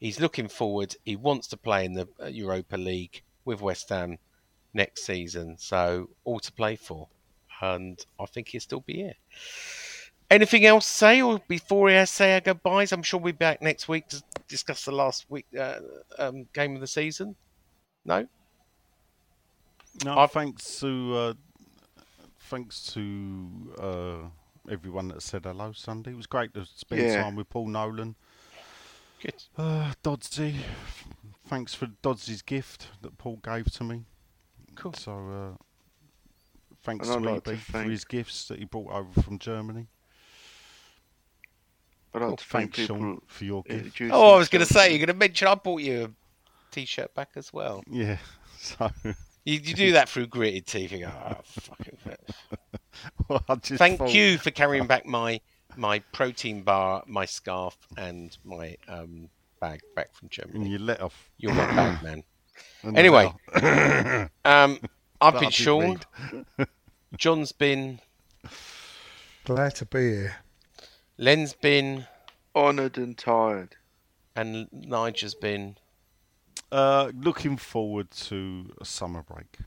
[SPEAKER 2] he's looking forward. He wants to play in the uh, Europa League with West Ham next season. So, all to play for. And I think he'll still be here. Anything else to say, or before we say our goodbyes? I'm sure we'll be back next week to discuss the last week uh, um, game of the season. No,
[SPEAKER 5] No,
[SPEAKER 2] I've-
[SPEAKER 5] thanks to uh, thanks to uh, everyone that said hello Sunday. It was great to spend
[SPEAKER 4] Yeah.
[SPEAKER 5] time with Paul Nolan.
[SPEAKER 2] good.
[SPEAKER 5] Uh, Dodsey, thanks for Dodsy's gift that Paul gave to me.
[SPEAKER 2] Cool.
[SPEAKER 5] So uh, thanks to
[SPEAKER 4] like
[SPEAKER 5] EB for his gifts that he brought over from Germany.
[SPEAKER 4] I'd like to thank
[SPEAKER 5] Thanks,
[SPEAKER 4] people.
[SPEAKER 5] Sean, for your gift.
[SPEAKER 4] introducing
[SPEAKER 2] Oh, I was going to say, you're going to mention I bought you a t-shirt back as well.
[SPEAKER 5] Yeah. So
[SPEAKER 2] You, you do that through gritted teeth. You go, oh, fucking
[SPEAKER 5] well, I just
[SPEAKER 2] Thank
[SPEAKER 5] thought-
[SPEAKER 2] you for carrying back my my protein bar, my scarf, and my um, bag back from
[SPEAKER 5] And
[SPEAKER 2] Germany.
[SPEAKER 5] you let off.
[SPEAKER 2] You're my bag man.
[SPEAKER 5] and
[SPEAKER 2] Anyway. Um, I've
[SPEAKER 5] That I
[SPEAKER 2] been
[SPEAKER 5] did
[SPEAKER 2] Sean. John's been.
[SPEAKER 3] Glad to be here.
[SPEAKER 2] Len's been.
[SPEAKER 4] Honoured and tired.
[SPEAKER 2] And Nigel's been.
[SPEAKER 5] Uh, looking forward to a summer break.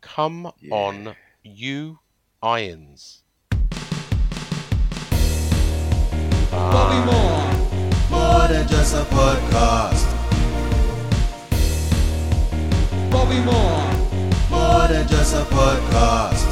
[SPEAKER 2] Come on, you irons.
[SPEAKER 1] Bobby Moore. More than just a podcast. Bobby Moore. More than just a podcast.